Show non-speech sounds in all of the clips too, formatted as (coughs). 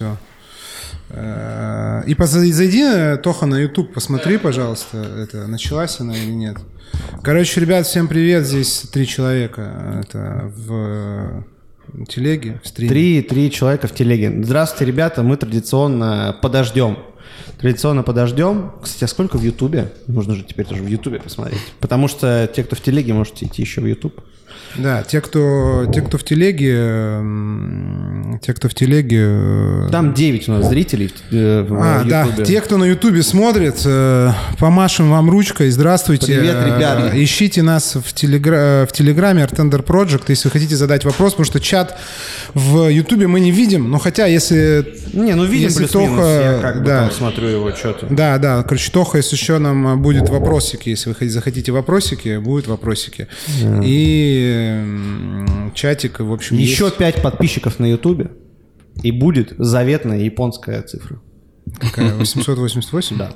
Все. И зайди, Тоха, на YouTube, посмотри, пожалуйста, это началась она или нет. Короче, ребят, всем привет. Здесь три человека. Это в телеге, в стриме. Три, три человека в телеге. Здравствуйте, ребята. Мы традиционно подождем. Традиционно подождем. Кстати, а сколько в Ютубе? Нужно же теперь тоже в Ютубе посмотреть. Потому что те, кто в телеге, можете идти еще в Ютуб. Да, те, кто, те, кто в телеге, те, кто в телеге... Э, Там 9 у нас зрителей э, в А, YouTube. да, те, кто на Ютубе смотрит, э, помашем вам ручкой, здравствуйте. Привет, ребята. Ищите нас в, телегра... в Телеграме Artender Project, если вы хотите задать вопрос, потому что чат в Ютубе мы не видим, но хотя если... Не, ну видим если Тоха, я как бы да, там смотрю его что-то. Да, да, короче, Тоха, если еще нам будет вопросики, если вы захотите вопросики, будут вопросики. Yeah. И чатик, в общем, Еще есть. 5 подписчиков на Ютубе, и будет заветная японская цифра. Какая? 888? Да.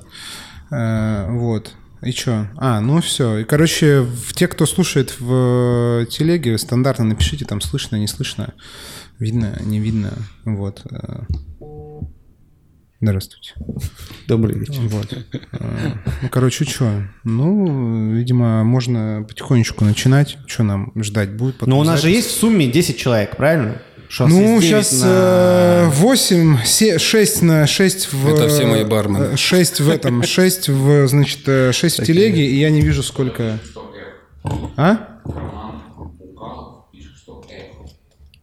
Э, вот. И что? А, ну все. И, короче, те, кто слушает в телеге, стандартно напишите, там слышно, не слышно, видно, не видно. Вот. Э, Здравствуйте. Добрый вечер. Вот. Ну, короче, что? Ну, видимо, можно потихонечку начинать. Что нам ждать будет? Но у нас запись. же есть в сумме 10 человек, правильно? Что ну, сейчас на... 8, 6 на 6 в... Это все мои бармены. 6 в этом, 6 в, значит, 6 в телеге, и я не вижу сколько... А?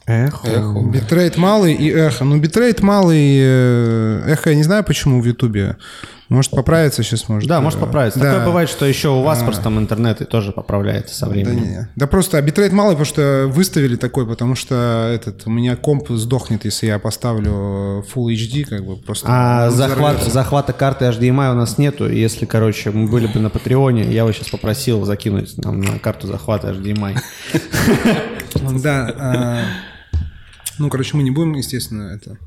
Эхо. эхо. Битрейт малый и эхо. Ну, битрейт малый, э, эхо я не знаю, почему в Ютубе. Может поправиться сейчас, может. Да, может поправиться. Да. Такое бывает, что еще у вас а. просто там интернет и тоже поправляется со временем. Да, не. да просто а битрейт малый, потому что выставили такой, потому что этот у меня комп сдохнет, если я поставлю Full HD, как бы просто. А захват, захвата карты HDMI у нас нету. Если, короче, мы были бы на Патреоне, я бы сейчас попросил закинуть нам на карту захвата HDMI. Да. Ну, короче, мы не будем, естественно, это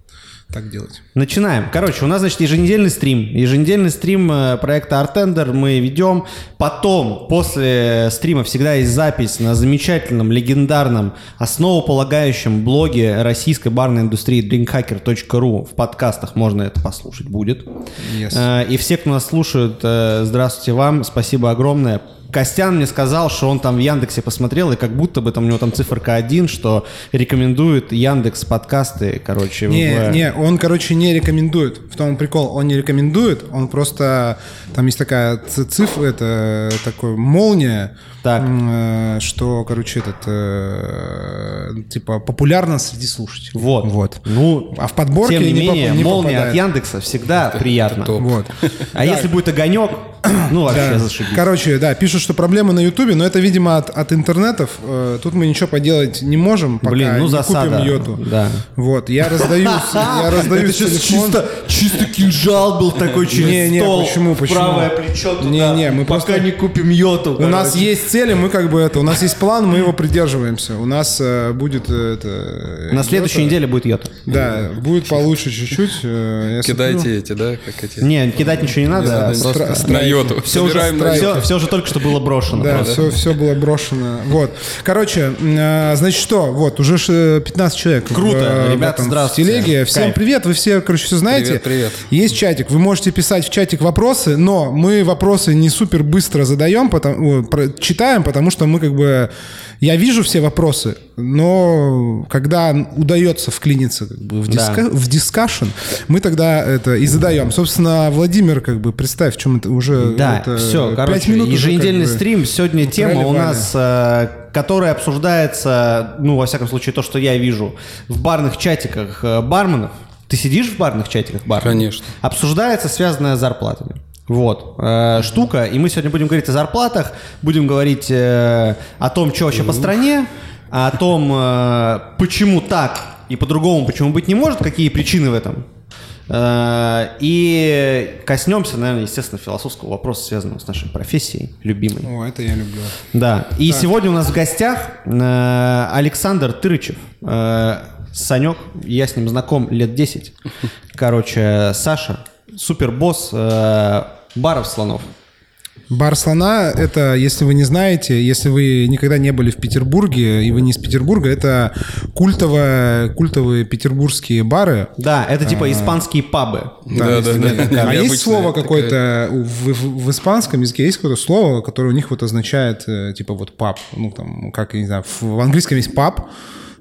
так делать. Начинаем. Короче, у нас, значит, еженедельный стрим. Еженедельный стрим э, проекта Artender мы ведем. Потом, после стрима, всегда есть запись на замечательном, легендарном, основополагающем блоге российской барной индустрии drinkhacker.ru. В подкастах можно это послушать будет. Yes. Э, и все, кто нас слушает, э, здравствуйте вам. Спасибо огромное. Костян мне сказал, что он там в Яндексе посмотрел, и как будто бы там у него там циферка один, что рекомендует Яндекс подкасты, короче. Не, в... не, он, короче, не рекомендует. В том прикол, он не рекомендует, он просто, там есть такая цифра, это такой молния, так. Э, что, короче, этот, э, типа, популярно среди слушателей. Вот. Вот. Ну, а в подборке тем не, не менее, не молния попадает. от Яндекса всегда это, приятно. Это вот. А если будет огонек, (clears throat) ну, вообще зашибись. Короче, да, пишут, что проблемы на Ютубе, но это, видимо, от, от интернетов. Э, тут мы ничего поделать не можем, пока Блин, ну, не засада. купим йоту. Да. Вот, я раздаю, (laughs) я раздаю Это сейчас чисто, чисто кинжал был такой через не, не, стол. почему, почему? Правое плечо туда. Не, не, мы пока просто... не купим йоту. У нас есть цели, мы как бы это, у нас есть план, мы его придерживаемся. У нас э, будет э, это... На следующей неделе будет йота. Да, будет получше чуть-чуть. Э, Кидайте эти, да? Как эти? Не, кидать ничего не надо. На йоту. Все уже все, все же только что было брошено. Да, все, все было брошено. Вот. Короче, э, значит, что? Вот, уже 15 человек. Круто, в, ребята, здравствуйте. В телеге. Всем Кайф. привет, вы все, короче, все знаете. Привет, привет. Есть чатик, вы можете писать в чатик вопросы, но мы вопросы не супер быстро задаем, потому, читаем, потому что мы как бы я вижу все вопросы, но когда удается вклиниться как бы, в, диска, да. в дискашн, мы тогда это и задаем. Собственно, Владимир, как бы, представь, в чем это уже... Да, это, все, короче, минут еженедельный уже, как бы, стрим. Сегодня тема у нас э, которая обсуждается, ну, во всяком случае, то, что я вижу в барных чатиках э, барменов. Ты сидишь в барных чатиках барменов? Конечно. Обсуждается связанное с зарплатами. Вот, э, штука. И мы сегодня будем говорить о зарплатах, будем говорить э, о том, что вообще по стране, о том, э, почему так и по-другому, почему быть не может, какие причины в этом. Э, и коснемся, наверное, естественно, философского вопроса, связанного с нашей профессией любимой. О, это я люблю. Да. И так. сегодня у нас в гостях э, Александр Тырычев. Э, Санек, я с ним знаком лет 10. Короче, Саша, супербосс э, баров слонов. Бар слона — это, если вы не знаете, если вы никогда не были в Петербурге, и вы не из Петербурга, это культовые, культовые петербургские бары. Да, это типа испанские пабы. Да, да, да. А есть слово какое-то в, в- в испанском языке есть какое-то слово, которое у них вот означает э, типа вот паб, ну там как я не знаю, в, в английском есть паб,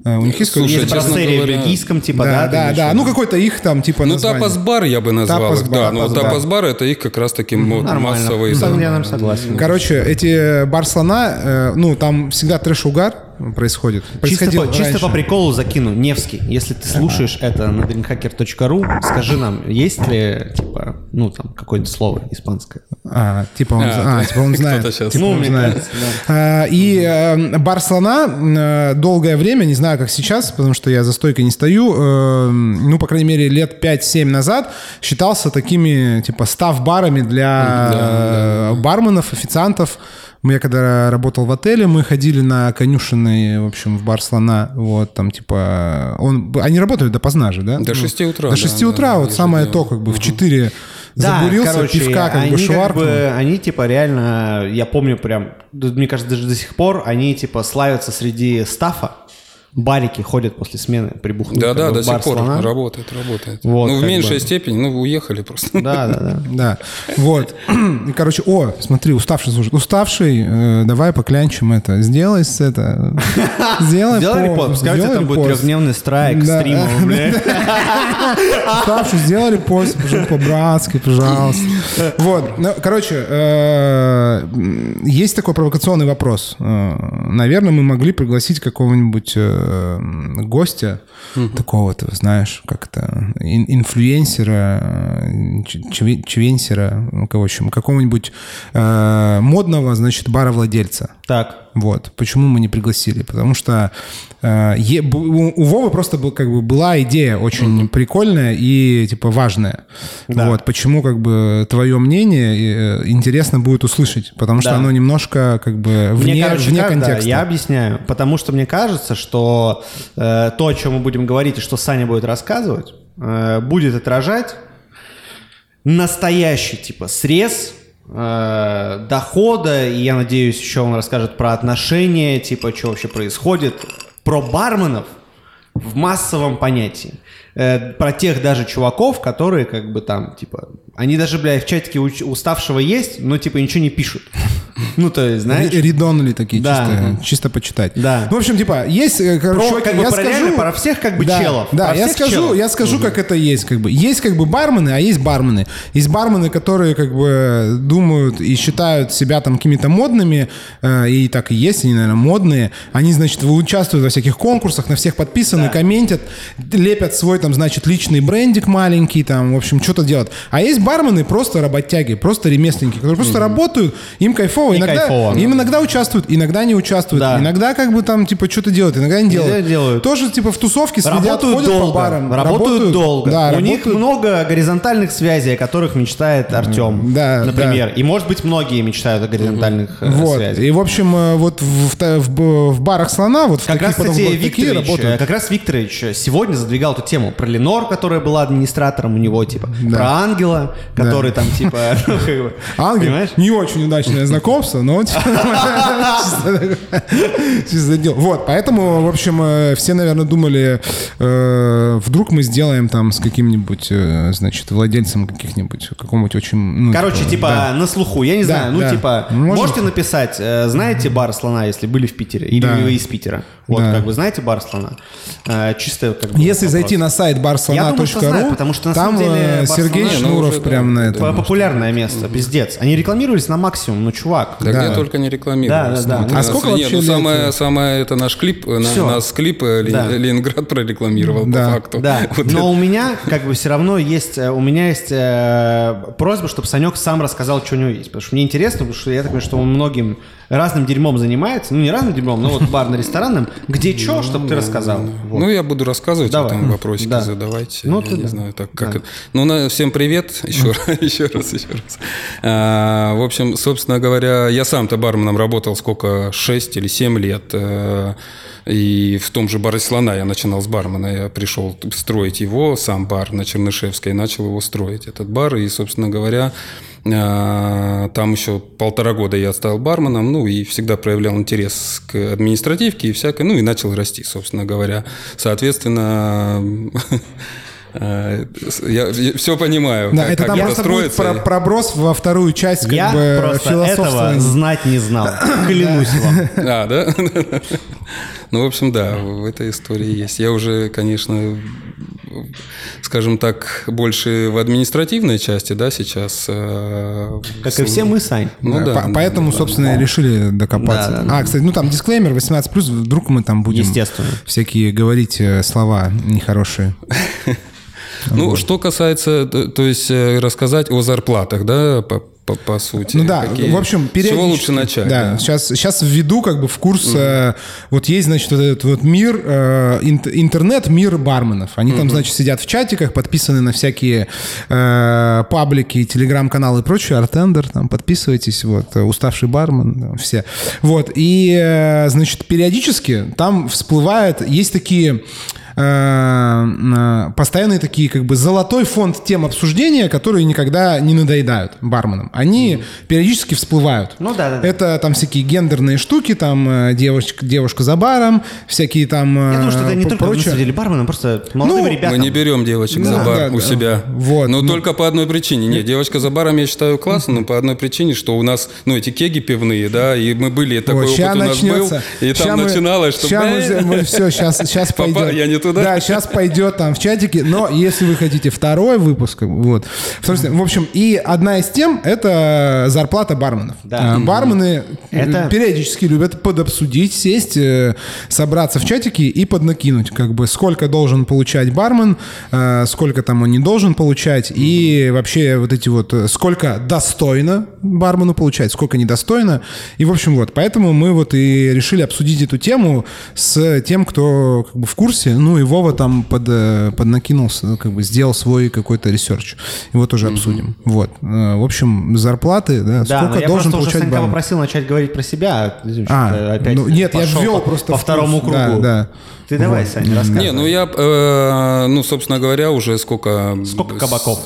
у них есть Слушай, Есть честно брастерия в говоря, бельгийском, типа, да? да, да, в ну какой-то их там типа Ну, тапас-бар я бы назвал их, Тапас-бар, да. Но тапас-бар. тапас-бар это их как раз таки массовые. Я нам согласен. Короче, эти бар слона, э, ну там всегда трэш-угар происходит. Чисто по, чисто по приколу закину. Невский, если ты слушаешь это на dreamhacker.ru, скажи нам, есть ли, типа, ну, там, какое-нибудь слово испанское? А, типа он, А, а, типа он (laughs) знает. Типа Ну, он знает. кажется, А, И э, бар слона э, долгое время, не знаю, как сейчас, потому что я за стойкой не стою, э, ну, по крайней мере, лет 5-7 назад считался такими, типа, став-барами для э, барменов, официантов. Я когда работал в отеле, мы ходили на конюшенный, в общем, в бар слона. Вот, там, типа, он, они работают допоздна же, да? До Ну, 6 утра, До да, 6 да, утра, вот самое то, как бы, в 4 забурился, пивка, как они бы, как шваркнул. бы, они типа реально, я помню прям, да, мне кажется, даже до сих пор они типа славятся среди стафа. Барики ходят после смены прибухнуть. Да, да, до сих пор слона. работает, работает. Вот, ну, в меньшей бы. степени, ну, уехали просто. Да, да, да. (laughs) Да, вот. И, короче, о, смотри, уставший слушает. Уставший, э, давай поклянчим это. Сделай с это. (laughs) Сделай Сделай пост, репост, пускай у тебя сделай там будет репост. трехдневный страйк Да. стрима, (laughs) блядь. Уставший, сделали пост, пожалуйста, по-братски, пожалуйста. Вот, ну, короче, э, есть такой провокационный вопрос. Э, Наверное, мы могли пригласить какого-нибудь э, гостя, такого-то, знаешь, как-то ин- инфлюенсера, э, чвенсера, ну, кого еще, какого-нибудь э, модного, значит, баровладельца. Так. Вот. Почему мы не пригласили? Потому что э, у, Вовы просто был, как бы, была идея очень прикольная и типа важная. Да. Вот. Почему как бы твое мнение э, интересно будет услышать? Потому что Да. оно немножко как бы вне, Мне, короче, вне как- да, контекста. я объясняю. Потому что мне кажется, что э, то, о чем мы будем говорить, и что Саня будет рассказывать, э, будет отражать настоящий, типа, срез э, дохода, и я надеюсь, еще он расскажет про отношения, типа, что вообще происходит, про барменов в массовом понятии. Э, про тех даже чуваков, которые как бы там, типа, они даже, блядь, в чатике уставшего есть, но, типа, ничего не пишут. Ну, то есть, знаешь... Ридонли такие, Да. чисто, чисто почитать. Да. Ну, в общем, типа, есть, э, короче, Про, как бы, я реально, скажу... про всех, как бы, да, челов. Да, Про я скажу, челов. я скажу, как это есть, как бы. Есть как бы бармены, а есть бармены. Есть бармены, которые как бы думают и считают себя там какими-то модными, э, и так и есть, они, наверное, модные. Они, значит, участвуют во всяких конкурсах, на всех подписаны, комментят, лепят свой там, значит, личный брендик маленький, там, в общем, что-то делают. А есть бармены просто работяги, просто ремесленники, которые просто работают, им кайфово. И иногда, кайфово. Им иногда участвуют, иногда не участвуют. Да. Иногда как бы там, типа, что-то делают, иногда не делают. делают. Тоже, типа, в тусовке следят, Работают ходят долго, по барам. работают, долго. Да, У них работают. много горизонтальных связей, о которых мечтает Артем, Да, например. И, может быть, многие мечтают о горизонтальных э, Вот. связях. И, в общем, э, вот в, в, в- в барах слона, вот в Как таких раз, потом кстати, Викторович, э, работают. как раз Викторович сегодня задвигал эту тему про Ленор, которая была администратором у него, типа, Да. про Ангела, который там, типа, (laughs) ну, Ангел, не очень удачное знакомство, но типа, чисто. (laughs) Вот, поэтому, в общем, э, все, наверное, думали, э, вдруг мы сделаем там с каким-нибудь, э, значит, владельцем каких-нибудь, какого-нибудь очень... ну, Короче, типа, да. на слуху, я не знаю, ну, типа, можете написать, знаете бар слона, если были в Питере, или вы из Питера? Вот, Да. как бы, знаете бар слона? Э, Чисто, как бы, Если вопрос. зайти на сайт barslana.ru, потому что на там самом деле э, Сергей Ну, Шнуров уже, да, прям на да. этом. Популярное место, пиздец. Они рекламировались на максимум, ну, чувак. Да, Да. где только не рекламировалось. Да, да, да. Ну, А ты сколько нас- вообще нет, ну, самое, самое, это наш клип, э, на- Всё. нас клип э, Да. Ленинград прорекламировал Да. по факту. Да, (laughs) Вот но у меня как бы все равно есть, э, у меня есть э, просьба, чтобы Санек сам рассказал, что у него есть. Потому что мне интересно, потому что я так понимаю, что он многим разным дерьмом занимается. Ну, не разным дерьмом, но вот барно-ресторанным. Где (laughs) что, чтобы ты рассказал. Ну, я буду рассказывать, Давай. а там вопросики Да. задавайте. Ну, я не да. знаю, так как Да. это. Ну, на- всем привет еще, раз, (laughs) еще раз, еще раз. А, в общем, собственно говоря, я сам-то барменом работал сколько, 6 или 7 лет. Э, И в том же баре «Слона» я начинал с бармена. Я пришел строить его, сам бар на Чернышевской, и начал его строить, этот бар. И, собственно говоря, а, там еще полтора года я стал барменом, ну и всегда проявлял интерес к административке и всякой, ну и начал расти, собственно говоря. Соответственно, (laughs) э, я, все понимаю. Да, как, это там просто будет про- проброс во вторую часть как Я бы просто этого знать не знал. (coughs) Клянусь вам. А, да? (laughs) Ну, в общем, да, в этой истории есть. Я уже, конечно, скажем так, больше в административной части, да, сейчас. э, Как и все мы, Сань. Ну Да, да. по- поэтому, собственно, и решили докопаться. Да, да, А, кстати, ну там дисклеймер 18+, вдруг мы там будем Естественно. всякие говорить э, слова нехорошие. (laughs) Ну, что касается, то есть э, рассказать о зарплатах, да, по, по, по сути. Ну да, Какие- в общем, С чего лучше периодически- начать? Да, сейчас, сейчас введу как бы в курс, э, вот есть, значит, вот этот вот мир, э, ин- интернет, мир барменов. Они там, значит, сидят в чатиках, подписаны на всякие э, паблики, телеграм-каналы и прочее, Артендер, там, подписывайтесь, вот, э, уставший бармен, там, все. Вот, и, э, значит, периодически там всплывает, есть такие постоянные такие как бы золотой фонд тем обсуждения, которые никогда не надоедают барменам. Они периодически всплывают. Ну да, да, да. Это там всякие гендерные штуки, там э, девочка, девушка за баром, всякие там Я думаю, что это не э, только на прочее. деле бармены, просто молодым Ну, ребятам. Мы не берем девочек за Да, бар да, у да. себя. Вот, Но ну. только по одной причине. Нет, девочка за баром я считаю классно, но по одной причине, что у нас, ну, эти кеги пивные, да, и мы были, такой Вот, опыт у нас начнется. был, и Ща там мы- начиналось, что... ща мы, мы все, сейчас, сейчас Папа, пойдет. я не туда? Да, сейчас пойдет там в чатике. Но если вы хотите второй выпуск, вот. Собственно, В общем, и одна из тем это зарплата барменов. Да. А, Бармены Это- периодически любят подобсудить, сесть, э, собраться в чатике и поднакинуть, как бы сколько должен получать бармен, э, сколько там он не должен получать, и вообще вот эти вот э, сколько достойно бармену получать, сколько недостойно. И, в общем, вот, поэтому мы вот и решили обсудить эту тему с тем, кто как бы в курсе. Ну, и Вова там под, э, поднакинулся, ну, как бы сделал свой какой-то research. Его тоже обсудим. Вот. Э, В общем, зарплаты, да, Да, сколько я должен просто уже получать Санька попросил начать говорить про себя. Извини, А, что-то опять ну, нет, я ввел по, просто по второму кругу. Да, да. Ты давай, Вот. Саня, рассказывай. Не, ну я, э, ну, собственно говоря, уже сколько... Сколько кабаков?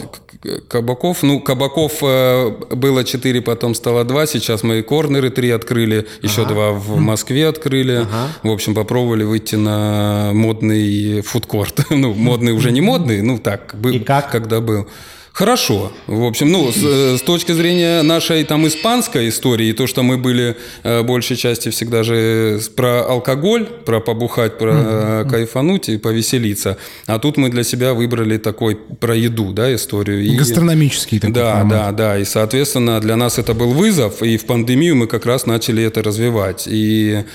Кабаков, ну, кабаков э, было 4, потом стало 2, сейчас мы и корнеры 3 открыли, еще два в Москве открыли. В общем, попробовали выйти на модный фудкорт. (laughs) ну, модный уже не модный, ну, так, был, И как? когда был. Хорошо. В общем, ну, с, э, с точки зрения нашей там испанской истории, то, что мы были э, большей части всегда же с- про алкоголь, про побухать, про э, кайфануть и повеселиться. А тут мы для себя выбрали такой про еду, да, историю. И- Гастрономический такой да, формат. да, да. И, соответственно, для нас это был вызов, и в пандемию мы как раз начали это развивать. И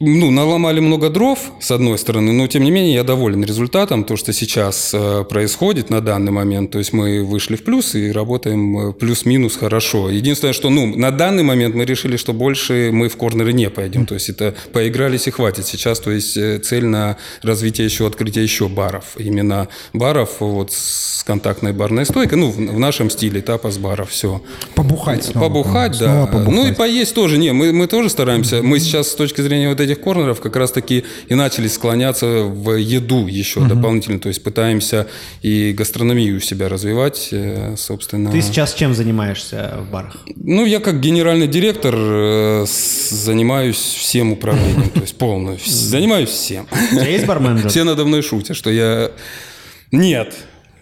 ну, наломали много дров, с одной стороны, но тем не менее я доволен результатом, то, что сейчас э, происходит на данный момент. То есть мы вышли в плюс и работаем э, плюс-минус хорошо. Единственное, что ну, на данный момент мы решили, что больше мы в корнеры не пойдем. То есть это поигрались и хватит. Сейчас, то есть э, цель на развитие еще, открытие еще баров. Именно баров вот с контактной барной стойкой, ну, в, в нашем стиле, тапас баров, все. Побухать снова. Побухать, Снова да. побухать. Ну и поесть тоже. Не, мы, мы тоже стараемся. Мы сейчас с точки зрения вот этих корнеров как раз-таки и начали склоняться в еду еще дополнительно. То есть пытаемся и гастрономию у себя развивать, э, собственно. Ты сейчас чем занимаешься в барах? Ну, я как генеральный директор э, занимаюсь всем управлением, то есть полностью. Занимаюсь всем. У тебя есть барменджер? Все надо мной шутят, что я... Нет.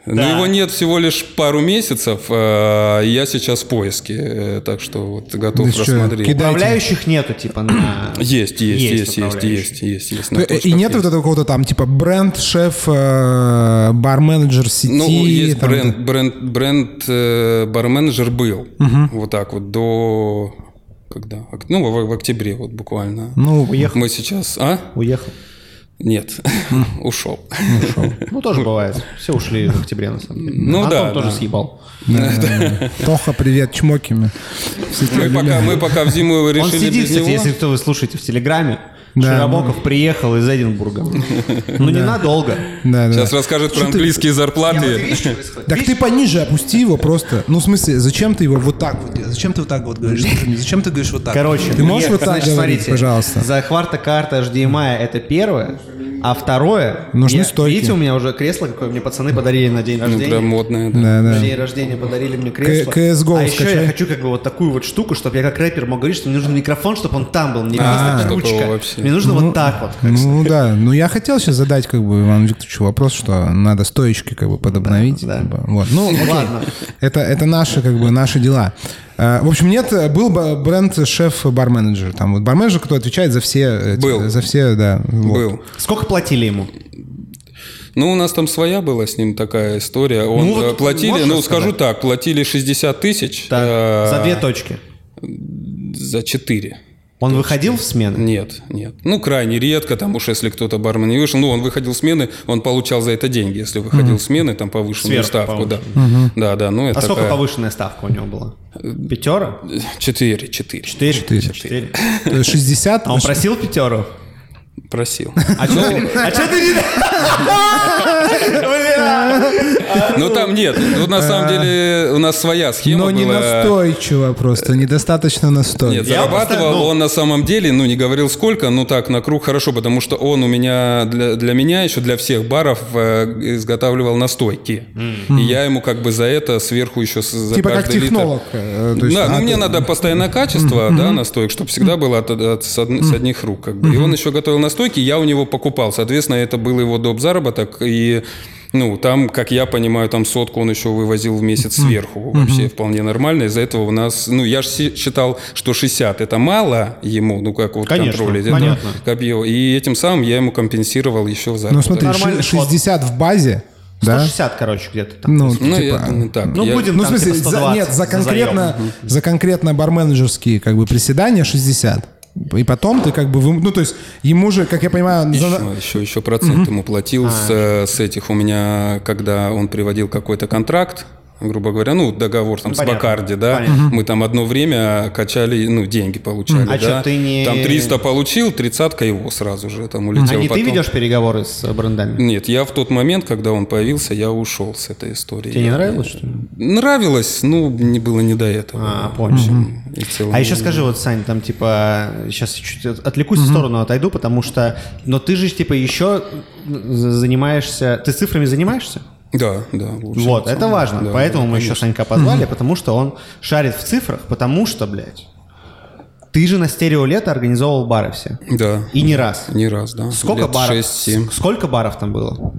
Но Да. его нет всего лишь пару месяцев, а я сейчас в поиске, э, так что вот готов Да что, рассмотреть. кидай- Управляющих нету, типа, на... (clears throat) Есть, есть, есть, есть, есть, есть, есть. На И точках нет есть. вот этого какого-то там, типа, бренд, шеф, э, бар-менеджер сети. Ну, есть там, бренд, бренд, бренд э, барменеджер был. Вот так вот до... Когда? Ну, в, в октябре вот буквально. Ну, Уехал. Мы сейчас... А? Уехал. Нет, (laughs) ушел. Ну, тоже бывает. Все ушли в октябре, на самом деле. Ну да, тоже съебал. Тоха, привет, чмокими. Мы пока, мы пока в зиму решили без него. если кто вы слушаете в Телеграме. Да, Широбоков приехал из Эдинбурга. Ну, ненадолго. Сейчас расскажет про английские зарплаты. Так ты пониже опусти его просто. Ну, в смысле, зачем ты его вот так вот? Зачем ты вот так вот говоришь? Мне, Зачем ты говоришь вот так? Короче, ты можешь вот так говорить, смотрите, пожалуйста? Захвата карта HDMI это первое, а второе... Нужны я- стойки. Видите, у меня уже кресло какое мне пацаны подарили на день Ну, рождения. прям модная, да. Да, На да. день рождения подарили мне кресло. К- CS:GO а еще скачай. я хочу как бы вот такую вот штуку, чтобы я как рэпер мог говорить, что мне нужен микрофон, чтобы он там был. Мне не А, просто ручка. вообще. Мне нужно вот так вот. Ну да, ну я хотел сейчас задать как бы Ивану Викторовичу вопрос, что надо стоечки как бы подобновить. Да, да. типа, Вот. Ну. (laughs) Ладно. Это, это наши как бы наши дела. А, В общем, нет, был бы бренд шеф-барменеджер. Там вот барменеджер, кто отвечает за все... эти- Был. За все, да. вот. Был. Сколько платили ему? Ну, у нас там своя была с ним такая история. Он Ну, вот э, платили, ну, рассказать? скажу так, платили 60 тысяч Так, э, за две точки. за 4. Он выходил в смену? Нет, нет. Ну, крайне редко, там уж если кто-то бармен не вышел. Ну, он выходил в смены, он получал за это деньги. Если выходил в смены, там повышенную Сверху ставку, да. повышенную. Да, да, ну это А сколько такая- повышенная ставка у него была? Пятера? Четыре, четыре. Четыре? Четыре. Четыре. То есть 60... А он просил пятеру? Просил. А что ты а ты не... (laughs) (laughs) Ну, там нет. Ну, на самом деле, у нас своя схема Но не настойчиво просто, недостаточно настойчиво. Нет, зарабатывал ну- он на самом деле, ну, не говорил сколько, ну, так, на круг хорошо, потому что он у меня, для, для меня еще, для всех баров э, изготавливал настойки. И я ему как бы за это сверху еще за Типа как каждый литр- технолог. э, да, ну а, мне надо постоянное качество, да, настоек, чтобы всегда было с, од- с одних рук. И он еще готовил настойки, я у него покупал. Соответственно, это был его доп. заработок. И ну, там, как я понимаю, там сотку он еще вывозил в месяц сверху. Вообще вполне нормально. Из-за этого у нас... Ну, я же считал, что 60 это мало ему, ну, как вот Конечно, контроль. Это понятно. копье. И этим самым я ему компенсировал еще Ну заработок. смотри, Нормальный ши- 60 в базе, да? 160, короче, где-то там. Ну, Ну, типа, это не так. Ну, Я- будем Ну, в там смысле, типа за, 120 нет, за за конкретно, за конкретно барменеджерские как бы приседания 60. И потом ты как бы, вы- ну, то есть ему же, как я понимаю, Еще, еще, еще процент ему платил с, э, с этих. У меня, когда он приводил какой-то контракт, грубо говоря, ну, договор там с Понятно. Бакарди, да, Понятно. мы там одно время качали, ну, деньги получали, А да. чё, ты не- Там 300 получил, тридцатка его сразу же там улетел. А не ты потом. ведешь переговоры с э, брендами? Нет, я в тот момент, когда он появился, я ушел с этой истории. Тебе не нравилось, что ли? Нравилось, ну, не было не до этого. А, понял. И целом- А еще скажи, вот, Сань, там, типа, сейчас чуть от- отвлекусь в сторону, отойду, потому что, но ты же, типа, еще за- занимаешься, ты цифрами занимаешься? Да, да. общем, Вот, это важно. да, Поэтому да, мы еще конечно. Санька позвали, потому что он шарит в цифрах, потому что, блядь, ты же на стерео лето организовывал бары все. Да. И не раз. Не раз, да. Сколько Лет баров? 6-7. с- Сколько баров там было?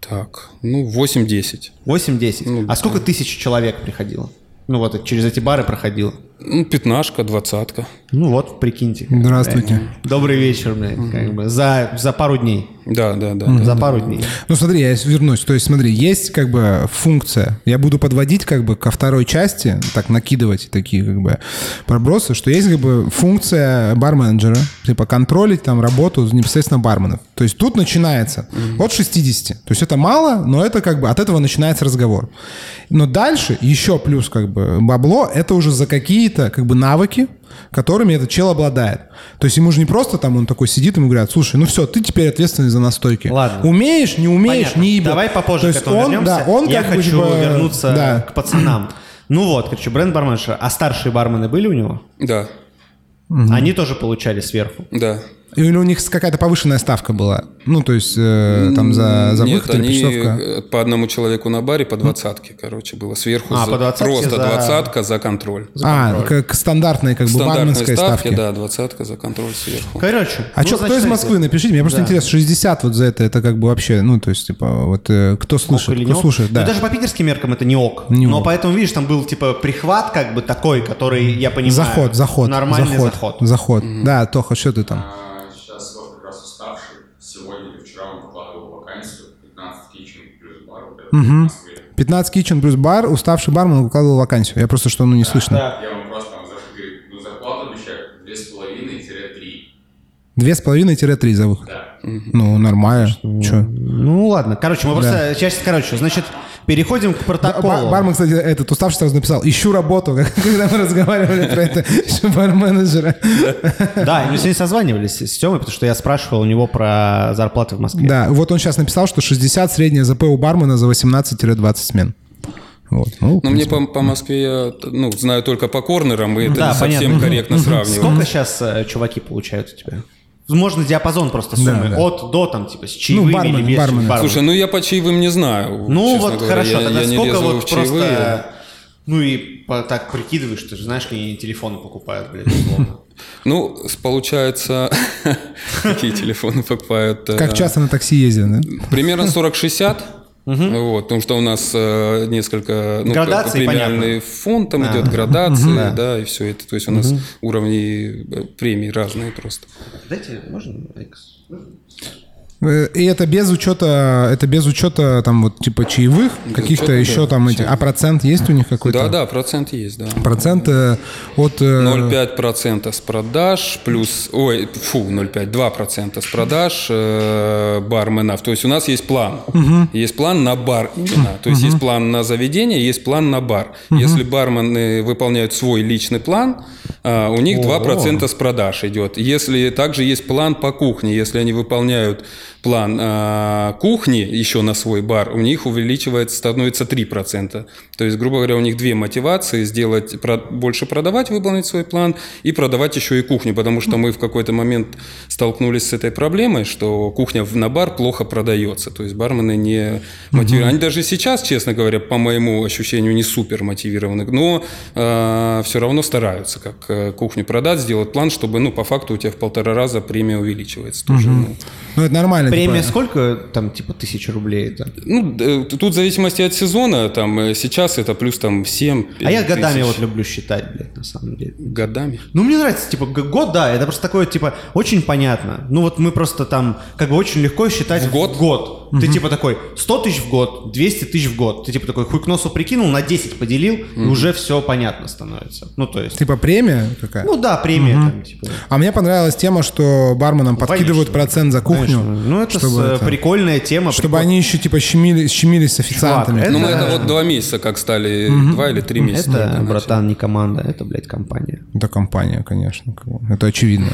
Так, ну, 8-10. 8-10. Ну, а сколько тысяч человек приходило? Ну вот, через эти бары проходило. Ну, пятнашка, двадцатка. Ну вот, прикиньте. Здравствуйте. Добрый вечер, блядь, как бы. За, за пару дней. Да, да, да. За пару дней. Ну смотри, я вернусь. То есть смотри, есть как бы функция. Я буду подводить как бы ко второй части, так накидывать такие как бы пробросы, что есть как бы функция барменеджера, типа контролить там работу непосредственно барменов. То есть тут начинается от 60. То есть это мало, но это как бы от этого начинается разговор. Но дальше еще плюс как бы бабло, это уже за какие-то как бы навыки, которыми этот чел обладает. То есть ему же не просто там он такой сидит, ему говорят, слушай, ну все, ты теперь ответственный за настойки. Ладно. Умеешь, не умеешь, Понятно. не ебет. Давай попозже То к есть этому он, вернемся. Да, он Я как бы, хочу типа, вернуться да. к пацанам. Ну вот, короче, бренд барменша. А старшие бармены были у него? Да, Они тоже получали сверху. да. Или у них какая-то повышенная ставка была? Ну, то есть э, там за, за Нет, выход или они э, по одному человеку на баре по двадцатке, короче, было. Сверху А, за- по двадцатке просто за- двадцатка за контроль. А, как стандартной как бы Стандартные барменской ставки, ставки. да, двадцатка за контроль сверху. Короче. А ну, что, кто из Москвы? Напишите, мне просто Да. интересно, 60 вот за это, это как бы вообще, ну, то есть, типа, вот э, кто слышит, Ок или кто не ок? слушает, Ну, да. даже по питерским меркам это не ок. Не Но ок. поэтому, видишь, там был типа прихват как бы такой, который, я понимаю... Заход, заход. Нормальный заход. заход. Заход. Да, Тоха, что ты там? А, Сейчас вот как раз уставший. Сегодня или вчера он выкладывал вакансию 15 кичен Москве. 15 kitchen плюс бар, уставший бармен выкладывал вакансию. Я просто что, ну, не слышно. Я вам просто там зашел, говорит, ну зарплату обещают 2,5-3. Две с половиной-три за выход. Да. Ну, нормально. Че? Ну ладно, короче, мы просто сейчас, короче, значит, переходим к протоколу. Бармен, кстати, этот уставший сразу написал, ищу работу, (laughs) когда мы разговаривали про это, ищу бар-менеджера. Да, мы сегодня созванивались с Тёмой, потому что я спрашивал у него про зарплаты в Москве. Да, вот он сейчас написал, что 60 средняя ЗП у бармена за 18-20 смен. Вот. Ну, Но мне принципе. по, по Москве я ну, знаю только по корнерам, и это Да, не совсем понятно. корректно сравнивать. Сколько сейчас э, чуваки получают у тебя? Можно диапазон просто суммы. Да, да. От до, там, типа, с чаевыми бармен, или без бармен. бармен. Слушай, ну я по чаевым не знаю. ну вот говоря. хорошо, я, тогда я сколько вот чаевые. просто... Ну и по- так прикидываешь, ты же знаешь, какие телефоны покупают, блядь, условно. (laughs) Ну, получается, (laughs) какие телефоны покупают? э, Как часто на такси ездят, да? Примерно 40-60. Вот, потому что у нас э, несколько ну, Градации, премиальный фонд, там идет градации, да, и все это. То есть у нас уровни э, премий разные просто. Дайте, можно? Экс? Э, И это без учета, это без учета там вот типа чаевых, каких-то еще да, там эти. А процент есть у них какой-то? Да, да, процент есть, да. Процент э, от... э, 0,5% с продаж плюс, ой, фу, 0,5, 2% с продаж э, барменов. То есть у нас есть план. Есть план на бар именно. То есть есть план на заведение, есть план на бар. Если бармены выполняют свой личный план, а, у них 2% с продаж идет. Если также есть план по кухне, если они выполняют план а, кухни еще на свой бар, у них увеличивается, становится 3%. То есть, грубо говоря, у них две мотивации сделать, про- больше продавать, выполнить свой план и продавать еще и кухню, потому что мы в какой-то момент столкнулись с этой проблемой, что кухня на бар плохо продается, то есть бармены не мотивированы. Они даже сейчас, честно говоря, по моему ощущению, не супер мотивированы, но все равно стараются как э, кухню продать, сделать план, чтобы, ну, по факту у тебя в полтора раза премия увеличивается. Тоже, ну, Ну, это нормально. Премия типа. сколько, там, типа, тысяч рублей это? Ну, э, тут в зависимости от сезона, там, э, сейчас это плюс там 7 А я годами тысяч. вот люблю считать, блядь, на самом деле. Годами? Ну, мне нравится, типа, год, да, это просто такое, типа, очень понятно. Ну, вот мы просто там, как бы очень легко считать В год? год. Ты типа такой, 100 тысяч в год, 200 тысяч в год. Ты типа такой хуй к носу прикинул, на 10 поделил, и уже все понятно становится. Ну, то есть... Типа премия какая? Ну да, премия там, типа. да. А мне понравилась тема, что барменам подкидывают Конечно. процент за кухню. Конечно. Ну, это, чтобы с- это- прикольная тема. Чтобы прикол- они еще типа щемили, щемились с официантами. Чувак, Ну, мы Это- это вот два месяца как стали, два или три месяца. Это, начали. братан, не команда, это, блядь, компания. Это компания, конечно. Это очевидно.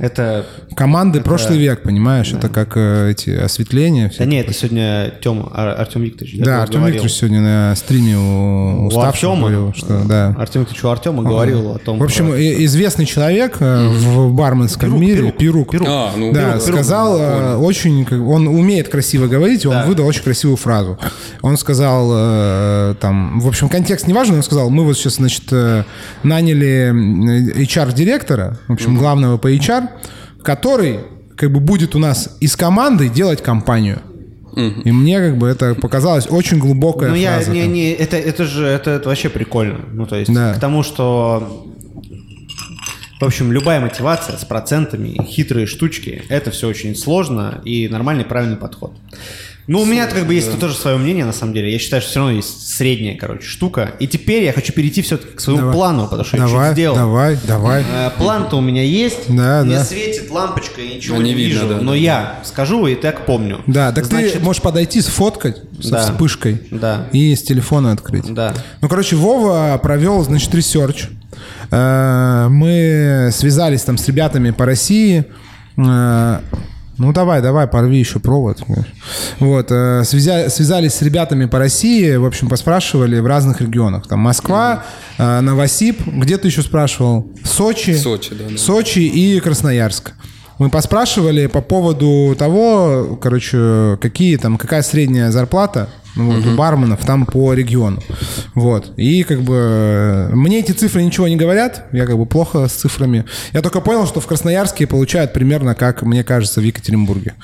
Это... Команды прошлый век, понимаешь? Это как э, эти осветления. Да все. нет, это сегодня Тёма, Ар- Артем Викторович. Да, Артем говорил. Викторович сегодня на стриме у У Артема, говорил, что да. Артем Викторович у Артема говорил о том, В общем, про- известный человек э, в барменском Пирук, мире, Пирук, Пирук, А, ну, да, Пирук, сказал э, очень, как- он умеет красиво говорить, он Да. выдал очень красивую фразу. Он сказал, э, там, в общем, контекст не важен, он сказал, мы вот сейчас, значит, э, наняли HR-директора, в общем, главного по HR, который как бы будет у нас из команды делать компанию. И мне как бы это показалось очень глубокая Ну, я фраза. не, не, это, это же это, это вообще прикольно. Ну, то есть, Да. к тому, что. В общем, любая мотивация с процентами, хитрые штучки, это все очень сложно и нормальный правильный подход. Ну, у меня как бы есть тоже свое мнение, на самом деле. Я считаю, что все равно есть средняя, короче, штука. И теперь я хочу перейти все-таки к своему Давай. плану, потому что я Давай, чуть сделал. давай, давай. Э, План-то у меня есть. Да, Мне да. светит лампочка, я ничего А, не, не видно, вижу. да, но да. я скажу и так помню. Да, так Значит, ты можешь подойти, сфоткать со Да. вспышкой Да. и с телефона открыть. Да. Ну, короче, Вова провел, значит, research. Э, Мы связались там с ребятами по России. Ну, давай, давай, порви еще провод. Вот, э, связя- связались с ребятами по России, в общем, поспрашивали в разных регионах. Там Москва, э, Новосиб, где ты еще спрашивал? Сочи. Сочи, да, да. Сочи и Красноярск. Мы поспрашивали по поводу того, короче, какие там, какая средняя зарплата ну, вот, у барменов там по региону. Вот. И как бы мне эти цифры ничего не говорят. Я как бы плохо с цифрами. Я только понял, что в Красноярске получают примерно как, мне кажется, в Екатеринбурге.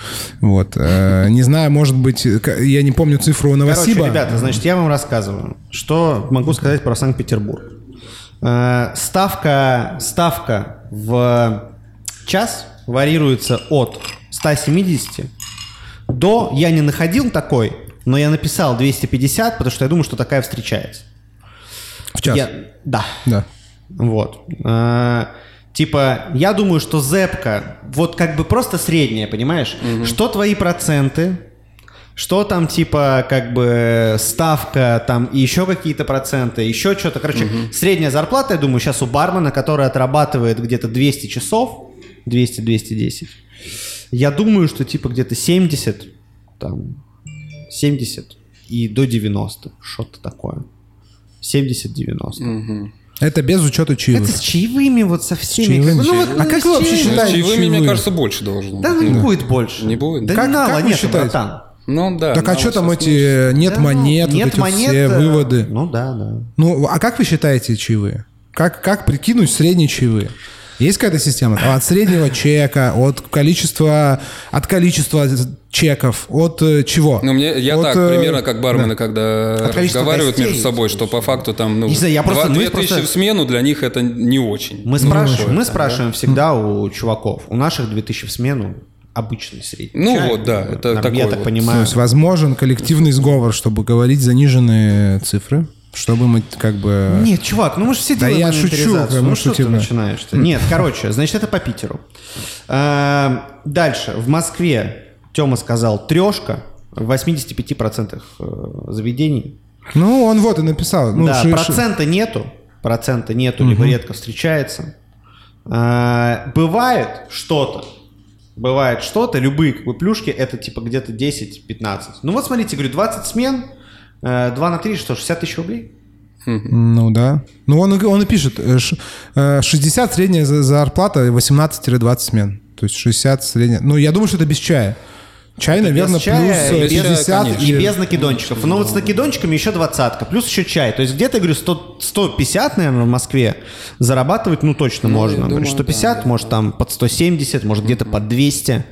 Вот. Э, Не знаю, может быть, я не помню цифру у Новосиба. Короче, ребята, значит, я вам рассказываю, что могу сказать про Санкт-Петербург. Э, Ставка, ставка в час варьируется от 170 до... Я не находил такой, но я написал 250, потому что я думаю, что такая встречается. В час. Я- да. Да. Вот. Э, Типа, я думаю, что зепка, вот как бы просто средняя, понимаешь? Что твои проценты, что там типа как бы ставка, там и еще какие-то проценты, еще что-то. Короче, средняя зарплата, я думаю, сейчас у бармена, который отрабатывает где-то 200 часов, 200-210, я думаю, что типа где-то 70, там, 70 и до 90, что-то такое. 70-90. Это без учета чаевых. Это с чаевыми вот со всеми. Чаевыми. ну, вот, А как вы вообще. Ну, с считаете чаевыми, мне чаевые? кажется, больше должно Да быть. ну не будет больше. Не будет? Да Как- надо, как нет, считаете? братан. Ну да. Так а ну, что там вот эти нет Да, ну, монет, вот нет эти монет, все э, выводы? Ну да, да. Ну, а как вы считаете чаевые? Как, как прикинуть средние чаевые? Есть какая-то система? От среднего чека, от количества, от количества чеков, от э, чего? Ну, мне, я От, так, э, примерно как бармены, когда количества разговаривают гостей. между собой, что по факту там, ну, Не знаю, я просто- два- мы две тысячи просто- в смену для них это не очень. Мы спрашиваем, мы спрашиваем всегда у чуваков. У наших 2000 в смену обычный средний. Ну чай. вот, да, это Нам- такой Я так вот. То понимаю. есть возможен коллективный сговор, чтобы говорить заниженные цифры, чтобы мы как бы... Нет, чувак, ну мы же все Да делаем я шучу, ну что ты начинаешь-то? Нет, короче, значит, это по Питеру. Эм, Дальше. В Москве, Тёма сказал, трешка в 85% э, заведений. Ну, он вот и написал. Ну, да, ши- ши- процента нету. Процента нету, либо редко встречается. Э, Бывает что-то. Бывает что-то, любые как бы плюшки, это типа где-то 10-15. Ну вот смотрите, говорю, 20 смен, 2 на 3, что, 60 тысяч рублей? Ну да. Ну он, и- он и пишет, э, ш- э, 60 средняя за- зарплата, 18-20 смен. То есть 60 средняя. Ну я думаю, что это без чая. Чай, наверное, без чая плюс э, и без- 50. конечно. И без накидончиков. Но вот с накидончиками еще двадцатка. Плюс еще чай. То есть где-то, я говорю, 100, 150, наверное, в Москве зарабатывать, ну, точно можно. я Говорю, думаю, 150, может, там под 170, может, где-то под 200.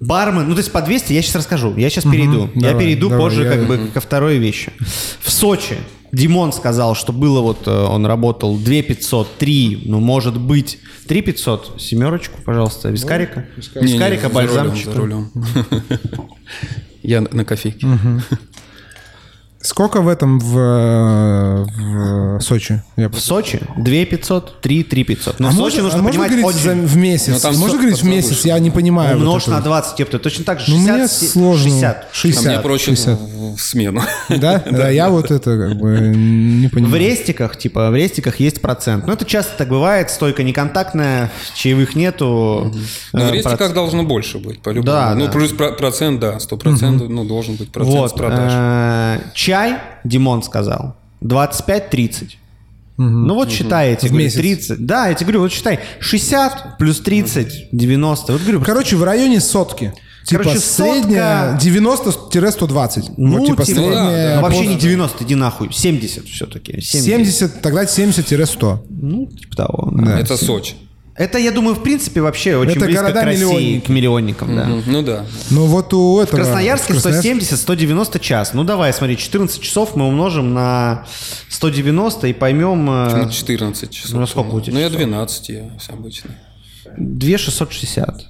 Бармен, ну, то есть по 200 я сейчас расскажу. Я сейчас перейду. я давай, перейду давай, позже я- как бы (laughs) ко второй вещи. В Сочи Димон сказал, что было вот, э, он работал 2 500, 3, ну, может быть, 3 500. Семерочку, пожалуйста, вискарика. Не, не, Вискарика, за рулем, бальзамчика. за рулем. (laughs) Я на- на кофейке. Сколько в этом в, э, в Сочи? Я В Сочи 2 500, 3, 3 500. Но а в Сочи можно, нужно а можно понимать говорить очень... в месяц? Ну, там можно говорить в месяц? завышено. Я не понимаю. вот Умножь это на вот. 20, типа, точно так же Ну, 60, мне сложно. 60. 60. А мне проще 60. в в смену. (laughs) (laughs) Да? Да, я вот это как бы не В понимаю. рестиках, типа, в рестиках есть процент. Ну, это часто так бывает, стойка неконтактная, чаевых нету. Ну, Э, в рестиках проц- должно больше быть, по-любому. Да, ну, да. плюс про- процент, да, сто процентов, ну, должен быть процент с Вот. продаж. Чай, Димон сказал, 25-30. Ну вот считаете, В говорю, месяц. 30. Да, я тебе говорю, вот считай, 60 плюс 30, 90. Вот говорю, Короче, в районе сотки. Типа Короче, средняя сотка- 90-120. Ну, вот типа типа, средняя... ну, вообще не 90, иди нахуй. 70 все-таки. 70, тогда 70-100. Ну, типа того. да. Да. Это Сочи. Это, я думаю, в принципе, вообще очень Это близко к России, города-миллионники. к миллионникам, да. Ну да. Ну вот у этого... В Красноярске в Красноярске- 170-190 час. Ну давай, смотри, 14 часов мы умножим на 190 и поймем э, Ну, 14 часов. ну, сколько у тебя Ну, я часов? 12 я обычно. 2660.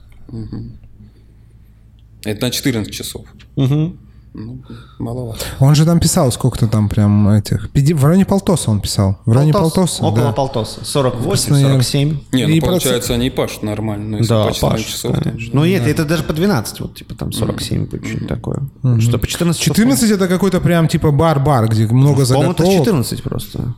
Это на 14 часов. Угу. Ну, маловато. Он же там писал сколько-то там прям этих... В районе полтоса он писал. В районе полтоса, Около да. полтоса. 48, Красноярск. 47. Не, ну И получается, они и пашут нормально. Ну, если Да, по 14 Паш, часов. конечно. Ну, это, это даже по 12, вот, типа, там 47 будет что-нибудь такое. Что, по 14 часов? 14 это какой-то прям типа бар-бар, где много По-моему, это заготовок. 14 просто.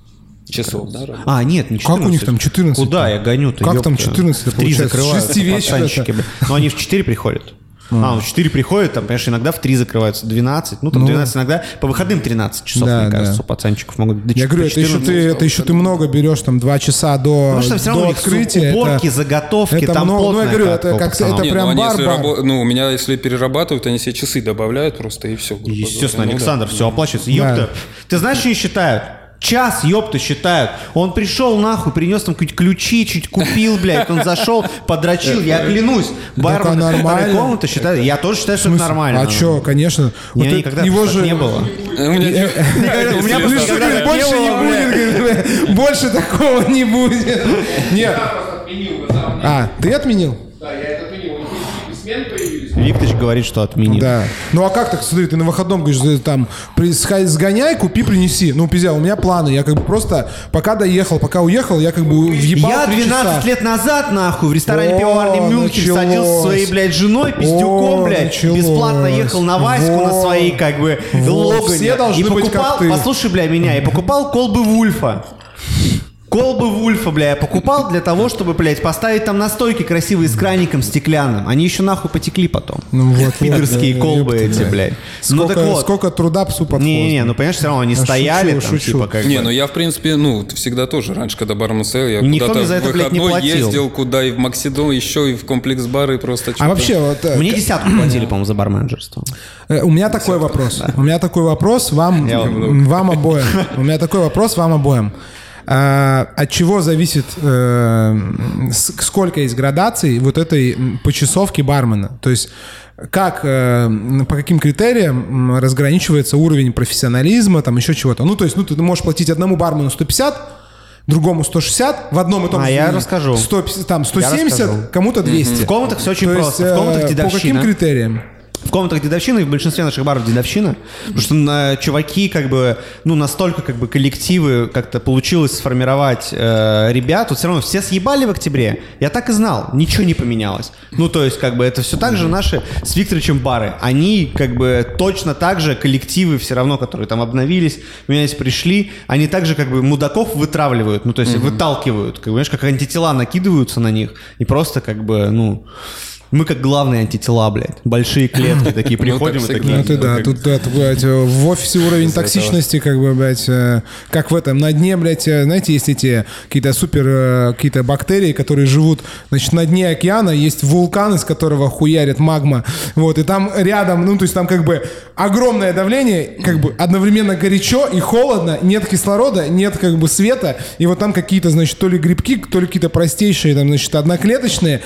Часов, да? работает? А, нет, не 14. Как у них там 14? Куда я гоню-то? Как там ёпта? 14 В 3 получается? С закрываются шести вечера. Ну, они в 4 приходят. А, в 4 приходят, там, конечно, иногда в 3 закрываются, 12, ну, там 12 иногда, по выходным 13 часов, Да, мне да. кажется, у пацанчиков могут до Я говорю, это еще, 14. ты, это еще ты много берешь, там, два часа до, Ну, что там все равно до у них открытия. уборки, это- заготовки, это там много. Ну, я говорю, это как- это Не, прям ну, если бар-бар. рабо- Ну, у меня, если перерабатывают, они себе часы добавляют просто, и все. Естественно, Ну, да. Александр, все оплачивается. Ёпта. Ты знаешь, что они считают? Час, ёпта, считают. Он пришел нахуй, принес там какие-то ключи, чуть купил, блядь. Он зашел, подрочил, я клянусь. Бармен, нормально. комната считает. Я тоже считаю, что это нормально. А что, конечно. У меня Вот никогда это- его так же... не было. У меня- (laughs) никогда больше не будет. Больше такого не будет. Нет. А, ты отменил? Да, я это отменил. У Викторович говорит, что отменил. Да. Ну а как так, смотри, ты на выходном говоришь, там, при- сгоняй, купи, принеси. Ну, пиздец, у меня планы. Я как бы просто, пока доехал, пока уехал, я как бы въебал Я три 12 часа. лет назад, нахуй, в ресторане пивоварни Мюнхен садился со своей, блядь, женой, пиздюком, О, блядь, началось. бесплатно ехал на Ваську на Вот. своей, как бы. Логане. Все должны и быть покупал, как ты. послушай, бля, меня, и покупал колбы Вульфа. Колбы Вульфа, бля, я покупал для того, чтобы, блядь, поставить там настойки красивые с краником стеклянным. Они еще нахуй потекли потом. Ну вот, (laughs) Пидорские вот, колбы ёпта, эти, блядь. Ну Сколько, так вот. сколько труда псу под хвост. ну понимаешь, все равно они стояли шучу, там, шучу. типа, как Не, бы. ну я, в принципе, ну, всегда тоже раньше, когда бармен стоял, я Никто куда-то за это, в блядь, не ездил, куда и в Максидон, еще и в комплекс бары, и просто А вообще, вот, э, Мне десятку платили, по-моему, за барменджерство. Э, У меня такой вопрос. У меня такой вопрос вам, вам обоим. У меня такой вопрос вам обоим. А, от чего зависит, э, сколько есть градаций вот этой почасовки бармена? То есть как, э, по каким критериям разграничивается уровень профессионализма, там еще чего-то? Ну, то есть, ну, ты можешь платить одному бармену 150, другому 160, в одном и том А, же я заведении. расскажу. 150, там Я 170, расскажу. кому-то 200. В комнатах все очень То есть, просто. В комнатах э, по каким дедовщина. критериям? В комнатах дедовщина и в большинстве наших баров дедовщина. Потому что на, чуваки как бы, ну, настолько как бы коллективы как-то получилось сформировать э, ребят. Тут все равно все съебали в октябре. Я так и знал. Ничего не поменялось. Ну, то есть, как бы, это все так же наши с Викторовичем бары. Они, как бы, точно так же коллективы все равно, которые там обновились, менялись, пришли, они также, как бы, мудаков вытравливают. Ну, то есть, выталкивают. Как, бы, знаешь, как антитела накидываются на них. И просто, как бы, ну... Мы как главные антитела, блядь. Большие клетки (laughs) такие приходим и такие. Ну ты да, тут, да, тут, блядь, в офисе уровень токсичности, как бы, блядь, э, как в этом, на дне, блядь, э, знаете, есть эти какие-то супер, э, какие-то бактерии, которые живут, значит, на дне океана, есть вулкан, из которого хуярит магма, вот, и там рядом, ну, то есть там как бы огромное давление, как бы одновременно горячо и холодно, нет кислорода, нет как бы света, и вот там какие-то, значит, то ли грибки, то ли какие-то простейшие, там, значит, одноклеточные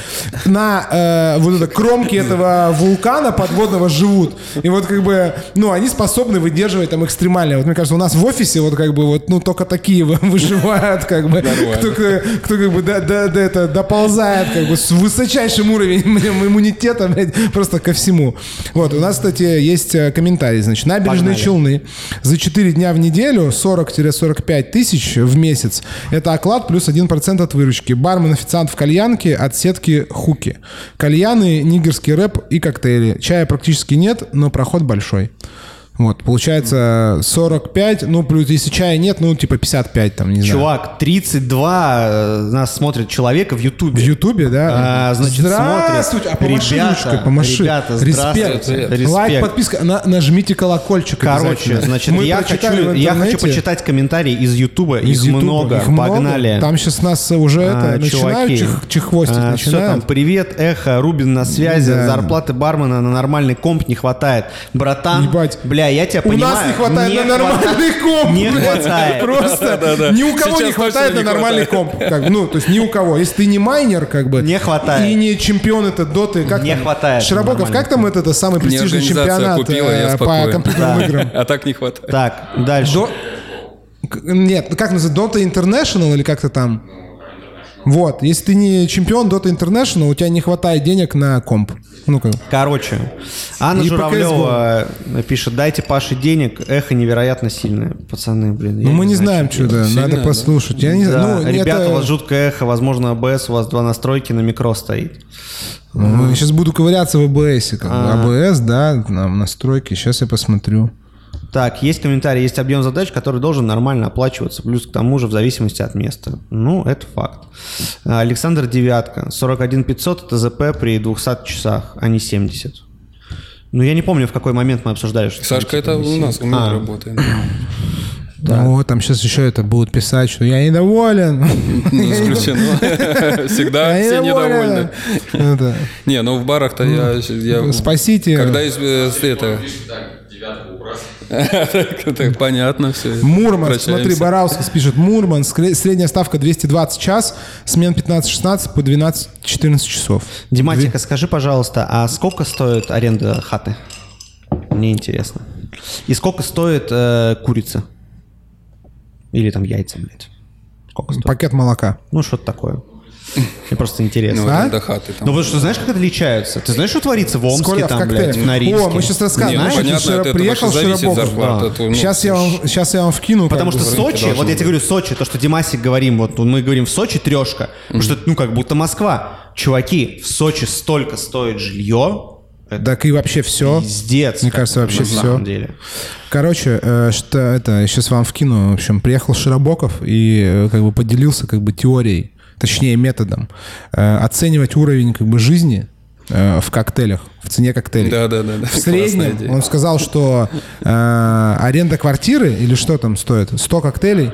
на э, вот это кромке этого вулкана подводного живут. И вот как бы, ну, они способны выдерживать там экстремальное. Вот мне кажется, у нас в офисе вот как бы вот, ну, только такие вы- (laughs) выживают, как бы, кто, кто, как бы до, до- до это доползает, как бы с высочайшим уровнем (laughs) иммунитета, блядь, просто ко всему. Вот, у нас, кстати, есть э, комментарий, значит, набережные Погнали. Челны за 4 дня в неделю 40-45 тысяч в месяц. Это оклад плюс 1% от выручки. Бармен, официант в кальянке от сетки Хуки. Кальяны, нигерский рэп и коктейли. Чая практически нет, но проход большой. Вот, получается 45, ну, плюс если чая нет, ну, типа 55 там, не знаю. Чувак, 32 э, нас смотрит человека в Ютубе. В Ютубе, да? А, значит, Здравствуйте, а смотрит. помаши Ребята, ручкой, помаши. ребята, Респект. здравствуйте. Респект. Лайк, подписка. На- нажмите колокольчик Короче, значит, Мы я хочу, я хочу почитать комментарии из Ютуба. Из Их Ютуба. много. Их много. Погнали. Там сейчас нас уже это, А, начинают чуваки. чих- чехвостить. А, всё, там, начинают. привет, эхо, Рубин на связи, Да. зарплаты бармена на нормальный комп не хватает. Братан, Ебать. бля, я тебя У понимаю. нас не хватает на нормальный комп. Не хватает. Просто ни у кого Сейчас не хватает на не нормальный хватает. комп. Как ну, то есть ни у кого. Если ты не майнер, как бы. Не хватает. И не чемпион это доты. Как Не там? хватает Широбоков, как там это, это самый престижный чемпионат купила, э, по компьютерным Да. играм? А так не хватает. Так, дальше. До- Нет, ну как называется, Dota International или как-то там? Вот, если ты не чемпион Dota International, у тебя не хватает денег на комп. Ну как. Короче, Анна И Журавлева пишет, дайте Паше денег, эхо невероятно сильное. Пацаны, блин. Ну мы не знаем, что да, надо да. послушать. Я не Да, знаю. Ну, ребята, это- у вас жуткое эхо, возможно, АБС, у вас два настройки, на микро стоит. Ну, Сейчас буду ковыряться в АБС. Как. А. АБС, да, там настройки. Сейчас я посмотрю. Так, есть комментарий, есть объем задач, который должен нормально оплачиваться, плюс к тому же в зависимости от места. Ну, это факт. Александр Девятка, 41 500 это ЗП при 200 часах, а не 70. Ну, я не помню, в какой момент мы обсуждали, что... Сашка, это у нас, у меня А. работает. Ну, там сейчас еще это будут писать, что я недоволен. (laughs) Не исключено. (laughs) Всегда Я все недовольны. Это, Не, ну в барах-то я... я- Спасите. Когда из- э, это... Девятку убрать. Это понятно все. Мурманск, смотри. Бараускас пишет, Мурманск, сре- средняя ставка 220 час, смен 15-16 по 12-14 часов. Диматика, скажи, пожалуйста, а сколько стоит аренда хаты? Мне интересно. И сколько стоит э, курица? Или там яйца, блядь? Сколько стоит? Пакет молока. Ну, что-то такое. Мне просто интересно. Ну, А? до хаты там. Ну, потому что знаешь, как отличаются? Ты знаешь, что творится в Омске, Сколько в там, блядь, коктейле? в Норильске? О, мы сейчас расскажем. Не, ну, Знаешь, понятно, этого приехал Широбоков. то, ну, сейчас, я вам, сейчас я вам вкину. Потому что Сочи, вот я тебе говорю, Сочи, то, что Димасик говорим, вот мы говорим в Сочи трешка, потому что, ну, как будто Москва. Чуваки, в Сочи столько стоит жилье, это Так и вообще все. пиздец. Мне кажется, вообще на самом деле. Короче, э, что это, сейчас вам вкину. В общем, приехал Широбоков и э, как бы поделился как бы теорией, точнее методом, э, оценивать уровень как бы жизни э, в коктейлях, в цене коктейлей. Да, да, да. да. В среднем он сказал, что э, аренда квартиры или что там стоит? 100 коктейлей?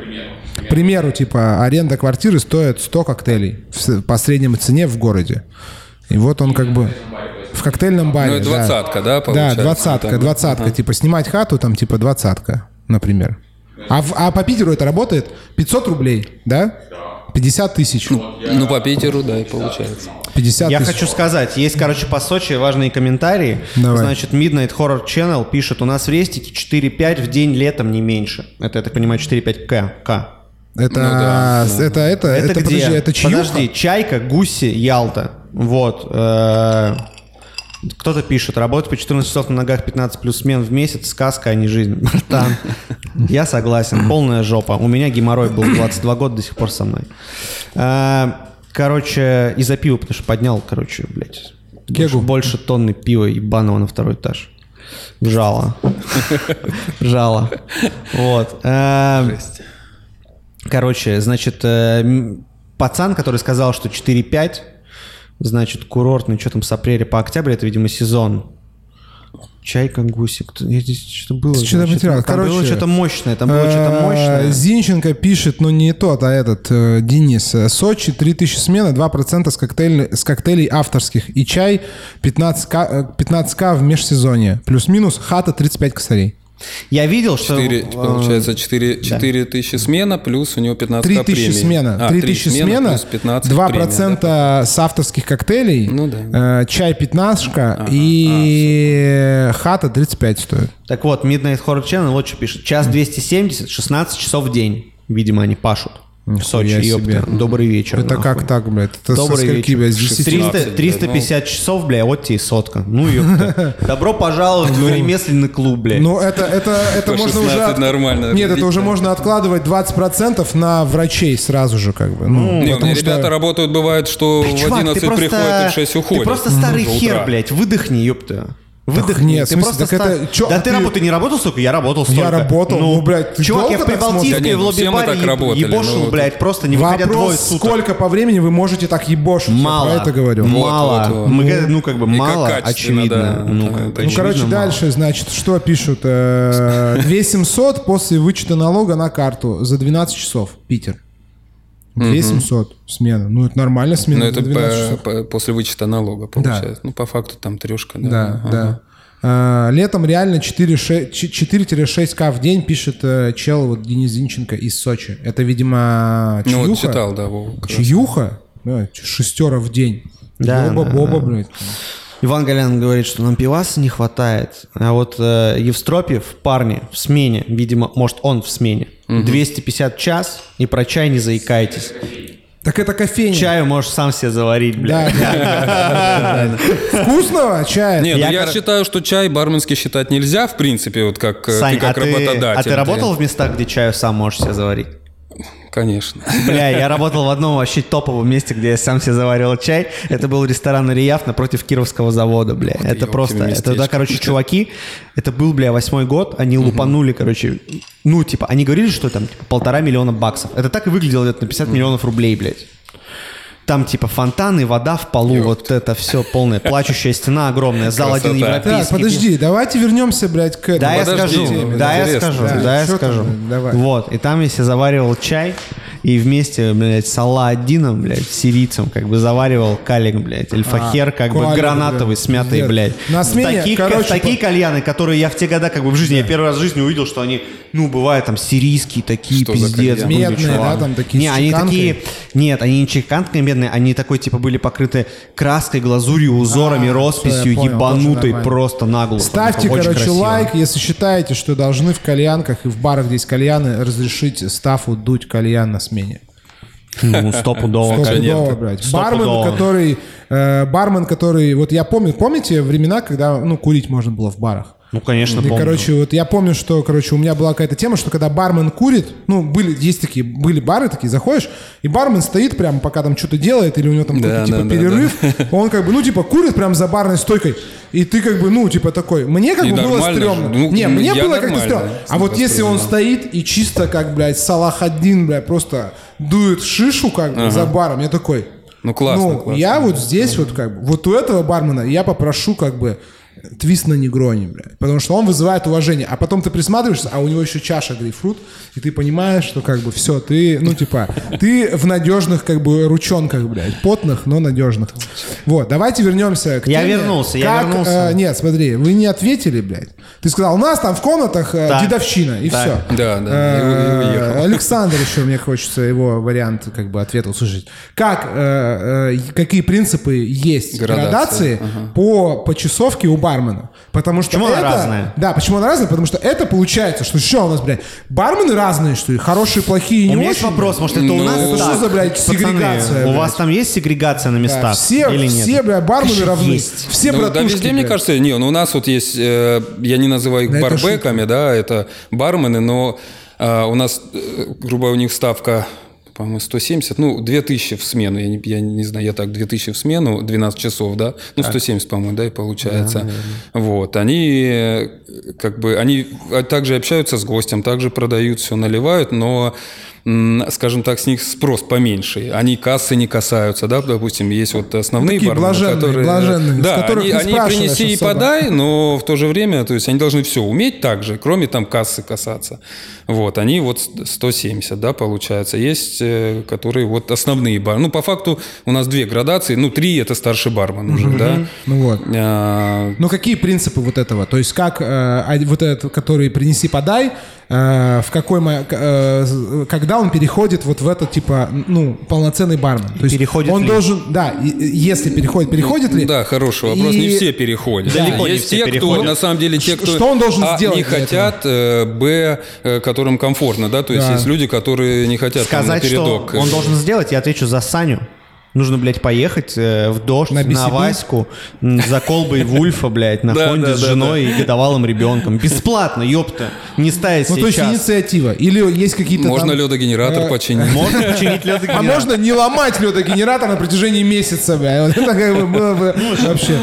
К примеру, типа, аренда квартиры стоит 100 коктейлей в по средней цене в городе. И вот он как бы в коктейльном баре. Ну, это да. двадцатка, да, Да, получается? двадцатка, Так, двадцатка. ага. Типа снимать хату, там типа двадцатка, например. А, в- а по Питеру это работает 500 рублей, да? 50 тысяч. Ну, по Питеру, да, и получается. 50 Я тысяч. хочу сказать, есть, короче, по Сочи важные комментарии. Давай. Значит, Midnight Horror Channel пишет, у нас в Рестике 4-5 в день летом не меньше. Это, я так понимаю, 4-5 К. К. Это, Ну да, с- это, это, это, Это, где? подожди, это чьюха? Подожди, Чайка, Гуси, Ялта. Вот. э, Кто-то пишет, работать по 14 часов на ногах 15 плюс смен в месяц, сказка, а не жизнь. (laughs) Братан, я согласен, полная жопа. У меня геморрой был 22 года, до сих пор со мной. Э, Короче, из-за пива, потому что поднял, короче, блядь. Больше, больше тонны пива ебаного на второй этаж. Жало. Жало. Вот. Э, Короче, значит, э, пацан, который сказал, что 4-5, значит, курортный, что там с апреля по октябрь, это, видимо, сезон. Чайка, гусик. Я здесь что-то было. Что-то значит, потерял. Там было Короче, что-то мощное, там было что-то Э, мощное. Зинченко пишет, но не тот, а этот, э, Денис. Э, Сочи 3000 смена, 2% с, коктейль, с коктейлей авторских. И чай 15к, э, 15к в межсезонье. Плюс-минус хата 35 косарей. Я видел, что... Четыре, э, получается, 4, 4 тысячи смена, плюс у него 15 3000 премии. смена. А, 3000 три смена, плюс 15 2% премия, да. с авторских коктейлей, Ну да. э, чай 15 и хата 35 стоит. Так вот, Midnight Horror Channel вот что пишет. Час 270, 16 часов в день. Видимо, они пашут. В Сочи, Нихуя ёпта. Добрый вечер. Это нахуй. как так, блядь? Это со Добрый скольки, вечер. блядь, с 10 300 16, 350 часов, бля, вот тебе и сотка. Ну, ёпта. (laughs) Добро пожаловать в ремесленный клуб, бля. Ну, это, это, это можно уже... 16 нормально. Нет, это уже можно откладывать 20% на врачей сразу же, как бы. Ну, Не, у меня что- ребята работают, бывает, что в Чувак, 11 ты просто, приходят и в 6 уходят. Ты просто старый До хер, блядь. Выдохни, ёпта. Выдохни. нет, в ты смысле, просто так это- чё, да а ты, ты- работал, ты не работал столько? Я работал столько. Я работал, ну, блядь, ты Чувак, я в в Да мы лобби-баре так работали, ебошил, ну, блядь, просто не выходя двое Вопрос, суток. сколько по времени вы можете так ебошить? Я Мало. Про это говорю. Вот, Мало. вот, вот. Мы, г- ну, как бы, И как мало, качественно, очевидно. да, Ну, как бы, Ну, Ну, очевидно, короче, мало. дальше, значит, что пишут? Э, 2700 после вычета налога на карту за 12 часов. Питер. 2700 смена. Ну, это нормально смена Но за это 12 по- часов. по- после вычета налога получается. Ну, по факту там трешка. Да, Да, Ага. да. А, Летом реально 4-6 4-6к в день пишет э, чел вот Денис Зинченко из Сочи. Это, видимо, Ну, чаюха. вот читал, да, Вова. Чаюха? Да, шестера в день. Да, Боба, да, боба, да. блядь. Иван Голян говорит, что нам пиваса не хватает. А вот э, Евстропьев, парни, в смене, видимо, может, он в смене. 250 час, и про чай не заикайтесь. Так это кофейня. Чаю можешь сам себе заварить, да. Вкусного чая? Не, ну Я, считаю, что чай барменский считать нельзя, в принципе, вот как э, ты как а, работодатель. а ты работал в местах, где чаю сам можешь себе заварить? Конечно. Бля, я работал в одном вообще топовом месте, где я сам себе заваривал чай. Это был ресторан «Рияв» напротив Кировского завода, бля. Это ёптин просто... Это туда, короче, чуваки... Это был, бля, восьмой год. Они лупанули, короче... Ну, типа, они говорили, что там типа, полтора миллиона баксов. Это так и выглядело где-то на 50 миллионов рублей, блядь. Там типа фонтаны, вода в полу, вот это все полное. Плачущая стена огромная, (laughs) зал один европейский. Так, подожди, давайте вернемся, блядь, к этому. Да, я Подожди, скажу. ну, Да, я скажу. Да, Да, я скажу. Вот. И там я себе заваривал чай. И вместе, блядь, с Алла-Аддином, блядь, сирийцем, как бы заваривал калик, блядь, эльфахер, как бы гранатовый, блядь, смятый, пиздец. блядь. На смене, такие, короче, такие по- кальяны, которые я в те года, как бы в жизни, я первый раз в жизни увидел, что они, ну, бывают там сирийские такие, Что пиздец. Медные, да, там такие Не, с они такие, нет, они не чеканкой медные, они такой, типа, были покрыты краской, глазурью, узорами, А, росписью, понял, ебанутой, просто наглухо. Ставьте, Очень короче, красиво. лайк, если считаете, что должны в кальянках и в барах, где есть кальяны, разрешить стафу дуть кальян на смене. Ну, стопудово. Конечно. Бармен, который... э, бармен, который... Вот я помню... Помните времена, когда, ну, курить можно было в барах? Ну, конечно, И, помню. короче, вот я помню, что, короче, у меня была какая-то тема, что когда бармен курит, ну, были, есть такие, были бары такие, заходишь, и бармен стоит прямо, пока там что-то делает, или у него там Да, какой-то, типа, да, да, перерыв, он как бы, ну, типа, курит прям за барной стойкой, и ты как бы, ну, типа, такой, мне как И бы было стрёмно. Ну, Не, мне было как-то стрёмно. А вот если он стоит и чисто, как, блядь, Салах один, блядь, просто дует шишу, как бы, за баром, я такой... Ну, классно, Ну, классно. я вот здесь вот как бы, вот у этого бармена я попрошу как бы твист на негроне, блядь. Потому что он вызывает уважение. А потом ты присматриваешься, а у него еще чаша грейпфрут, и ты понимаешь, что как бы все, ты, ну типа, ты в надежных как бы ручонках, блядь. Потных, но надежных. Вот, давайте вернемся к Я теме, вернулся, я как, вернулся. э, нет, смотри, вы не ответили, блядь. Ты сказал, у нас там в комнатах э, дедовщина, и Так. все. Да, да, уехал. Александр еще, мне хочется его вариант как бы ответа услышать. Как, э, э, какие принципы есть Градация, градации по почасовке у бармена? Потому что Почему она это, разная? Да, почему она разная? Потому что это получается, что что у нас, блядь, бармены разные, что ли? Хорошие, плохие, не У меня очень? есть вопрос, может, это у Ну, нас это так? что за, блядь, Пацаны, сегрегация, У блядь? вас там есть сегрегация на Да, местах? все, или нет? все, блядь, бармены равны. есть. Все Ну, да, братушки, везде, мне блядь. кажется, не, ну, у нас вот есть, э, я не называю их Да, это барбеками, да, это бармены, но э, у нас, э, грубо говоря, у них ставка, по-моему, 170, ну, 2000 в смену, я не, я не знаю, я так, 2000 в смену, 12 часов, да, ну, 170, по-моему, да, и получается. вот, они э, как бы, они также общаются с гостем, также продают, все наливают, но скажем так, с них спрос поменьше. Они кассы не касаются, да, допустим, есть вот основные Такие бармены, блаженные, которые... блаженные, с да, они, они принеси и особо. подай, но в то же время, то есть они должны все уметь так же, кроме там кассы касаться. Вот, они вот 170, да, получается. Есть, э, которые вот основные бар. Ну, по факту у нас две градации, ну, три это старший бармен уже, да. Ну вот. А, Ну какие принципы вот этого? То есть как э, а- вот этот, который принеси подай, э, в какой э, когда он переходит вот в этот типа ну полноценный бармен? То есть Переходит он ли? должен, да, если переходит, переходит ли? Да, хороший вопрос. И- Не все переходят. Далеко не Есть все те, кто, переходят. на самом деле, те, кто... что он должен а, сделать не хотят, э, б, э, которым комфортно, да, то есть Да. есть люди, которые не хотят там Сказать, что напередок. он должен сделать, я отвечу за Саню. Нужно, блядь, поехать э, в дождь На на? Ваську м, за колбой Вульфа, блядь, на Хонде с женой и годовалым ребенком. Бесплатно, ёпта. Не ставить Ну то есть сейчас. инициатива. Или есть какие-то Можно там- ледогенератор э, починить. Можно починить (laughs) А ледогенератор. можно не ломать ледогенератор на протяжении месяца, бля. Вот это как бы было бы вообще.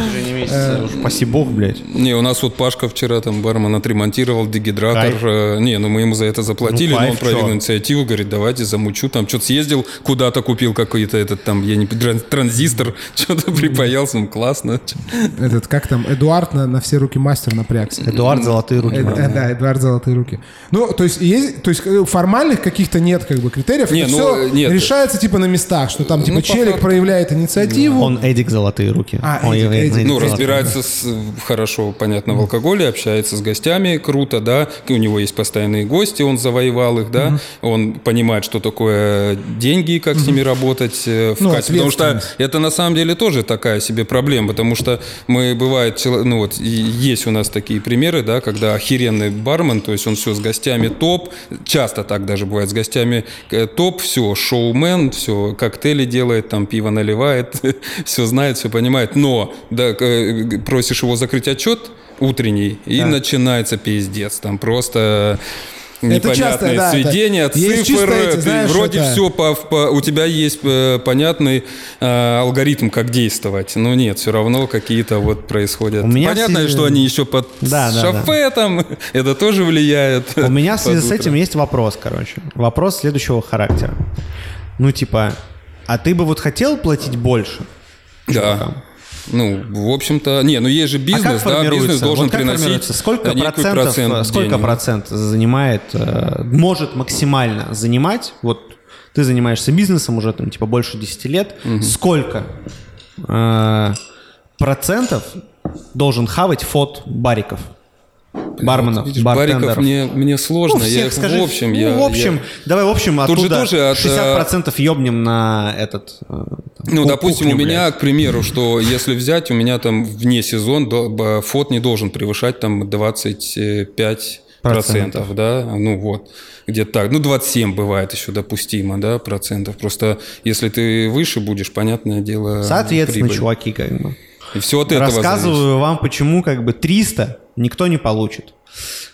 Э, уж Спасибо бог, блядь. Не, у нас вот Пашка вчера там бармен отремонтировал дегидратор. Кайф. Э, Не, ну мы ему за это заплатили, Ну, но он проявил чё? инициативу, говорит, давайте замучу. Там что-то съездил, куда-то купил какой-то этот там, я не тран- транзистор, (laughs) что-то припаялся, ну классно. Этот, как там, Эдуард на, на все руки мастер напрягся. Эдуард Золотые руки. Э, Да, Эдуард Золотые руки. Ну, то есть, есть, то есть формальных каких-то нет как бы критериев. Не, это ну, все нет. решается типа на местах, что там типа Ну, челик факту. проявляет инициативу. Он Эдик Золотые руки. А, Эдик, Эдик. Эдик Ну, разбирается с, хорошо, понятно, в алкоголе, общается с гостями, круто, да. У него есть постоянные гости, он завоевал их, да. Он понимает, что такое деньги, как с ними работать э, в Ну, качестве. Потому что это на самом деле тоже такая себе проблема, потому что мы, бывает, ну вот, есть у нас такие примеры, да, когда охеренный бармен, то есть он все с гостями топ, часто так даже бывает, с гостями э, топ, все, шоумен, все, коктейли делает, там пиво наливает, (laughs) все знает, все понимает, но да, э, просишь его закрыть отчет утренний, и начинается пиздец, там просто... Это часто, Непонятные да, это- сведения, чисто цифры, эти, ты знаешь, вроде это- все по, по- у тебя есть э, понятный э, алгоритм, как действовать, но нет, все равно какие-то вот происходят. У меня Понятно, все- что они еще под Да, да, шофе там, (laughs) это тоже влияет. У меня в (laughs) связи с этим есть вопрос, короче. Вопрос следующего характера. Ну, типа, а ты бы вот хотел платить больше? Да. Ну, в общем-то, не, ну есть же а бизнес, как да, бизнес должен вот как приносить? Сколько процентов, процент э, сколько денег. процент занимает, э, может максимально занимать, вот ты занимаешься бизнесом уже там типа больше 10 лет, сколько э, процентов должен хавать фот бариков? Барменов, Видишь, бартендеров. бариков мне, мне сложно, Ну, я всех их скажи. в общем, ну, я... в общем, я- давай в общем Тут же оттуда тоже от, э, 60% ёбнем на этот. э, там, Ну, допустим, кухню, у меня, блядь. к примеру, что если взять, у меня там вне сезон фот не должен превышать там 25 процентов, да, ну вот, где-то так. Ну, 27 бывает еще допустимо, да, процентов. Просто если ты выше будешь, понятное дело, Соответственно, прибыль. чуваки, как бы. И все от этого Рассказываю зависит. вам, почему как бы 300 никто не получит.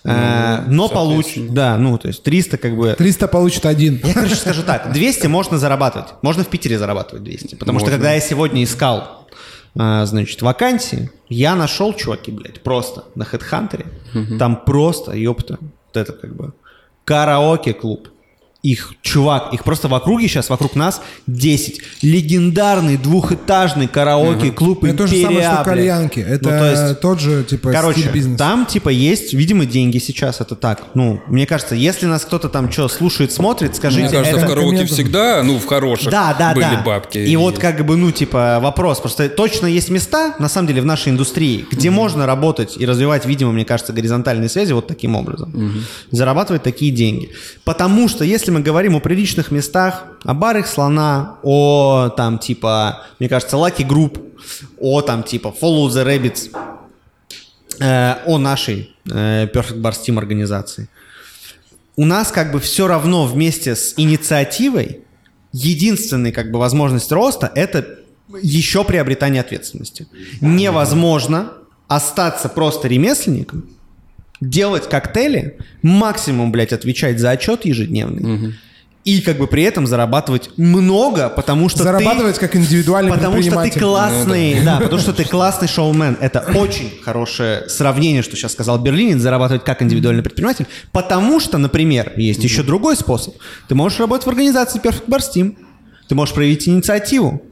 Э, но получит, да, ну, то есть 300 как бы... 300 получит один. Я, короче, скажу так, 200 можно зарабатывать. Можно в Питере зарабатывать 200. Потому что Можно. когда я сегодня искал, а, значит, вакансии, я нашел, чуваки, блядь, просто на HeadHunter. Там просто, ёпта, вот это как бы караоке-клуб. Их, чувак, их просто в округе сейчас, вокруг нас 10. Легендарный двухэтажный караоке-клуб Это то же самое, что кальянки. Это Ну, то есть, тот же, типа, Короче, стиль бизнеса. там типа есть, видимо, деньги сейчас, это так. Ну, мне кажется, если нас кто-то там что слушает, смотрит, скажите, Мне кажется, это- в караоке всегда, ну, в хороших да, да, были да. бабки. И вот как бы, ну, типа, вопрос. Просто точно есть места, на самом деле, в нашей индустрии, где можно работать и развивать, видимо, мне кажется, горизонтальные связи вот таким образом. Зарабатывать такие деньги. Потому что, если мы говорим о приличных местах, о барах слона, о там, типа, мне кажется, Lucky Group, о там, типа, Follow the Rabbits, э, о нашей э, Perfect Bar Steam организации. У нас как бы все равно вместе с инициативой единственная как бы возможность роста это еще приобретание ответственности. Невозможно остаться просто ремесленником, делать коктейли, максимум, блядь, отвечать за отчет ежедневный. И как бы при этом зарабатывать много, потому что ты- Зарабатывать как индивидуальный Потому что ты классный, да, потому что ты классный шоумен. Это очень хорошее сравнение, что сейчас сказал Берлинин, зарабатывать как индивидуальный предприниматель. Потому что, например, есть еще другой способ. Ты можешь работать в организации Perfect Bar Steam. Ты можешь проявить инициативу.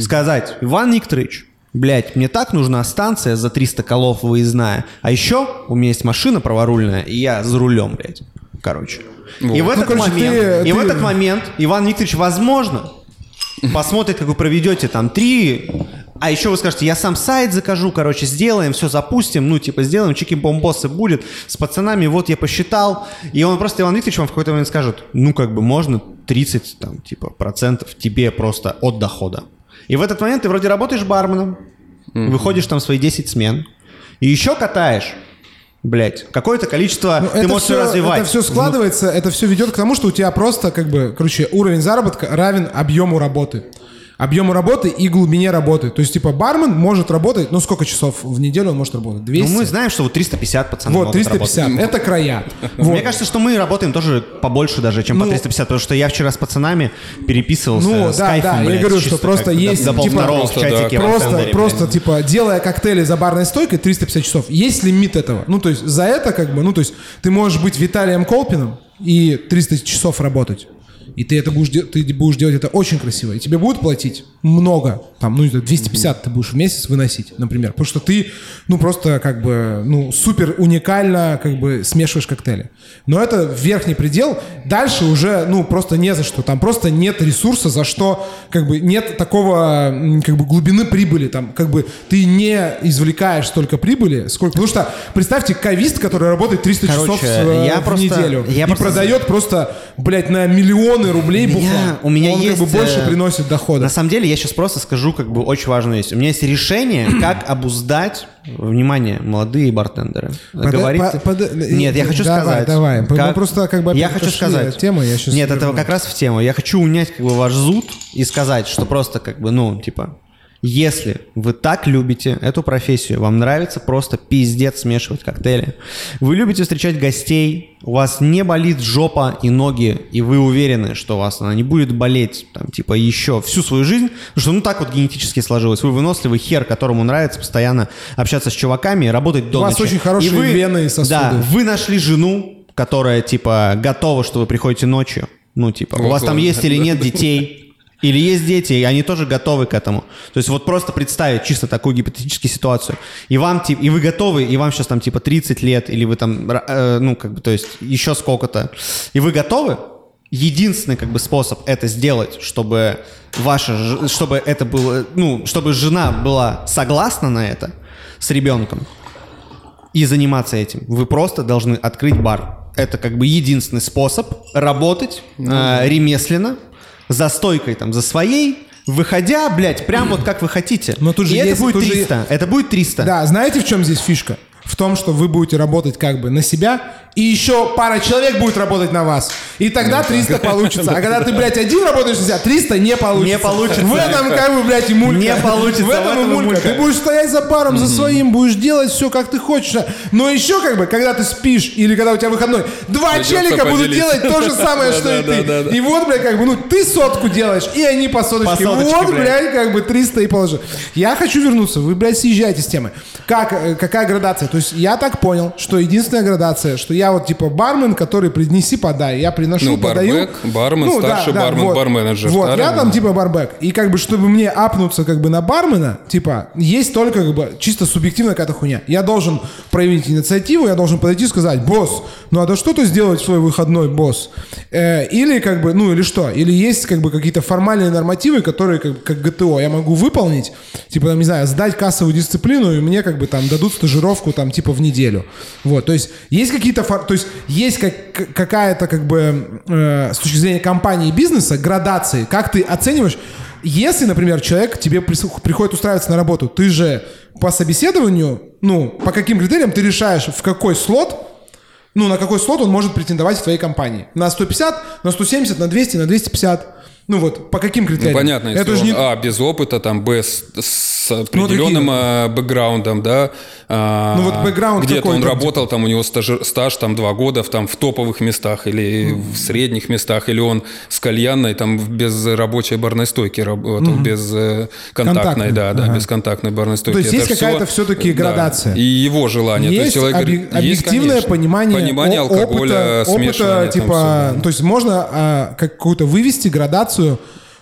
Сказать, Иван Викторович, блядь, мне так нужна станция за 300 колов выездная. А еще у меня есть машина праворульная, и я за рулем, блядь. Короче. И в Вот. этот Ну, короче, момент, ты- и в ты- этот момент Иван Викторович, возможно, посмотрит, как вы проведете там три, а еще вы скажете, я сам сайт закажу, короче, сделаем, все запустим, ну, типа, сделаем, чики бомбосы будет, с пацанами, вот я посчитал, и он просто, Иван Викторович, вам в какой-то момент скажет, ну, как бы, можно 30, там, типа, процентов тебе просто от дохода. И в этот момент ты вроде работаешь барменом, выходишь там свои 10 смен, и еще катаешь, блядь, какое-то количество, Ну, ты это можешь все, развивать. Это все складывается, это все ведет к тому, что у тебя просто, как бы, короче, уровень заработка равен объему работы. Объему работы и глубине работы. То есть, типа, бармен может работать, ну, сколько часов в неделю он может работать? 200? Ну, мы знаем, что вот 350 пацанов вот, могут 350. работать. (laughs) Это края. Мне Вот. кажется, что мы работаем тоже побольше даже, чем по Ну, 350, потому что я вчера с пацанами переписывался Ну, с да, кайфом, да, я блядь, говорю, чисто что просто есть, до, типа, в просто, чатике да, в Просто, просто, блядь. типа, делая коктейли за барной стойкой 350 часов, есть лимит этого. Ну, то есть, за это, как бы, ну, то есть, ты можешь быть Виталием Колпиным и 300 часов работать. И ты это будешь, де- ты будешь делать это очень красиво. И тебе будут платить много. Там, ну, это 250 ты будешь в месяц выносить, например. Потому что ты, ну, просто, как бы, ну, супер уникально, как бы, смешиваешь коктейли. Но это верхний предел. Дальше уже, ну, просто не за что. Там просто нет ресурса, за что, как бы, нет такого, как бы, глубины прибыли. Там, как бы, ты не извлекаешь столько прибыли, сколько... Потому что, представьте, кавист, который работает 300 Короче, часов э, я в просто- неделю. я и просто- продает просто, блядь, на миллионы рублей У меня- бухла. у меня Он, есть, как бы, больше э, приносит дохода. На самом деле, я сейчас просто скажу, как бы, очень важную вещь. У меня есть решение, (clears throat) как обуздать, внимание, молодые бартендеры. Пода- Говорите... по- пода- Нет, я хочу давай, сказать. давай. Мы просто, как бы, Я хочу сказать. от темы, я щас Нет, это вернусь. как раз в тему. Я хочу унять, как бы, ваш зуд и сказать, что просто, как бы, ну, типа, если вы так любите эту профессию, вам нравится просто пиздец смешивать коктейли, вы любите встречать гостей, у вас не болит жопа и ноги, и вы уверены, что у вас она не будет болеть, там, типа, еще всю свою жизнь, потому что, ну, так вот генетически сложилось. Вы выносливый хер, которому нравится постоянно общаться с чуваками и работать до У вас ночи. очень хорошие И вы- вены и сосуды. Да, вы нашли жену, которая, типа, готова, что вы приходите ночью. Ну, типа, у вас там есть или нет детей, или есть дети, и они тоже готовы к этому. То есть вот просто представить чисто такую гипотетическую ситуацию. И вам, типа, и вы готовы, и вам сейчас там, типа, 30 лет, или вы там, э, ну, как бы, то есть еще сколько-то. И вы готовы? Единственный, как бы, способ это сделать, чтобы ваша, чтобы это было, ну, чтобы жена была согласна на это с ребенком, и заниматься этим. Вы просто должны открыть бар. Это как бы единственный способ работать э, ремесленно, за стойкой там, за своей, выходя, блядь, прям вот как вы хотите. Но тут же И есть- это будет тут же- 300. Это будет 300. Да, знаете, в чем здесь фишка? В том, что вы будете работать как бы на себя, и еще пара человек будет работать на вас. И тогда 300 получится. А когда ты, блядь, один работаешь на себя, 300 не получится. Не получится. В этом, как бы, блядь, и мулька. Не получится, В этом в этом и мулька. мулька. Ты будешь стоять за баром, за своим, будешь делать все, как ты хочешь. Но еще, как бы, когда ты спишь, или когда у тебя выходной, два Придется челика будут делать то же самое, что и (laughs) ты. И вот, блядь, как бы, ну, ты сотку делаешь, и они по соточке. Вот, блядь. блядь, как бы 300 и положи. Я хочу вернуться. Вы, блядь, съезжаете с темы. Как, э, какая градация? То есть я так понял, что единственная градация, что я вот типа бармен, который принеси, подай. Я приношу, Ну, подаю. барбэк, бармен, старший бармен, барменеджер, Вот, я второй, там да. типа барбэк. И как бы, чтобы мне апнуться как бы на бармена, типа, есть только как бы чисто субъективная какая-то хуйня. Я должен проявить инициативу, я должен подойти и сказать, босс, ну надо что-то сделать в свой выходной, босс. Э, или как бы, ну или что? Или есть как бы какие-то формальные нормативы, которые как, как ГТО я могу выполнить, типа, там, не знаю, сдать кассовую дисциплину, и мне как бы там дадут стажировку там типа в неделю. Вот, то есть есть какие-то, то есть есть как, какая-то как бы э, с точки зрения компании и бизнеса градации, как ты оцениваешь, если, например, человек тебе приходит устраиваться на работу, ты же по собеседованию, ну, по каким критериям ты решаешь, в какой слот, ну, на какой слот он может претендовать в твоей компании? На 150, на 170, на 200, на 250? Ну вот, по каким Ну, критериям? понятно, если Это он, же не... Ну, а, без опыта, там, Б, с, с определенным а, бэкграундом, да. а, Ну, вот бэкграунд Где-то он там, работал, там, у него стаж, стаж там два года в, там, в топовых местах или в средних местах, или он с кальянной, там, без рабочей барной стойки работал, без э, контактной, Контактной, да, да, ага. без контактной барной стойки. То есть Это есть какая-то всё-таки да, градация. И его желание. То Есть человек объ- есть, объективное конечно. понимание, Понимание алкоголя, опыта, опыта, там типа, всё, да. то есть можно а, какую-то вывести градацию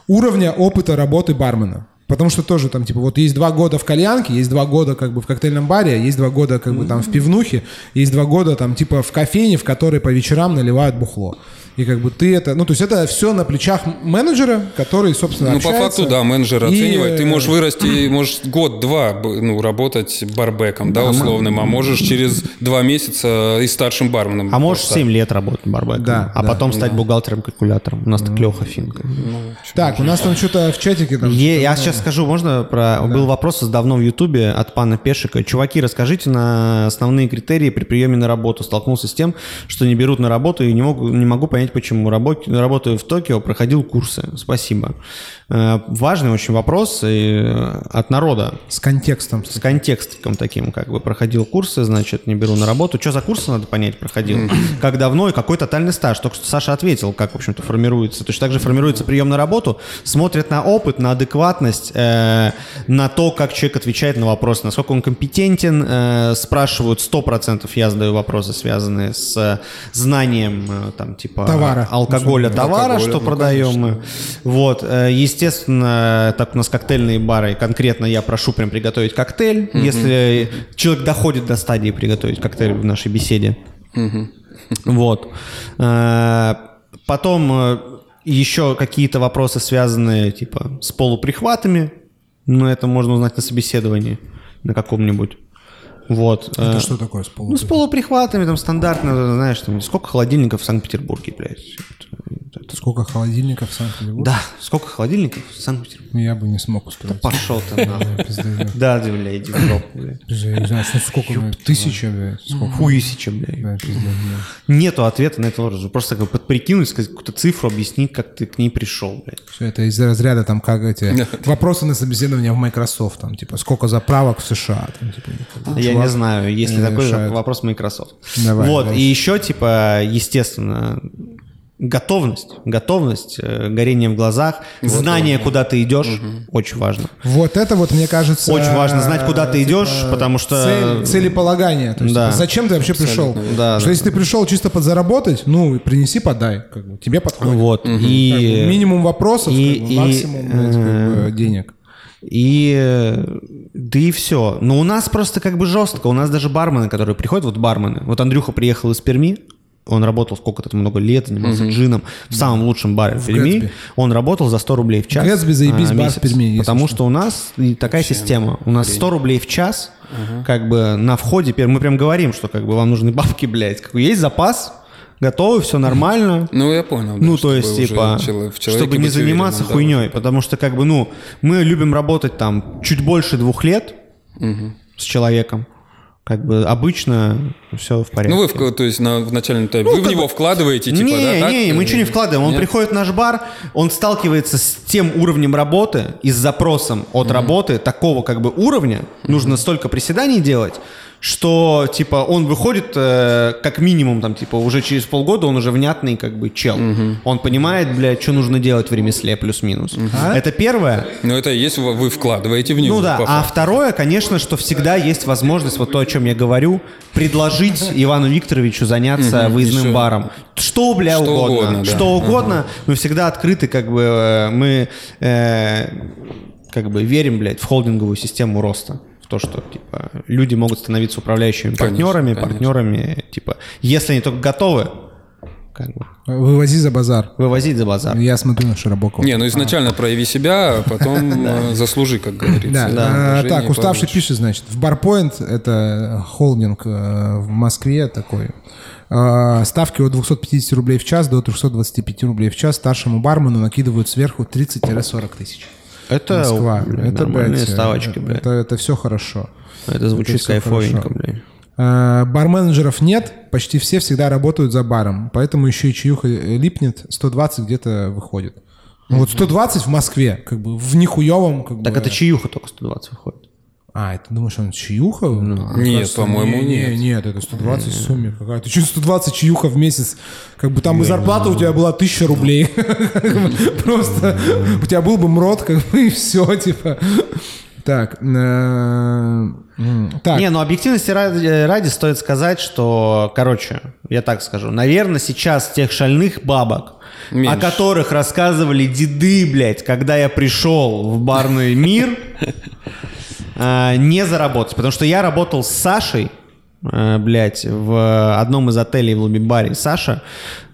уровня опыта работы бармена. Потому что тоже там, типа, вот есть два года в кальянке, есть два года как бы в коктейльном баре, есть два года как бы там в пивнухе, есть два года там типа в кофейне, в которой по вечерам наливают бухло. И как бы ты это, ну то есть это все на плечах менеджера, который, собственно, Ну, по общается. факту, да, менеджер И, оценивает. Ты э, можешь вырасти, можешь год-два ну, работать барбеком, да, условным, а можешь через два месяца и старшим барменом. А можешь просто. 7 лет работать барбеком, Да, а да, потом стать бухгалтером-калькулятором. У нас так Леха Финка. Так, у нас там что-то в чатике там. Е- я сейчас скажу, можно про... Был вопрос давно в Ютубе от пана Пешика. Чуваки, расскажите на основные критерии при приеме на работу. Столкнулся с тем, что не берут на работу и не могу, не могу понять, почему. Рабо- Работаю в Токио, проходил курсы. Спасибо. Э, Важный очень вопрос и, э, от народа. С контекстом. С контекстиком таким, как бы, проходил курсы, значит, не беру на работу. Что за курсы, надо понять, проходил? Как давно и какой тотальный стаж? Только что Саша ответил, как, в общем-то, формируется. Точно так же формируется прием на работу, смотрят на опыт, на адекватность, э, на то, как человек отвечает на вопросы, насколько он компетентен, э, спрашивают 100%, я задаю вопросы, связанные с знанием, э, там, типа, Товара. алкоголя, товара, Алкоголя, что ну, продаем мы. Вот, э, естественно, так у нас коктейльные бары, и конкретно я прошу прям приготовить коктейль, если человек доходит до стадии приготовить коктейль в нашей беседе. Вот. Э, Потом э, еще какие-то вопросы, связанные типа с полуприхватами, но это можно узнать на собеседовании на каком-нибудь. Вот. Это э, что такое с полу? ну, с полуприхватами, там, стандартно, знаешь, там, сколько холодильников в Санкт-Петербурге, блядь. Это- это- Сколько холодильников в Санкт-Петербурге? Да, сколько холодильников в Санкт-Петербурге? Я бы не смог устроить. Пошел ты нахуй. Да. Да, ты, бля, иди в жопу, блядь. Пизда, Я не знаю, что сколько, блядь, тысяча, блядь, сколько. Хуесича, блядь. Да, да. Нету ответа на этот вопрос. Просто как подприкинуть, сказать какую-то цифру, объяснить, как ты к ней пришел, блядь. Все это из разряда там как эти (laughs) вопросы на собеседование в Microsoft, там типа сколько заправок в США, там типа. Я чувак не знаю, есть ли э, такой решает. вопрос Microsoft. Давай, вот, давай. и еще, типа, естественно, готовность, готовность, э, горение в глазах, знание, куда ты идешь, очень важно. Вот это вот мне кажется. Очень важно знать, куда ты идешь, потому что- цель- целеполагание. То есть, Да. типа, зачем ты вообще пришел? Да, что да. если ты пришел чисто подзаработать, ну принеси, подай, как бы тебе подходит. Вот, Как бы и... минимум вопросов, и- как бы, и, максимум как бы, денег. И э, да и все. Но у нас просто как бы жестко. У нас даже бармены, которые приходят, вот бармены. Вот Андрюха приехал из Перми, он работал сколько-то много лет, занимался джином в самом лучшем баре в, Перми. Гэтсби. Он работал за 100 рублей в час. Гэтсби, заебись, а, бар в. Перми, Потому что. что у нас такая система. У нас 100 рублей в час, как бы на входе, мы прям говорим, что как бы вам нужны бабки, блядь. Есть запас, готовы, все нормально. (laughs) Ну, я понял. да, Ну, то есть, типа, чтобы не быть уверенным, заниматься да, хуйней, потому что, как бы, ну, мы любим работать там чуть больше двух лет с человеком, Как бы обычно все в порядке. Ну, вы, в- то есть, на, в начальном этапе, Ну, вы в него бы- вкладываете, типа, не, да? так? не, мы ничего не вкладываем. Он Нет? приходит в наш бар, он сталкивается с тем уровнем работы и с запросом от работы такого как бы уровня. Нужно столько приседаний делать, что типа он выходит э, как минимум там типа уже через полгода он уже внятный как бы чел. Он понимает, блядь, что нужно делать в ремесле плюс-минус. Это первое. Ну, это и есть, вы вкладываете в него. Ну да, по а второе, конечно, что всегда есть возможность, вот то, о чем я говорю, предложить (laughs) Ивану Викторовичу заняться выездным еще. баром. Что, бля, Что угодно. угодно, да. Что угодно. Мы всегда открыты, как бы, э, мы э, как бы верим, блядь, в холдинговую систему роста. В то, что, типа, люди могут становиться управляющими Конечно, партнерами, конечно. партнерами, типа, если они только готовы, как бы, Вывози за базар. вывозить за базар. Я смотрю на Широбокова. Не, ну изначально прояви себя, а потом (laughs) э, заслужи, как говорится. Да, Да. а, так, уставший пишет, значит, в Барпоинт, это холдинг э, в Москве такой, э, ставки от 250 рублей в час до 325 рублей в час старшему бармену накидывают сверху 30-40 тысяч. Это, Москва. это, блядь, ставочки, блядь. Это, это все хорошо. Это звучит всё кайфовенько, хорошо. блядь. Э, Барменеджеров нет, почти все всегда работают за баром, поэтому еще и чаюха э, липнет, 120 где-то выходит. Ну Вот 120 в Москве, как бы в нихуевом, как Так бы. это чаюха только 120 выходит. А, это думаешь, он чаюха? А, Нет, кажется, по-моему, не, нет. Не, нет, это 120 в сумме какая-то. Чуть 120 чаюха в месяц. Как бы там и зарплата у тебя была 1000 рублей. (laughs) Бы Просто у тебя был бы МРОД, как бы, и все, типа. Так. э, Так. Не, ну объективности ради, ради стоит сказать, что, короче, я так скажу, наверное, сейчас тех шальных бабок, о Меньше. которых рассказывали деды, блядь, когда я пришел в барный (laughs) мир, э, не заработать. Потому что я работал с Сашей, э, блядь, в одном из отелей в лобби-баре. Саша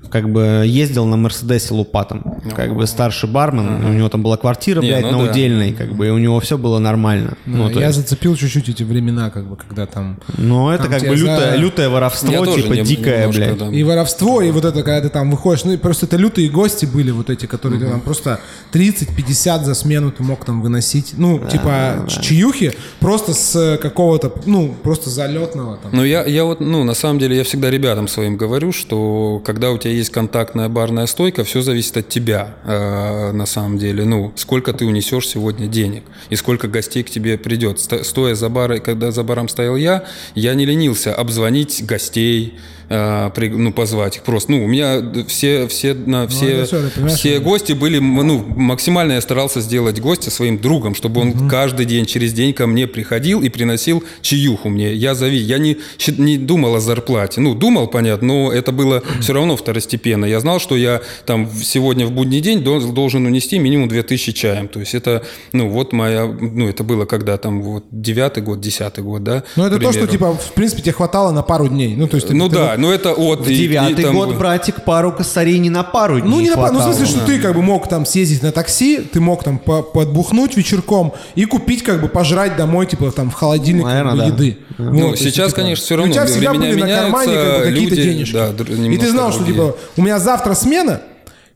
как бы ездил на Мерседесе лупатом. Как бы старший бармен, у него там была квартира, Не, блядь, ну на да. удельной, как бы, и у него все было нормально. Ну, я есть- зацепил чуть-чуть эти времена, как бы, когда там... ну, это Там как бы за- лютое, лютое воровство, Я типа не- дикое, немножко, блядь. да. И воровство, и вот это, когда ты там выходишь, ну и просто это лютые гости были вот эти, которые ты там просто 30-50 за смену ты мог там выносить. Ну, типа ч- чаюхи просто с какого-то, ну, просто залетного там. Ну, я, я вот, ну, на самом деле, я всегда ребятам своим говорю, что когда у тебя есть контактная барная стойка, все зависит от тебя, э, на самом деле. Ну, сколько ты унесешь сегодня денег и сколько гостей к тебе придет. Сто- Стоя за барой, когда за баром стоял я, я не ленился обзвонить гостей, э, при- ну, позвать их просто. Ну, у меня все, все, на, все, понимаешь, все гости были, ну, максимально я старался сделать гостя своим другом, чтобы он каждый день, через день ко мне приходил и приносил чаюху мне. Я зови, я не, не думал о зарплате. Ну, думал, понятно, но это было все равно второстепенно. Я знал, что я там сегодня в будний день дол- должен унести минимум 2000 чаем. То есть это, ну, вот моя, ну, это было когда там вот девятый год, десятый год, да? Ну, это то, что, типа, в принципе, тебе хватало на пару дней. Ну, то есть, ты- Ну ты да, но это от... В девятый год, братик, пару косарей не на пару дней Ну, не на пару, ну, в смысле, что ты как бы мог там съездить на такси, ты мог там по- подбухнуть вечерком и купить, как бы, пожрать домой, типа, там, в холодильник как Наверно, бы, да. еды. Ну, Вот, есть, сейчас, типа, конечно, всё и равно У тебя всегда были на кармане как бы, какие-то люди, денежки. да, и ты знал, что, другие. типа, у меня завтра смена,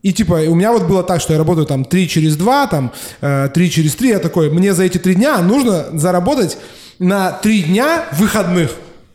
и типа у меня вот было так, что я работаю там 3 через 2, там э, 3 через 3, я такой, мне за эти 3 дня нужно заработать на 3 дня выходных.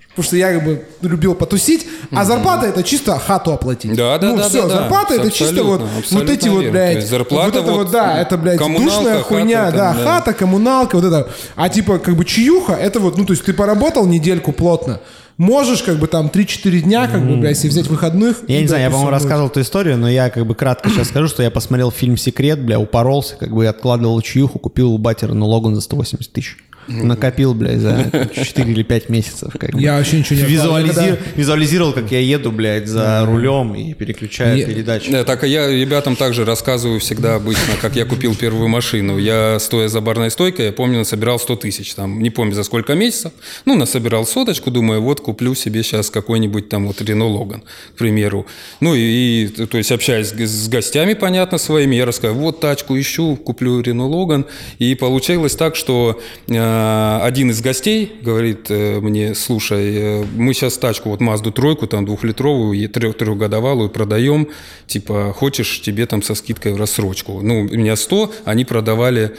Потому что я как бы любил потусить, а зарплата это чисто хату оплатить. Да, да, ну, да, все, да, да. зарплата это чисто вот, вот эти абсолютно вот, верно. блядь, зарплата вот это вот, вот, да, это, блядь, душная хата хуйня, там, да, да. хата, коммуналка, вот это. А типа, как бы чаюха, это вот, ну, то есть ты поработал недельку плотно, можешь как бы там 3-4 дня, как бы, блядь, если взять выходных. Я не знаю, я, по-моему, ну, рассказывал эту историю, но я как бы кратко сейчас (clears throat) скажу, что я посмотрел фильм «Секрет», бля, упоролся, как бы и откладывал чаюху, купил у батера на Логан за 180 тысяч. Накопил, блядь, за (laughs) 4 или 5 месяцев. Как бы. Я вообще ничего не откладывал. Визуализировал, как я еду, блядь, за рулем и переключаю Не- передачи. Да, так и я ребятам также рассказываю всегда обычно, как я купил первую машину. Я, стоя за барной стойкой, я помню, насобирал 100 тысяч. Там, не помню, за сколько месяцев. Ну, насобирал соточку, думаю, вот куплю себе сейчас какой-нибудь там вот Рено Логан, к примеру. Ну, и, и, то есть, общаясь с, с гостями, понятно, своими, я рассказываю, вот тачку ищу, куплю Рено Логан. И получилось так, что э, один из гостей говорит э, мне, слушай, э, мы сейчас тачку, вот Мазду тройку, там двухлитровую, трех, трехгодовалую продаем, типа, хочешь, тебе там со скидкой в рассрочку. Ну, у меня 100, они продавали,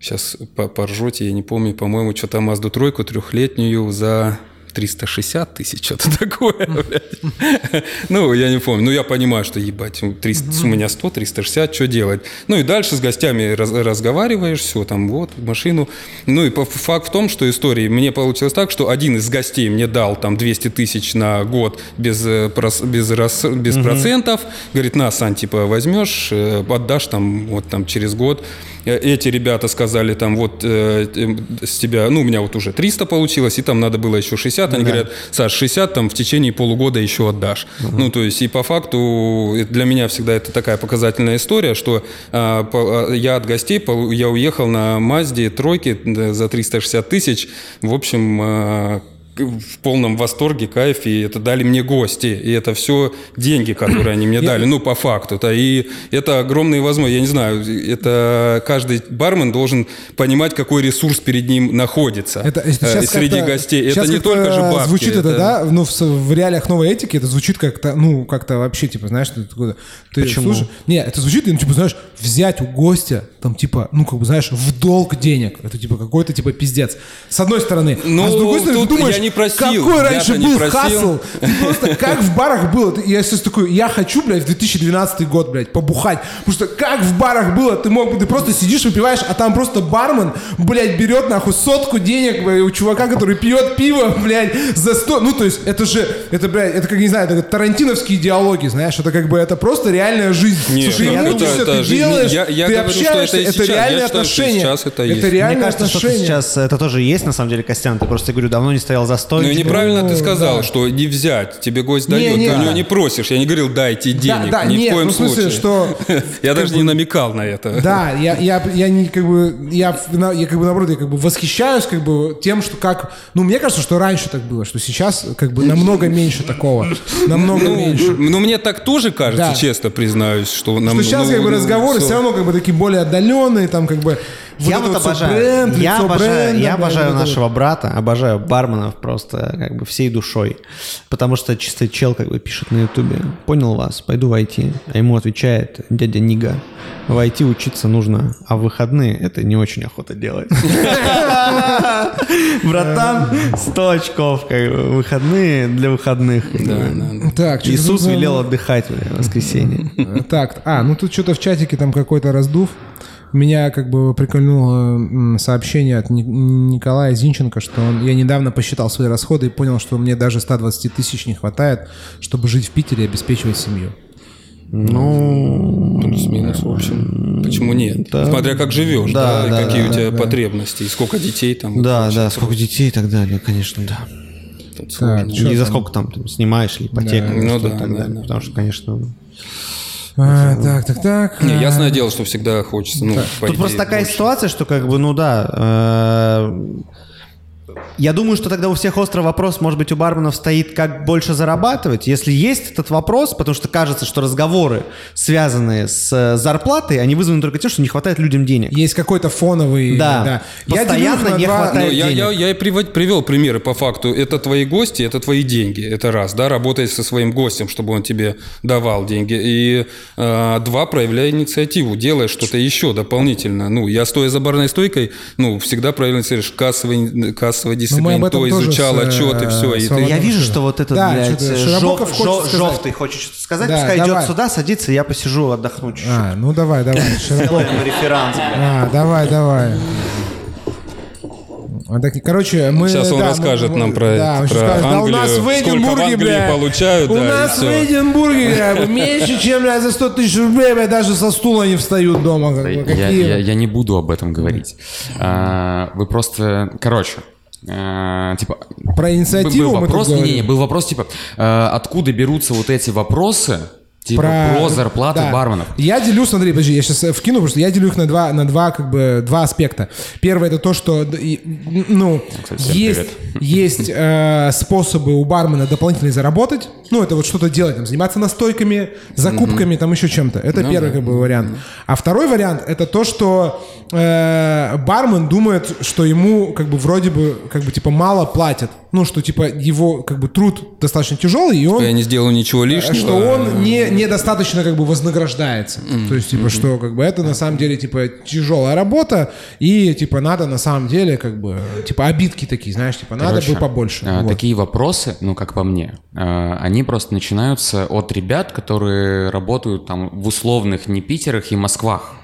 сейчас по- поржете, я не помню, по-моему, что-то Мазду тройку трехлетнюю за 360 тысяч, что-то (laughs) такое, блядь. Ну, я не помню. Ну, я понимаю, что, ебать, 300, у меня 100, 360, что делать? Ну, и дальше с гостями раз- разговариваешь, все, там, вот, машину. Ну, и факт в том, что истории, мне получилось так, что один из гостей мне дал там 200 тысяч на год без, э, без, без процентов. Говорит, на, Сань, типа, возьмешь, э, отдашь там, вот, там, через год. Э, Эти ребята сказали, там, вот, э, э, с тебя, ну, у меня вот уже 300 получилось, и там надо было еще 60. Они говорят, Саш, 60 там в течение полугода еще отдашь. Ну, то есть, и по факту э, для меня всегда это такая показательная история, что а, по- а, я от гостей, полу- я уехал на Мазде тройке да, за 360 тысяч. В общем, к- в полном восторге, кайфе, и это дали мне гости, и это все деньги, которые они мне дали, ну, по факту. -то. И это огромные возможности, я не знаю, это каждый бармен должен понимать, какой ресурс перед ним находится Это, это э, сейчас среди гостей. Это не только же бабки. Звучит это, да, ну, в, в реалиях новой этики это звучит как-то, ну, как-то вообще, типа, знаешь, ты, такой, ты Почему? слушай- не, это звучит, ну, типа, знаешь, взять у гостя, там, типа, ну, как бы, знаешь, в долг денег. Это, типа, какой-то, типа, пиздец. С одной стороны. Ну, а с другой стороны, ты тут думаешь, не просил, какой раньше был просил. хасл? Ты просто, (laughs) как в барах было? Я сейчас такой, я хочу, блядь, в 2012 год, блядь, побухать. Потому что как в барах было, ты мог, ты просто сидишь, выпиваешь, а там просто бармен, блядь, берет, нахуй, сотку денег блядь, у чувака, который пьет пиво, (laughs) блядь, за сто... Ну, то есть, это же, это, блядь, это, как, не знаю, это как тарантиновские диалоги, знаешь, это как бы, это просто реальная жизнь. Нет, Слушай, ну, ты это ты жизнь. делаешь, Я- я ты говорю, что общаешься, это это реальные что отношения. сейчас это это есть. реальные Мне кажется, что отношения. сейчас это тоже есть, на самом деле, Костян. Ты просто, говорю, давно не стоял за Ну, стойкой. и неправильно ты Ну, сказал, да. что не взять. Тебе гость Не, дает, не, ты у него да. не просишь. Я не говорил, дайте денег. да, Ни нет, в коем ну, смысле, случае. что, (laughs) Я даже бы- не намекал на это. Да, я, я, я не как бы, я, я как бы наоборот, я как бы восхищаюсь как бы тем, что как, ну мне кажется, что раньше так было, что сейчас как бы намного меньше такого, (laughs) намного Ну, меньше. ну, мне так тоже кажется, Да. честно признаюсь, что нам... Что сейчас ну, как бы ну, разговоры всё. все равно как бы такие более отдаленные, там как бы я это вот обожаю, бренд, я обожаю, бренда, я обожаю вот это нашего брата, обожаю барменов просто как бы всей душой, потому что чисто чел как бы пишет на ютубе, понял вас, пойду в IT, а ему отвечает дядя Нига, в IT учиться нужно, а в выходные это не очень охота делать. (laughs) Братан, 100 очков, как бы, выходные для выходных. как Да, бы. да, да. вот. Так, Иисус велел отдыхать в воскресенье. Так, а, ну тут что-то в чатике там какой-то раздув. Меня как бы прикольнуло сообщение от Ни- Николая Зинченко, что он, я недавно посчитал свои расходы и понял, что мне даже 120 тысяч не хватает, чтобы жить в Питере и обеспечивать семью. Ну, Плюс-минус, в общем. Почему нет? Да. Смотря как живешь, Да, да, и да, какие да, у тебя потребности, и сколько детей там. да, да, сколько детей и так далее, конечно, да. Тут Так, и за там? сколько там, там снимаешь или ипотека, Да. Ну да, и так да, далее. да. Потому что, конечно, А, так, так, так. Не, ясное дело, что всегда хочется, ну, по Тут идее, просто такая больше. ситуация, что как бы, ну да, э, я думаю, что тогда у всех острый вопрос, может быть, у барменов стоит, как больше зарабатывать. Если есть этот вопрос, потому что кажется, что разговоры, связанные с э, зарплатой, они вызваны только тем, что не хватает людям денег. Есть какой-то фоновый... Да. Я их Постоянно на не два- хватает. Ну, я, денег. я, я и привод- привел примеры по факту. Это твои гости, это твои деньги. Это раз, да, работай со своим гостем, чтобы он тебе давал деньги. И э, два, проявляй инициативу, делай что-то еще дополнительно. Ну, я стоя за барной стойкой, ну, всегда проявлял инициативу, кассовая, кассовая дисциплина, об этом то изучал с, э, отчеты, все. И ты- Я вижу, что вот этот, Да, блядь, э, Широбоков жо- хочет жо- сказать. жовтый хочет что-то сказать, Да, пускай давай. идет сюда, садится, я посижу, отдохну чуть-чуть. А, ну давай, давай. (laughs) Сделаем реферанс. А, давай, давай. А, Так, короче, мы... Сейчас он да, расскажет мы- нам про- да, про скажет, да у Англию, нас в сколько в Эдинбурге, Англии бля, получают, у да, и нас в. Эдинбурге, бля, меньше, чем, бля, за 100 тысяч рублей, бля, даже со стула не встают дома. Как Я, какие... я- я не буду об этом говорить. А, Вы просто... Короче, а, типа... Про инициативу был вопрос, не, не, был вопрос, типа, а, откуда берутся вот эти вопросы, типа, про, зарплаты да. барменов. Я делю, смотри, подожди, я сейчас вкину, потому что я делю их на два, на два, как бы, два аспекта. Первое это то, что, ну, Кстати, есть, привет. (laughs) есть э, способы у бармена дополнительно заработать. Ну, это вот что-то делать, там, заниматься настойками, закупками, там еще чем-то. Это Ну первый, да. как бы, вариант. А второй вариант это то, что э, бармен думает, что ему, как бы, вроде бы, как бы, типа, мало платят ну, что, типа, его, как бы, труд достаточно тяжелый, и он... Я не сделал ничего лишнего. Что он не, недостаточно как бы вознаграждается. То есть, типа, что как бы это на самом деле, типа, тяжелая работа, и, типа, надо на самом деле, как бы, типа, обидки такие, знаешь, типа, надо Короче, бы побольше. а, Вот. Такие вопросы, ну, как по мне, а, они просто начинаются от ребят, которые работают там в условных не Питерах и Москвах.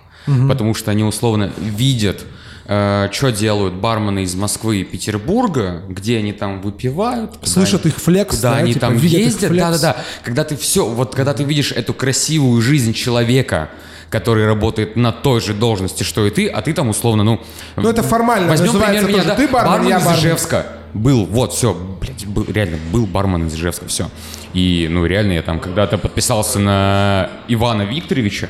Потому что они условно видят, что делают бармены из Москвы и Петербурга, где они там выпивают. Слышат их флекс, Куда да, они типа, там ездят. Да-да-да. Когда ты все, вот когда ты видишь эту красивую жизнь человека, который работает на той же должности, что и ты, а ты там условно, ну... Ну, это формально Возьмем пример меня, да? Ты бармен, я из бармен. Ижевска. Был, вот, все, блядь, был, реально, был бармен из Ижевска, все. И, ну, реально, я там когда-то подписался на Ивана Викторовича,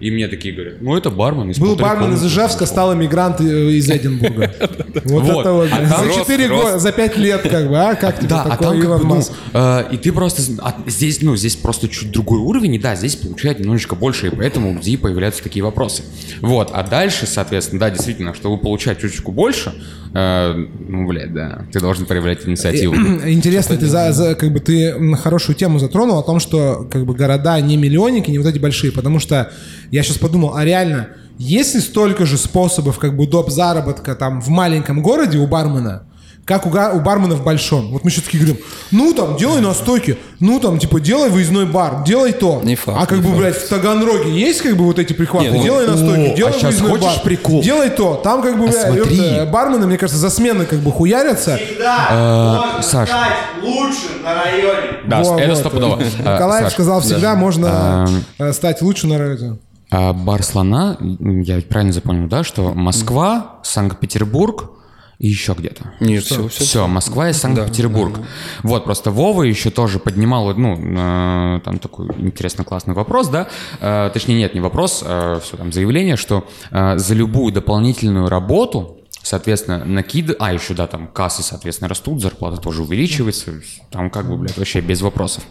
и мне такие говорят, ну, это бармен из Был бармен из комнаты». Ижевска, стал эмигрант э, из Эдинбурга. (laughs) Вот это вот. А За рост, 4 рост. года, за 5 лет, как бы, а? Как тебе а такой Илон ну, Маск? э, и ты просто, а здесь, ну, здесь просто чуть другой уровень, и да, здесь получают немножечко больше, и поэтому людей появляются такие вопросы. Вот, а дальше, соответственно, да, действительно, чтобы получать чуть-чуть больше, э, ну, блядь, да, ты должен проявлять инициативу. (clears throat) Интересно, ты за, за- как бы ты хорошую тему затронул о том, что как бы города не миллионники, не вот эти большие, потому что я сейчас подумал, а реально, есть ли столько же способов как бы доп заработка там в маленьком городе у бармена, как у, га- у бармена в большом? Вот мы сейчас такие говорим, ну там, делай настойки, ну там, типа, делай выездной бар, делай то. Не факт, а как не бы, факт. блядь, в Таганроге есть как бы вот эти прихваты? Нет, ну, делай настойки, о, делай а выездной хочешь бар, прикол? делай то. Там как бы, А блядь, смотри. ёпта, бармены, мне кажется, за смены как бы хуярятся. Всегда можно Саш. стать лучшим на районе. Да, это вот. стопудово. А, Николаев сказал, всегда можно А, э, стать лучше на радио. А бар слона, я ведь правильно запомнил, да, что Москва, Санкт-Петербург и еще где-то. Нет, все, все. Все, Москва и Санкт-Петербург. Вот, просто Вова еще тоже поднимал, ну, э, там такой интересный, классный вопрос, да, Э, точнее, нет, не вопрос, все там заявление, что э, за любую дополнительную работу, соответственно, накид... А, еще, да, там кассы, соответственно, растут, зарплата тоже увеличивается, там как бы, блядь, вообще без вопросов.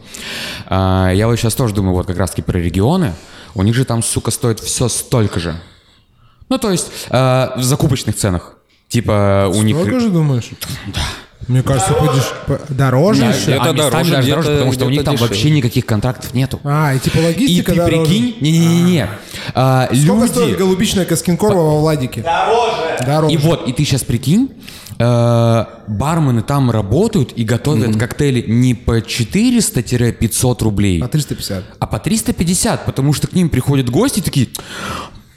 А, Я вот сейчас тоже думаю, вот как раз-таки про регионы, у них же там, сука, стоит все столько же. Ну, то есть э, в закупочных ценах. Типа у них... Сколько же думаешь? Да. Мне кажется, подеш- по- дороже. Да, Где-то а местами дороже, даже дороже, потому что у них там дешевле. вообще никаких контрактов нету. А, и типа И логистика ты дороже. прикинь, не-не-не, а, Сколько стоит люди... голубичная Каскинкорова во Владике? Дороже. Дороже. И вот, и ты сейчас прикинь, э, бармены там работают и готовят коктейли не по 400-500 рублей, По 350. а по 350, потому что к ним приходят гости и такие,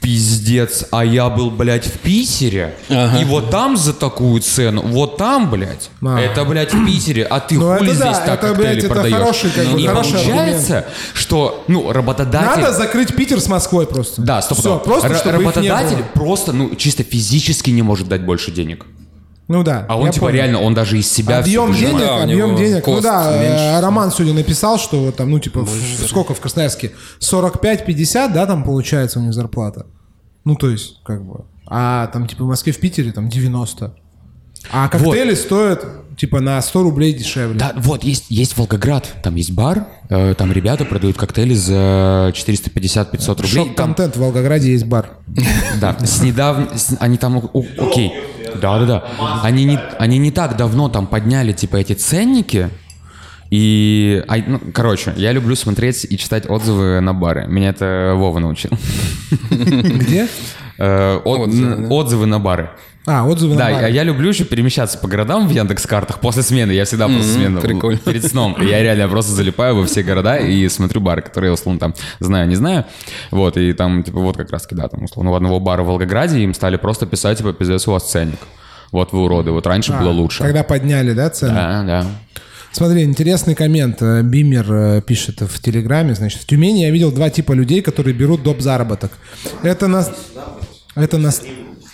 пиздец, а я был, блядь, в Питере, и вот там за такую цену, вот там, блядь, А. это, блядь, в Питере, а ты Ну, хули это да, здесь так это, блядь, коктейли это продаешь? хороший, как бы, и хороший получается, что, ну, работодатель... Надо закрыть Питер с Москвой просто. Да, стоп, Все, просто Р- чтобы их не Работодатель было. просто, ну, чисто физически не может дать больше денег. Ну да. А он, я типа, понял. реально, он даже из себя Объем выжимает. денег, Да, объем денег. Ну да, э, меньше. Роман сегодня написал, что вот там, ну типа, в- сколько в Красноярске? 45-50, да, там получается у них зарплата. Ну то есть, как бы. А там типа в Москве, в Питере там 90. А коктейли стоят типа на 100 рублей дешевле. Да, вот, есть, есть Волгоград, там есть бар, э, там ребята продают коктейли за 450-500 рублей. Там, Шок-контент в Волгограде есть бар. да, с недавно, они там, окей, да-да-да, они не, они не так давно там подняли, типа, эти ценники, и, а, ну, короче, я люблю смотреть и читать отзывы на бары. Меня это Вова научил. Где? Э? Отзывы на бары. А, отзывы Да, я, я люблю еще перемещаться по городам в Яндекс картах после смены. Я всегда после смены прикольно. перед сном. Я реально просто залипаю во все города и смотрю бары, которые я условно там знаю, не знаю. Вот, и там, типа, вот как раз да, там, условно, у одного бара в Волгограде им стали просто писать, типа, пиздец, у вас ценник. Вот вы уроды, вот раньше было лучше. А, Когда подняли, да, цены? Да, да. Смотри, интересный коммент. Э, Бимер э, пишет в Телеграме. Значит, в Тюмени я видел два типа людей, которые берут доп. заработок. Это нас... Это нас...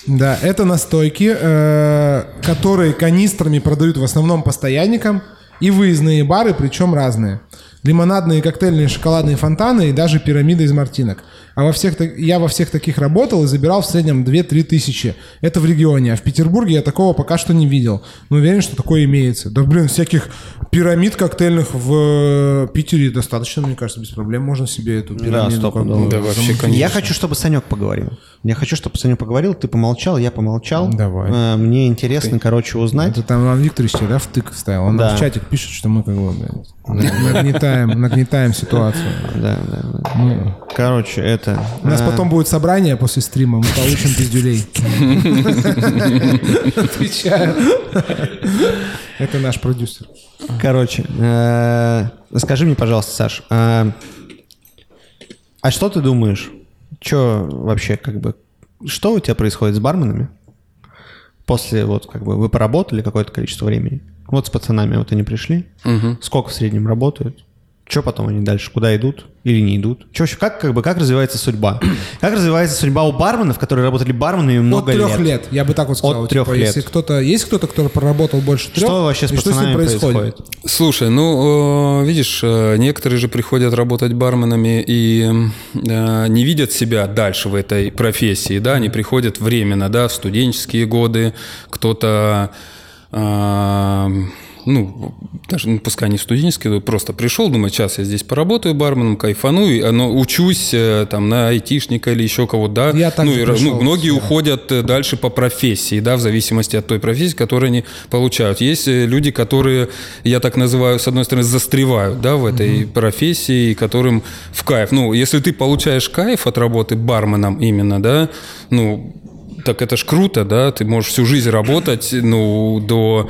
Да, это настойки, э, которые канистрами продают в основном постоянникам, и выездные бары, причем разные. Лимонадные, коктейльные, шоколадные фонтаны и даже пирамиды из мартинок. А во всех, я во всех таких работал и забирал в среднем 2-3 тысячи. Это в регионе. А в Петербурге я такого пока что не видел. Но уверен, что такое имеется. Да, блин, всяких пирамид коктейльных в э, Питере достаточно, мне кажется, без проблем можно себе эту пирамиду стопудово. бы Да, вообще, конечно. Я хочу, чтобы Санек поговорил. Я хочу, чтобы Санек поговорил, ты помолчал, я помолчал. Давай. Э, Мне интересно, короче, узнать. Это там Иван Викторович да, втык вставил. Он Да. в чатик пишет, что мы как бы нагнетаем, нагнетаем ситуацию. Да, да, да. Короче, это... У нас э, потом будет собрание после стрима, мы получим пиздюлей. Отвечаю. Это наш продюсер. Короче, э, скажи мне, пожалуйста, Саш, а, а что ты думаешь? Что вообще, как бы, что у тебя происходит с барменами? После, вот, как бы, вы поработали какое-то количество времени. Вот с пацанами вот они пришли. Сколько в среднем работают? Что потом они дальше? Куда идут или не идут? Чё, вообще, как, как бы, как развивается судьба? (clears throat) Как развивается судьба у барменов, которые работали барменами много От трех лет? лет. Я бы так вот сказал. От трех Типа, лет. Если кто-то, есть кто-то, кто проработал больше трех, Что вообще с и что с ним происходит? происходит? Слушай, ну, э, видишь, э, некоторые же приходят работать барменами и э, не видят себя дальше в этой профессии, да, они приходят временно, да, в студенческие годы, кто-то, ну, даже ну, пускай не годы, просто пришел, думает, сейчас я здесь поработаю барменом, кайфану, и, но учусь э, там на айтишника или еще кого-то, да. Я так ну, и, пришел, ну, многие да. уходят э, дальше по профессии, да, в зависимости от той профессии, которую они получают. Есть э, люди, которые, я так называю, с одной стороны, застревают, да, в этой профессии, и которым в кайф. Ну, если ты получаешь кайф от работы барменом именно, да, ну, так это ж круто, да, ты можешь всю жизнь работать, ну, до...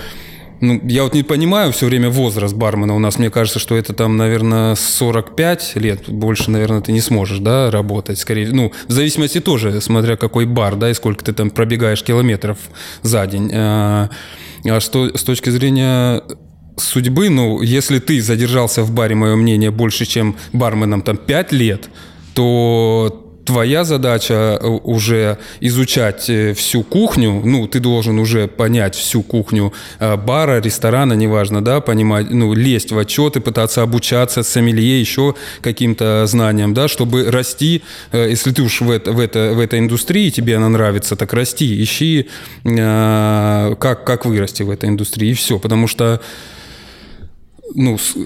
Ну, я вот не понимаю все время возраст бармена у нас. Мне кажется, что это там, наверное, 45 лет. Больше, наверное, ты не сможешь, да, работать. Скорее, ну, в зависимости тоже, смотря какой бар, да, и сколько ты там пробегаешь километров за день. А а что с точки зрения судьбы, ну, если ты задержался в баре, мое мнение, больше, чем барменом там 5 лет, то твоя задача э, уже изучать э, всю кухню, ну, ты должен уже понять всю кухню э, бара, ресторана, неважно, да, понимать, ну, лезть в отчеты, пытаться обучаться сомелье, еще каким-то знаниям, да, чтобы расти, если ты уж в, это, в, это, в этой индустрии, тебе она нравится, так расти, ищи, как, как вырасти в этой индустрии, и все, потому что ну, с-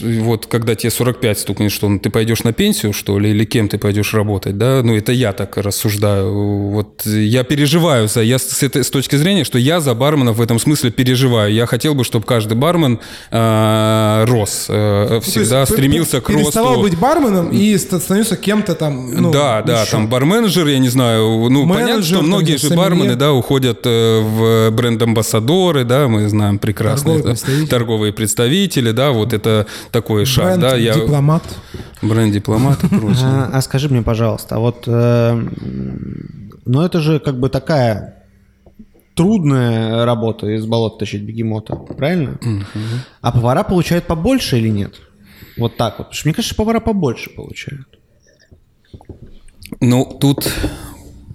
вот когда тебе 45 стукнет, что ну, ты пойдешь на пенсию, что ли, или кем ты пойдешь работать, да, ну, это я так рассуждаю. Вот я переживаю за, я с, этой, с точки зрения, что я за барменов в этом смысле переживаю. Я хотел бы, чтобы каждый бармен э, рос, э, всегда Ну, То есть стремился к росту. Переставал быть барменом и ст- становился кем-то там. ну, да, да, еще. там барменеджер, я не знаю, ну понятно, Менеджер, что там, многие же бармены, да, уходят э, в бренд-амбассадоры, да, мы знаем прекрасно, Торговые представители. торговые представители, да, вот это такой шаг, Бренд, да, я дипломат. бренд-дипломат и (laughs) прочее. А, а скажи мне, пожалуйста, а вот, э, ну это же как бы такая трудная работа из болота тащить бегемота, правильно? А повара получают побольше или нет? Вот так вот. Потому что мне кажется, повара побольше получают. Ну, тут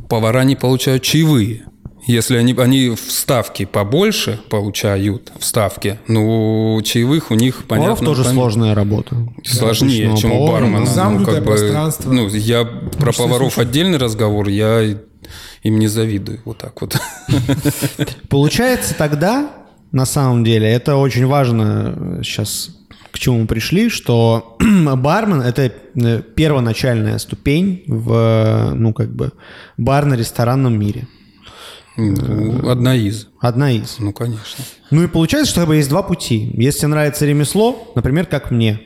повара не получают чаевые. Если они, они в ставке побольше получают, в ставке, ну, чаевых у них, Поваров понятно... тоже пон- сложная работа. Сложнее, чем у бармена. ну, Ну, замкнутое как бы, пространство. Ну, я про поваров отдельный разговор, я им не завидую. Вот так вот. (laughs) Получается тогда, на самом деле, это очень важно сейчас к чему мы пришли, что (clears throat) бармен — это э, первоначальная ступень в, э, ну, как бы, барно-ресторанном мире. Ну, Одна из. Одна из. Ну, конечно. Ну и получается, что есть два пути. Если тебе нравится ремесло, например, как мне,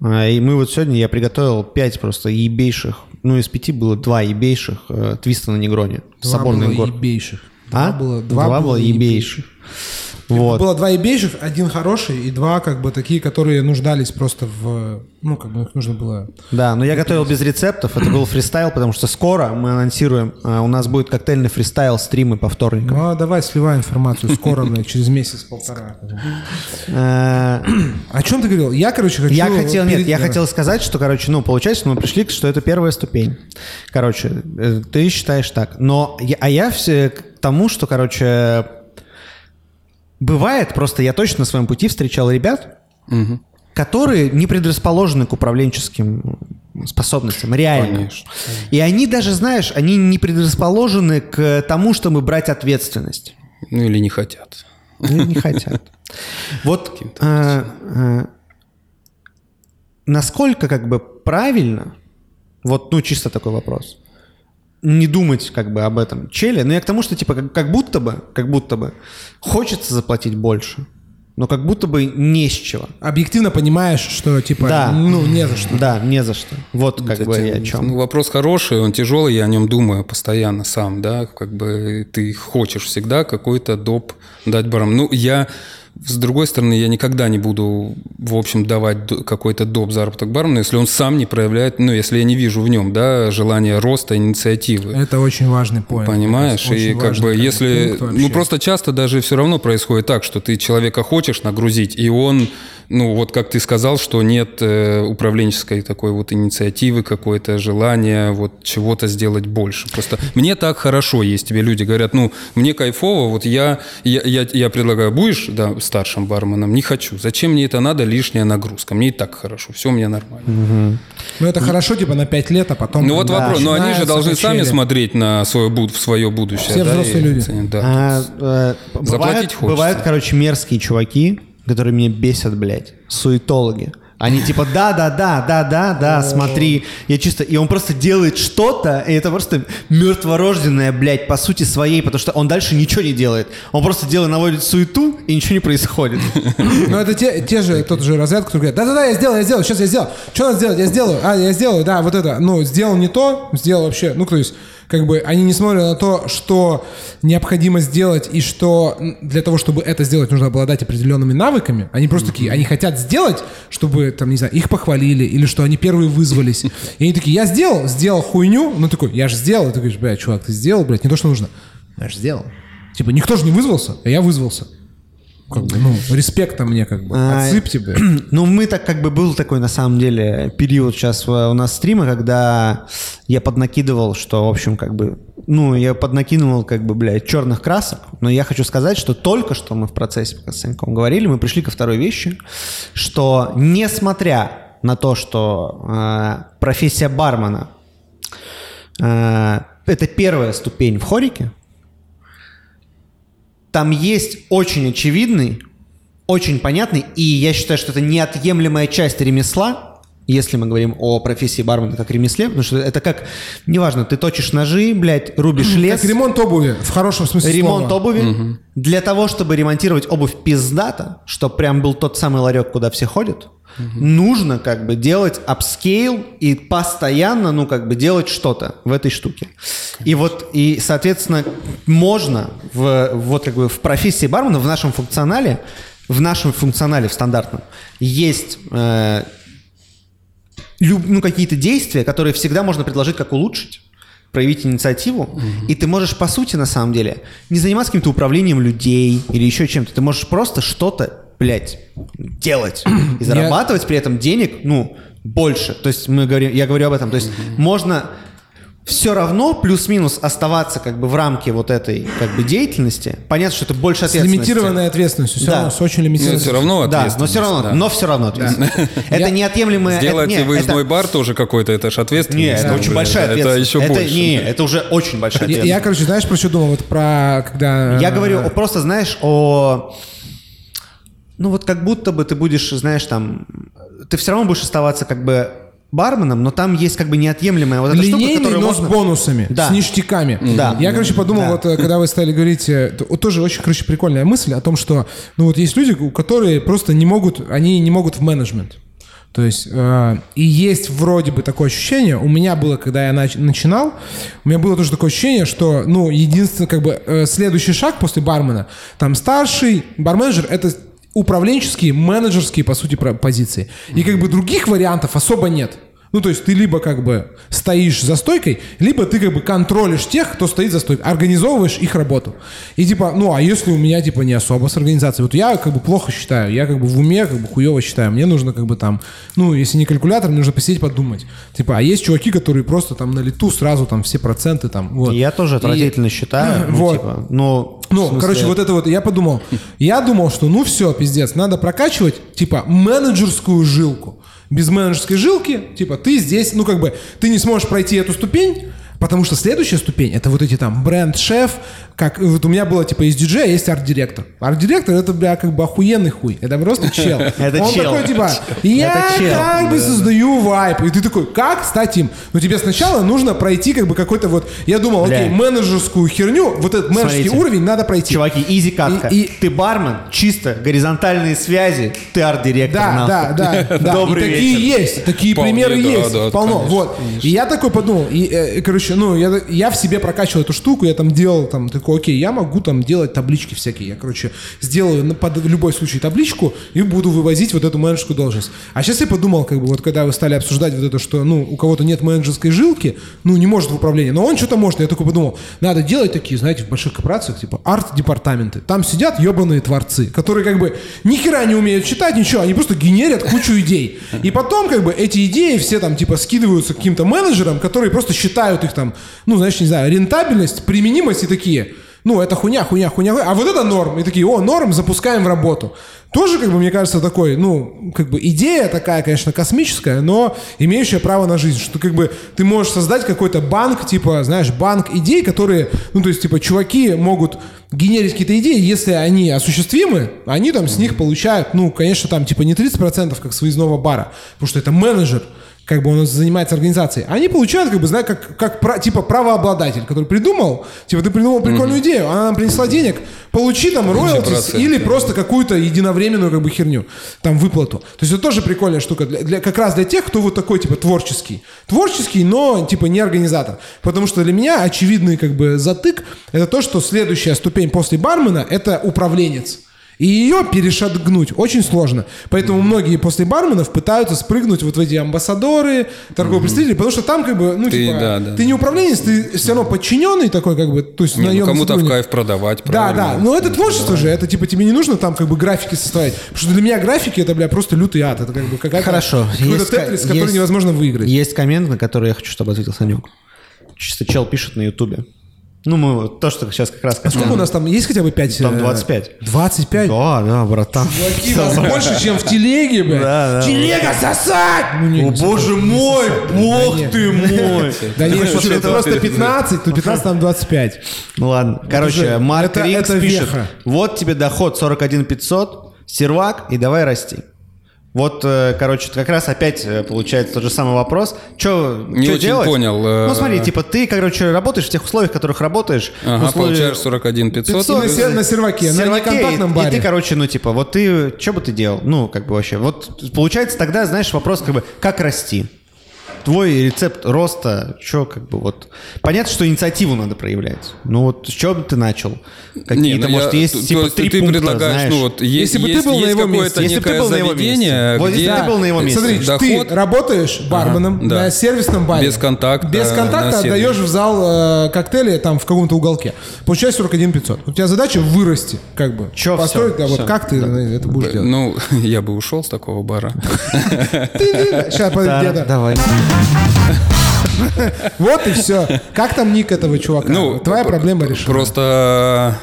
а, и мы вот сегодня, я приготовил пять просто ебейших, ну из пяти было два ебейших э, твиста на негроне. Два Соборный было гор. ебейших. А? Два было, Два, было ебейших. Вот. Было два ебейших, один хороший и два как бы такие, которые нуждались просто в... Ну, как бы их нужно было... Да, но я готовил без рецептов, это был фристайл, потому что скоро мы анонсируем, а, у нас будет коктейльный фристайл, стримы по вторникам. Ну, а давай сливай информацию скоро, через месяц-полтора. Э, О чем ты говорил? Я, короче, хочу... Я хотел, нет, я хотел сказать, что, короче, ну, получается, мы пришли, что это первая ступень. Короче, э, ты считаешь так. Но, а я все к тому, что, короче, бывает, просто я точно на своем пути встречал ребят, которые не предрасположены к управленческим способностям, реально. Конечно. И они даже, знаешь, они не предрасположены к тому, чтобы брать ответственность. Ну или не хотят. Ну, не хотят. (laughs) Вот э, э, насколько как бы правильно, вот, ну, чисто такой вопрос, не думать как бы об этом челе, но я к тому, что типа как, как будто бы, как будто бы хочется заплатить больше, но как будто бы не с чего. Объективно понимаешь, что типа, Да. ну, не за что. Да, не за что. Вот как Это бы я о чем. ну, вопрос хороший, он тяжелый, я о нем думаю постоянно сам, да, как бы ты хочешь всегда какой-то доп дать барам. Ну, я, с другой стороны, я никогда не буду, в общем, давать какой-то доп заработок бармену, если он сам не проявляет, ну, если я не вижу в нем, да, желания роста, инициативы. Это очень важный поинт. Понимаешь, Это и очень как бы если, ну просто часто даже все равно происходит так, что ты человека хочешь нагрузить, и он, ну вот как ты сказал, что нет э, управленческой такой вот инициативы, какое-то желание вот чего-то сделать больше. Просто мне так хорошо, есть тебе люди говорят, ну мне кайфово, вот я я, я, я предлагаю, будешь да, старшим барменом? Не хочу. Зачем мне это надо, лишняя нагрузка? Мне и так хорошо, все мне нормально. Ну, это хорошо, типа, на 5 лет, а потом... Ну вот когда вопрос, но они же должны сами смотреть на свое, буд- в свое будущее. Все да, взрослые и люди. да. А, э, бывают, Заплатить хочется. бывают, короче, мерзкие чуваки, которые меня бесят, блядь, суетологи. Они типа, да, да, да, да, да, да, смотри, я чисто... И он просто делает что-то, и это просто мертворожденное, блядь, по сути своей, потому что он дальше ничего не делает. Он просто делает, наводит суету, и ничего не происходит. Ну, это те, те же, тот же разряд, который говорит, да-да-да, я сделал, я сделал, сейчас я сделал. Что надо сделать? Я сделаю. А, я сделаю, да, вот это. Ну, сделал не то, сделал вообще. Ну, то есть, как бы, они не смотрят на то, что необходимо сделать, и что для того, чтобы это сделать, нужно обладать определенными навыками. Они просто такие, они хотят сделать, чтобы, там, не знаю, их похвалили, или что они первые вызвались. И они такие, я сделал, сделал хуйню. Ну, такой, я же сделал. И ты говоришь, блядь, чувак, ты сделал, блядь, не то, что нужно. Я же сделал. Типа, никто же не вызвался, а я вызвался. Как бы, ну, респекта мне, как бы. А, Отсыпьте, блядь. (clears throat) Ну, мы так как бы был такой, на самом деле, период сейчас у нас стрима, когда я поднакидывал, что, в общем, как бы, ну, я поднакидывал, как бы, блядь, черных красок, но я хочу сказать, что только что мы в процессе пока с Саньком говорили, мы пришли ко второй вещи, что несмотря на то, что э, профессия бармена э, это первая ступень в хорике, там есть очень очевидный, очень понятный, и я считаю, что это неотъемлемая часть ремесла, если мы говорим о профессии бармена как ремесле, потому что это как, неважно, ты точишь ножи, блядь, рубишь лес, Как ремонт обуви, в хорошем смысле ремонт слова. обуви. Для того, чтобы ремонтировать обувь пиздата, чтобы прям был тот самый ларек, куда все ходят, нужно как бы делать upscale и постоянно, ну, как бы делать что-то в этой штуке. И вот, и, соответственно, можно в, вот как бы в профессии бармена, в нашем функционале, в нашем функционале, в стандартном, есть э, люб- ну, какие-то действия, которые всегда можно предложить, как улучшить проявить инициативу, и ты можешь, по сути, на самом деле, не заниматься каким-то управлением людей или еще чем-то. Ты можешь просто что-то, блядь, делать (clears throat) и зарабатывать при этом денег, ну, больше. То есть мы говорим, я говорю об этом. То есть можно все равно плюс-минус оставаться как бы в рамке вот этой как бы деятельности. Понятно, что это больше С ответственности. лимитированной ответственностью. Все Да. равно, с очень Но лимитированной все равно Да, но ответственность, все равно, да. но все равно ответственность. Это Я- неотъемлемое... Сделать это, не, выездной это- бар тоже какой-то, это же ответственность. Не, это Да, очень большая Это ответственность. еще это, больше. Не, это уже очень большая Я, ответственность. я, короче, знаешь, про что думал? Вот про когда... Я говорю о- просто, знаешь, о... Ну вот как будто бы ты будешь, знаешь, там... Ты все равно будешь оставаться как бы барменом, но там есть как бы неотъемлемая вот эта штука, Линейный, которую но можно... с бонусами, Да. с ништяками. Да. Я, короче, подумал, Да. вот э, когда вы стали говорить, э, тоже очень, короче, прикольная мысль о том, что, ну вот есть люди, у которые просто не могут, они не могут в менеджмент. То есть, э, и есть вроде бы такое ощущение, у меня было, когда я нач- начинал, у меня было тоже такое ощущение, что, ну, единственный, как бы, э, следующий шаг после бармена, там, старший барменджер — это управленческие, менеджерские, по сути, позиции. И как бы других вариантов особо нет. Ну, то есть ты либо как бы стоишь за стойкой, либо ты как бы контролишь тех, кто стоит за стойкой, организовываешь их работу. И типа, ну, а если у меня типа не особо с организацией? Вот я как бы плохо считаю, я как бы в уме как бы хуево считаю. Мне нужно как бы там, ну, если не калькулятор, мне нужно посидеть подумать. Типа, а есть чуваки, которые просто там на лету сразу там все проценты там, вот. Я тоже И- отвратительно считаю. (clears throat) ну, Вот. типа, ну, в Ну, смысле- короче, вот это вот, я подумал, (laughs) я думал, что ну все, пиздец, надо прокачивать, типа, менеджерскую жилку. Без менеджерской жилки, типа, ты здесь, ну, как бы, ты не сможешь пройти эту ступень, Потому что следующая ступень это вот эти там бренд-шеф, как вот у меня было типа из диджея есть арт-директор. Арт-директор это, бля, как бы охуенный хуй. Это просто (laughs) чел. Это Он чел. такой типа, (laughs) я как бы создаю вайп. И ты такой, как стать им? Ну тебе сначала нужно пройти как бы какой-то вот, я думал, окей, менеджерскую херню, вот этот менеджерский уровень надо пройти. Чуваки, изи катка. И- Ты бармен, чисто горизонтальные связи, ты арт-директор. Да, да, да, (laughs) да. Добрый такие есть, такие примеры есть, полно. вот. И я такой подумал, и, э, короче, ну, я, я в себе прокачивал эту штуку, я там делал, там, такой, окей, я могу там делать таблички всякие. Я, короче, сделаю на- под любой случай табличку и буду вывозить вот эту менеджерскую должность. А сейчас я подумал, как бы, вот когда вы стали обсуждать вот это, что, ну, у кого-то нет менеджерской жилки, ну, не может в управлении, но он что-то может. Я такой подумал, надо делать такие, знаете, в больших корпорациях, типа, арт-департаменты. Там сидят ебаные творцы, которые, как бы, ни хера не умеют читать, ничего, они просто генерят кучу идей. И потом, как бы, эти идеи все там, типа, скидываются каким-то менеджерам, которые просто считают их там, ну, знаешь, не знаю, рентабельность, применимость и такие, ну, это хуйня, хуйня, хуйня, а вот это норм. И такие, о, норм, запускаем в работу. Тоже, как бы, мне кажется, такой, ну, как бы идея такая, конечно, космическая, но имеющая право на жизнь, что, как бы, ты можешь создать какой-то банк, типа, знаешь, банк идей, которые, ну, то есть, типа, чуваки могут генерить какие-то идеи, если они осуществимы, они там с них получают, ну, конечно, там, типа, не 30%, как с выездного бара, потому что это менеджер, как бы он занимается организацией, они получают, как бы, знаешь, как, как типа правообладатель, который придумал, типа ты придумал прикольную идею, она нам принесла денег, получи там роялтис или да. просто какую-то единовременную как бы херню, там выплату. То есть это тоже прикольная штука, для, для- как раз для тех, кто вот такой типа творческий. Творческий, но типа не организатор. Потому что для меня очевидный как бы затык, это то, что следующая ступень после бармена это управленец. И ее перешагнуть очень сложно. Поэтому многие после барменов пытаются спрыгнуть вот в эти амбассадоры, торговые представители, потому что там как бы, ну, Ты- типа, да, да. ты не управленец, ты все равно подчиненный такой, как бы, то есть Не, ну, наемный кому-то в кайф продавать, Да, да, но это творчество же, это типа тебе не нужно там как бы графики составить. Потому что для меня графики это, бля, просто лютый ад. Это как бы какая-то... Хорошо. Какой-то тетрис, который есть- невозможно выиграть. Есть коммент, на который я хочу, чтобы ответил Санек. Чисто чел пишет на Ютубе. Ну, мы вот то, что сейчас как раз А сколько у нас там? Есть хотя бы 5? Там 25. 25? Да, да, братан. Чуваки, нас больше, чем в телеге, бля. Да, да. Телега сосать! Ну, О, боже мой, бог ты мой. Да не, хочешь, это просто это 15, то 15, там 25. Ну ладно. Короче, Марк это пишет. Вот тебе доход 41 500, сервак, и давай расти. Вот, э, короче, как раз опять э, получается тот же самый вопрос. Что Не очень делать? понял, э, Ну смотри, типа ты, короче, работаешь в тех условиях, в которых работаешь. Ага, в условиях- получаешь 41 500. 500, на сер- на серваке, на серваке, неконтактном и- баре. И ты, короче, ну типа, вот ты, что бы ты делал? Ну, как бы вообще. Вот получается тогда, знаешь, вопрос как бы, как расти? Твой рецепт роста, что как бы вот... Понятно, что инициативу надо проявлять. Ну вот с чего бы ты начал? Какие-то, ну может, я- есть то- то типа есть три ты пункта, предлагаешь, знаешь. ну вот есть, Если бы ты был на его месте, если бы ты был на его месте. Вот если ты был на его месте. Смотри, доход- ты работаешь барменом да. на сервисном баре. Без контакта Без на контакта отдаешь в зал э, коктейли там в каком-то уголке. Получаешь 41 500. У тебя задача вырасти, как бы. Построить, да, вот как ты э, это будешь делать? Ну, (laughs) я бы ушел с такого бара. Сейчас, подожди. Давай. Вот и все. Как там ник этого чувака? Ну, Твоя проблема решена. Просто,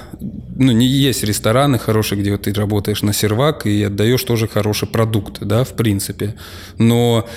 ну, не есть рестораны хорошие, где ты работаешь на сервак и отдаешь тоже хороший продукт, да, в принципе. Но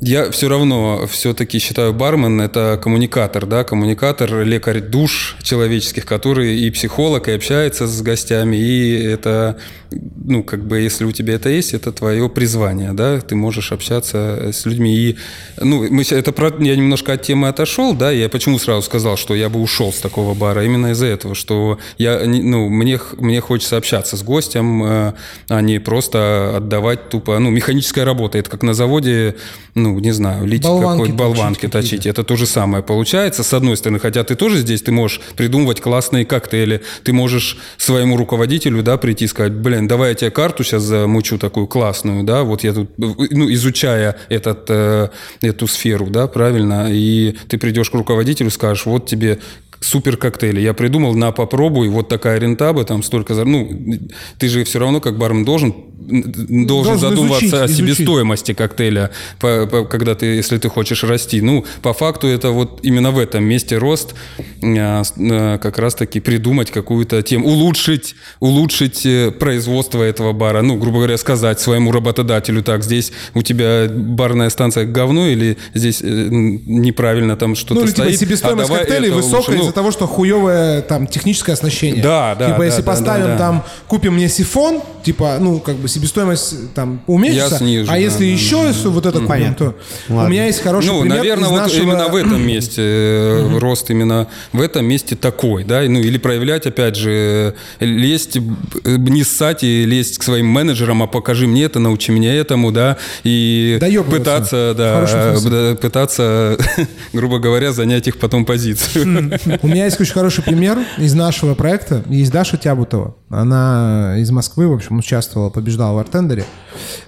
я все равно все-таки считаю бармен это коммуникатор, да, коммуникатор, лекарь душ человеческих, который и психолог, и общается с гостями, и это, ну, как бы, если у тебя это есть, это твое призвание, да, ты можешь общаться с людьми. И, ну, мы, это про, я немножко от темы отошел, да, я почему сразу сказал, что я бы ушел с такого бара, именно из-за этого, что я, ну, мне, мне хочется общаться с гостем, э, а не просто отдавать тупо, ну, механическая работа, это как на заводе, ну, не знаю, лить Болванки какой-то болванки точить. Это то же самое получается, с одной стороны, хотя ты тоже здесь, ты можешь придумывать классные коктейли, ты можешь своему руководителю, да, прийти и сказать, блин, давай я тебе карту сейчас замучу такую классную, да, вот я тут, ну, изучая этот, э, эту сферу, да, правильно, и ты придешь к руководителю, скажешь, вот тебе супер коктейли. Я придумал, на попробуй, вот такая рентаба, там столько... Ну, ты же все равно как бармен должен, должен, Должен задумываться изучить, о изучить. себестоимости стоимости коктейля, по- по- когда ты, если ты хочешь расти. Ну, по факту это вот именно в этом месте рост. с- э, как раз-таки придумать какую-то тему, улучшить, улучшить э, производство этого бара. Ну, грубо говоря, сказать своему работодателю, так, здесь у тебя барная станция говно или здесь неправильно там что-то Ну, или типа стоит. себестоимость а коктейлей высокая. Ну, того, что хуевое там техническое оснащение. Да, да, Типа, да, если да, поставим да, да. там, купим мне сифон, типа, ну, как бы себестоимость там уменьшится, Я снижу, а да, если да, еще если вот это купим, Понятно. то Ладно. у меня есть хороший Ну, пример наверное, из вот нашего... именно в этом месте э, рост именно в этом месте такой, да, ну или проявлять, опять же, лезть, э, не ссать и лезть к своим менеджерам, а покажи мне это, научи меня этому, да, и Доебываться. пытаться, да, э, да, пытаться, (laughs) грубо говоря, занять их потом позицию. У меня есть очень хороший пример из нашего проекта. Есть Даша Тябутова. Она из Москвы, в общем, участвовала, побеждала в артендере.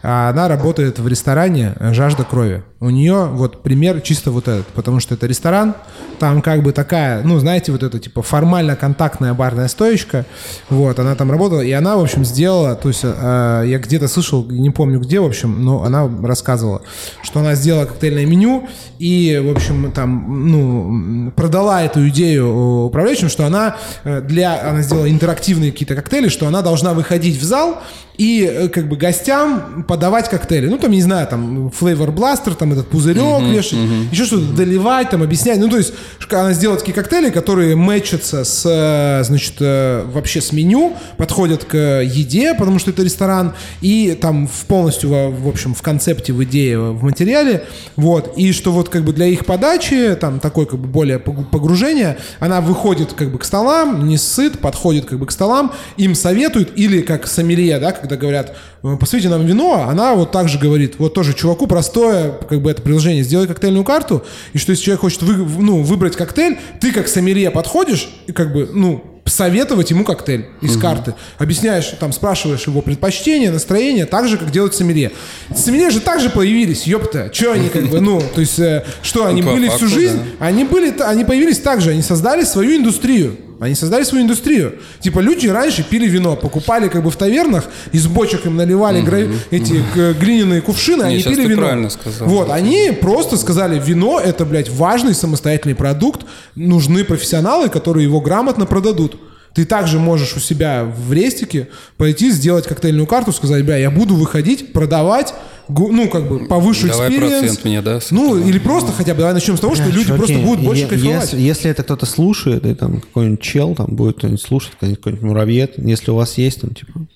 А Она работает в ресторане «Жажда крови». У нее вот пример чисто вот этот, потому что это ресторан, там как бы такая, ну, знаете, вот это типа формально контактная барная стоечка, вот, она там работала, и она, в общем, сделала, то есть э, я где-то слышал, не помню где, в общем, но она рассказывала, что она сделала коктейльное меню, и, в общем, там, ну, продала эту идею управляющим, что она э, для, она сделала интерактивные какие-то коктейли, что она должна выходить в зал и э, как бы гостям подавать коктейли. Ну, там, не знаю, там, флейвор бластер, там этот пузырек вешать, еще что-то доливать, там, объяснять. Ну, то есть она сделала такие коктейли, которые мэчатся с, э, значит, э, вообще с меню, подходят к еде, потому что это ресторан, и там в полностью, в общем, в концепте, в идее, в материале, вот, и что вот как бы для их подачи, там, такой как бы более погружение, она выходит как бы к столам, не сыт, подходит как бы к столам, им советуют, или как сомелье, да, когда говорят, «Э, посмотрите нам вино, она вот так же говорит, вот тоже чуваку простое, как бы это приложение, сделай коктейльную карту, и что если человек хочет вы- ну, выбрать коктейль, ты как сомелье подходишь, и как бы, ну, советовать ему коктейль из карты. Объясняешь, там, спрашиваешь его предпочтения, настроение, так же, как делают сомелье. Сомелье же также появились, ёпта. Че они как бы, ну, то есть, э, что, они По были факту, всю жизнь? да. Они были, они появились так же, они создали свою индустрию. Они создали свою индустрию. Типа люди раньше пили вино, покупали как бы в тавернах, из бочек им наливали гра- эти глиняные кувшины, они щас пили ты вино. правильно сказал. Вот, они просто сказали, вино это, блядь, важный самостоятельный продукт, нужны профессионалы, которые его грамотно продадут. Ты также можешь у себя в рестике пойти, сделать коктейльную карту, сказать, бля, я буду выходить, продавать, ну, как бы, повышу Давай experience. процент мне, да, Ну, или просто хотя бы, давай начнем с того, что люди просто будут больше кайфовать. Если, это кто-то слушает, и там какой-нибудь чел там будет кто-нибудь слушать, какой-нибудь, какой-нибудь муравьед, если у вас есть там типа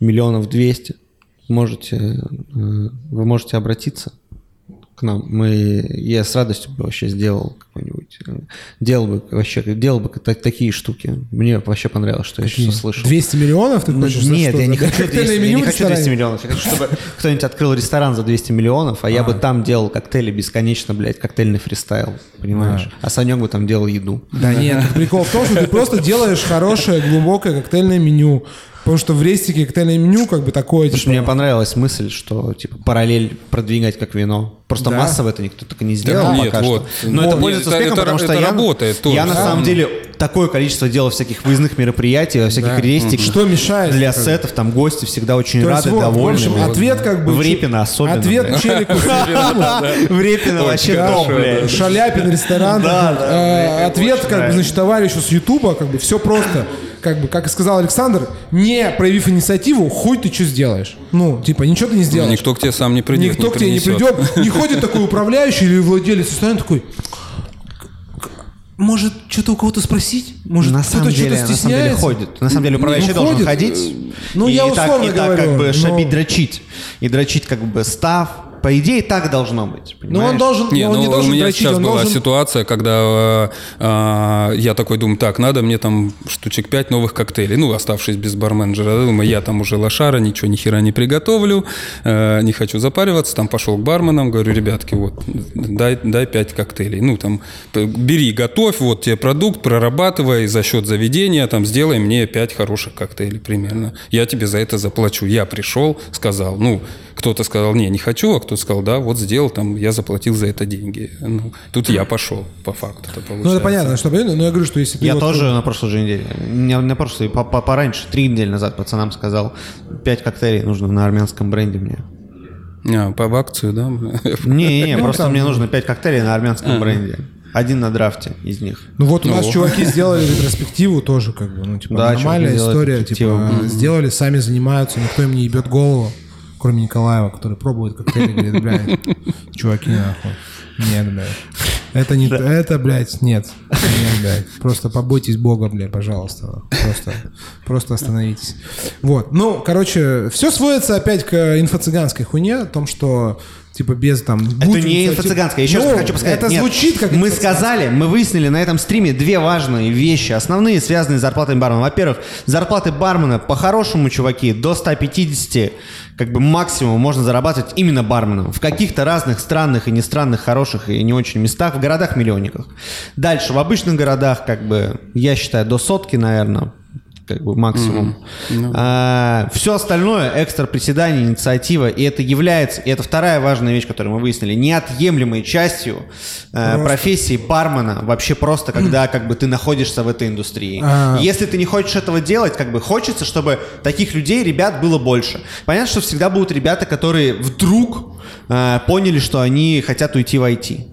миллионов двести, можете, э, вы можете обратиться к нам. Мы, я с радостью бы вообще сделал какой-нибудь, э, делал бы вообще, делал бы та- такие штуки. Мне вообще понравилось, что я сейчас услышал. 200 миллионов ты Ну, хочешь? Нет, я не хочу 200, коктейльное я не хочу 200 ресторане? миллионов. Я хочу, чтобы кто-нибудь открыл ресторан за 200 миллионов, а я бы там делал коктейли бесконечно, блядь, коктейльный фристайл, понимаешь? А Санек бы там делал еду. Да нет, прикол в том, что ты просто делаешь хорошее, глубокое коктейльное меню. Потому что в рестике коктейльное меню как бы такое, Потому что типа, мне понравилась мысль, что типа параллель продвигать как вино. Просто Да. массово это никто так и не сделал нет, пока вот. что. Но это Вот. пользуется Это- успехом, это- потому что это я, работает тоже. я на Да. самом деле такое количество делал всяких выездных мероприятий, во всяких Да. рестиках. Что мешает? Для Как сетов там гости всегда очень То рады, вот, довольны. В общем, Вот. ответ как бы... В Репино особенно. Ответ блядь. челику. (laughs) В Репино вообще блядь. Шаляпин ресторан. Да, да, Э, Ответ, как бы, значит, товарищу с Ютуба, как бы, все просто. Как бы, как и сказал Александр, не проявив инициативу, хуй ты что сделаешь. Ну, типа, ничего ты не сделаешь. Никто к тебе сам не придет, Никто не к тебе не придет, не ходит такой управляющий или владелец ресторана такой. Может, что-то у кого-то спросить? Может, на кто-то самом деле, что-то на самом деле стесняется? ходит. На самом деле Ну, управляющий должен ходит. ходить. Ну, и я так, условно и так говорю, как бы но- шабить, дрочить. И дрочить как бы став. По идее, так должно быть. Ну, он понимаешь? должен, Не, но он ну не у должен меня дрочить, сейчас он была должен... ситуация, когда э, э, я такой думаю, так, надо мне там штучек 5 новых коктейлей, ну, оставшись без барменджера, думаю, я там уже лошара, ничего ни хера не приготовлю, э, не хочу запариваться, там пошел к барменам, говорю, ребятки, вот, дай, дай 5 коктейлей, ну, там, бери, готовь, вот тебе продукт, прорабатывай за счет заведения, там, сделай мне 5 хороших коктейлей примерно, я тебе за это заплачу. Я пришел, сказал, ну, кто-то сказал, не, не хочу, а кто-то сказал, да, вот сделал, там, я заплатил за это деньги. Ну, тут я пошел, по факту это получается. Ну, это понятно, что, понятно, но я говорю, что если ты Я вот- тоже на прошлой же неделе. Не на прошлой, по- по- пораньше, три недели назад пацанам сказал, пять коктейлей нужно на армянском бренде мне. А, по в акцию, да? (laughs) Не-не-не, Ну, просто там- мне нужно пять коктейлей на армянском бренде. Один на драфте из них. Ну вот у нас чуваки сделали ретроспективу тоже, как бы, ну, типа, Да, нормальная история, типа, сделали, сами занимаются, никто им не ебет голову, кроме Николаева, который пробует коктейли, говорит, блядь, чуваки, нахуй, нет, блядь. Это не, это, блядь, нет, нет, блядь, просто побойтесь Бога, блядь, пожалуйста, просто, просто остановитесь. Вот, ну, короче, все сводится опять к инфо-цыганской хуйне, о том, что, типа, без там... Это не инфо-цыганская. Еще Ну, раз хочу сказать. Это нет. звучит как Мы сказали, мы выяснили на этом стриме две важные вещи, основные, связанные с зарплатой бармена. Во-первых, зарплаты бармена по-хорошему, чуваки, до 150, как бы максимум можно зарабатывать именно барменом. В каких-то разных странных и не странных, хороших и не очень местах, в городах-миллионниках. Дальше, в обычных городах, как бы, я считаю, до сотки, наверное, как бы максимум. все остальное экстра приседания, инициатива, и это является, и это вторая важная вещь, которую мы выяснили, неотъемлемой частью э, профессии бармена. Вообще просто, когда (clears throat) как бы ты находишься в этой индустрии. А. Если ты не хочешь этого делать, как бы хочется, чтобы таких людей, ребят, было больше. Понятно, что всегда будут ребята, которые вдруг э, поняли, что они хотят уйти в IT.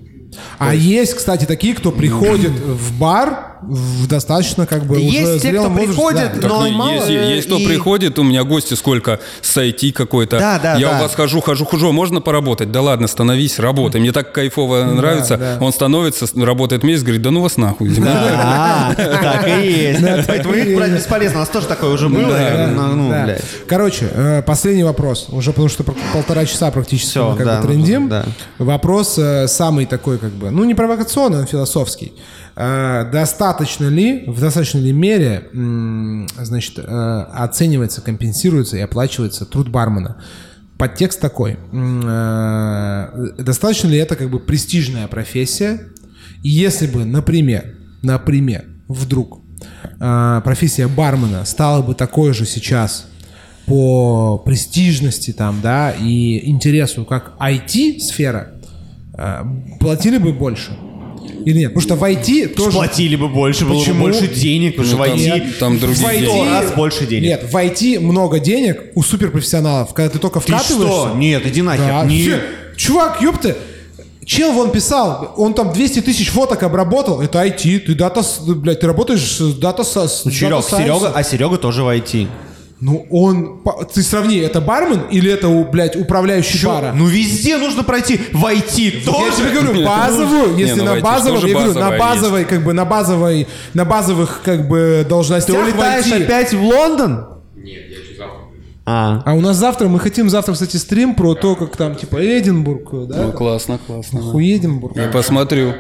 А есть, кстати, такие, кто приходит в бар в достаточно как бы Есть уже те, кто возрасте, приходит, да. Так но и мало, есть, э, есть кто и- приходит, у меня гости сколько с IT какой-то. Да, да, Я да. у вас хожу, хожу, хожу, можно поработать? Да ладно, становись, работай. Мне так кайфово нравится. да. Он становится, работает месяц, говорит, да ну вас нахуй. А, (laughs) так и есть. Да, так Поэтому их брать есть. бесполезно. У нас тоже такое уже было. Да, ну, ну, Да. Короче, э, последний вопрос. Уже потому что пол- полтора часа практически мы как да, бы трендим. да. Вопрос э, самый такой как бы, ну не провокационный, а философский. Э, достаточно ли, в достаточной ли мере, значит, э, оценивается, компенсируется и оплачивается труд бармена? Подтекст такой. э, Достаточно ли это как бы престижная профессия? И если бы, например, например, вдруг профессия бармена стала бы такой же сейчас по престижности там, да, и интересу, как IT-сфера, платили бы больше? Или нет? Потому что в IT тоже... Платили бы больше, было бы Почему? больше денег, потому что в Ну, IT там другие в IT деньги. раз больше денег. Нет, в IT много денег у суперпрофессионалов, когда ты только Ты вкатываешься. что? Нет, иди нахер. Да, Не- всё. Чувак, ёпта, Чел вон писал, он там 200 тысяч фоток обработал, это IT, ты дата, блядь, ты работаешь с дата с Ну, Серег, дата сайенса. Серега, а Серега тоже в IT. Ну, он, ты сравни, это бармен или это, блядь, управляющий Чё? бара? Ну везде нужно пройти в IT Я тоже. тебе говорю, (laughs) базовую, если ну, на базовом, тоже я говорю, на базовой, как бы на базовой, на базовых, как бы, Ты должностях в улетаешь IT. опять в Лондон? Нет, я. А. А у нас завтра, мы хотим завтра, кстати, стрим про то, как там, типа, Эдинбург, да? Ну, классно, классно. Хуй Эдинбург. Я посмотрю.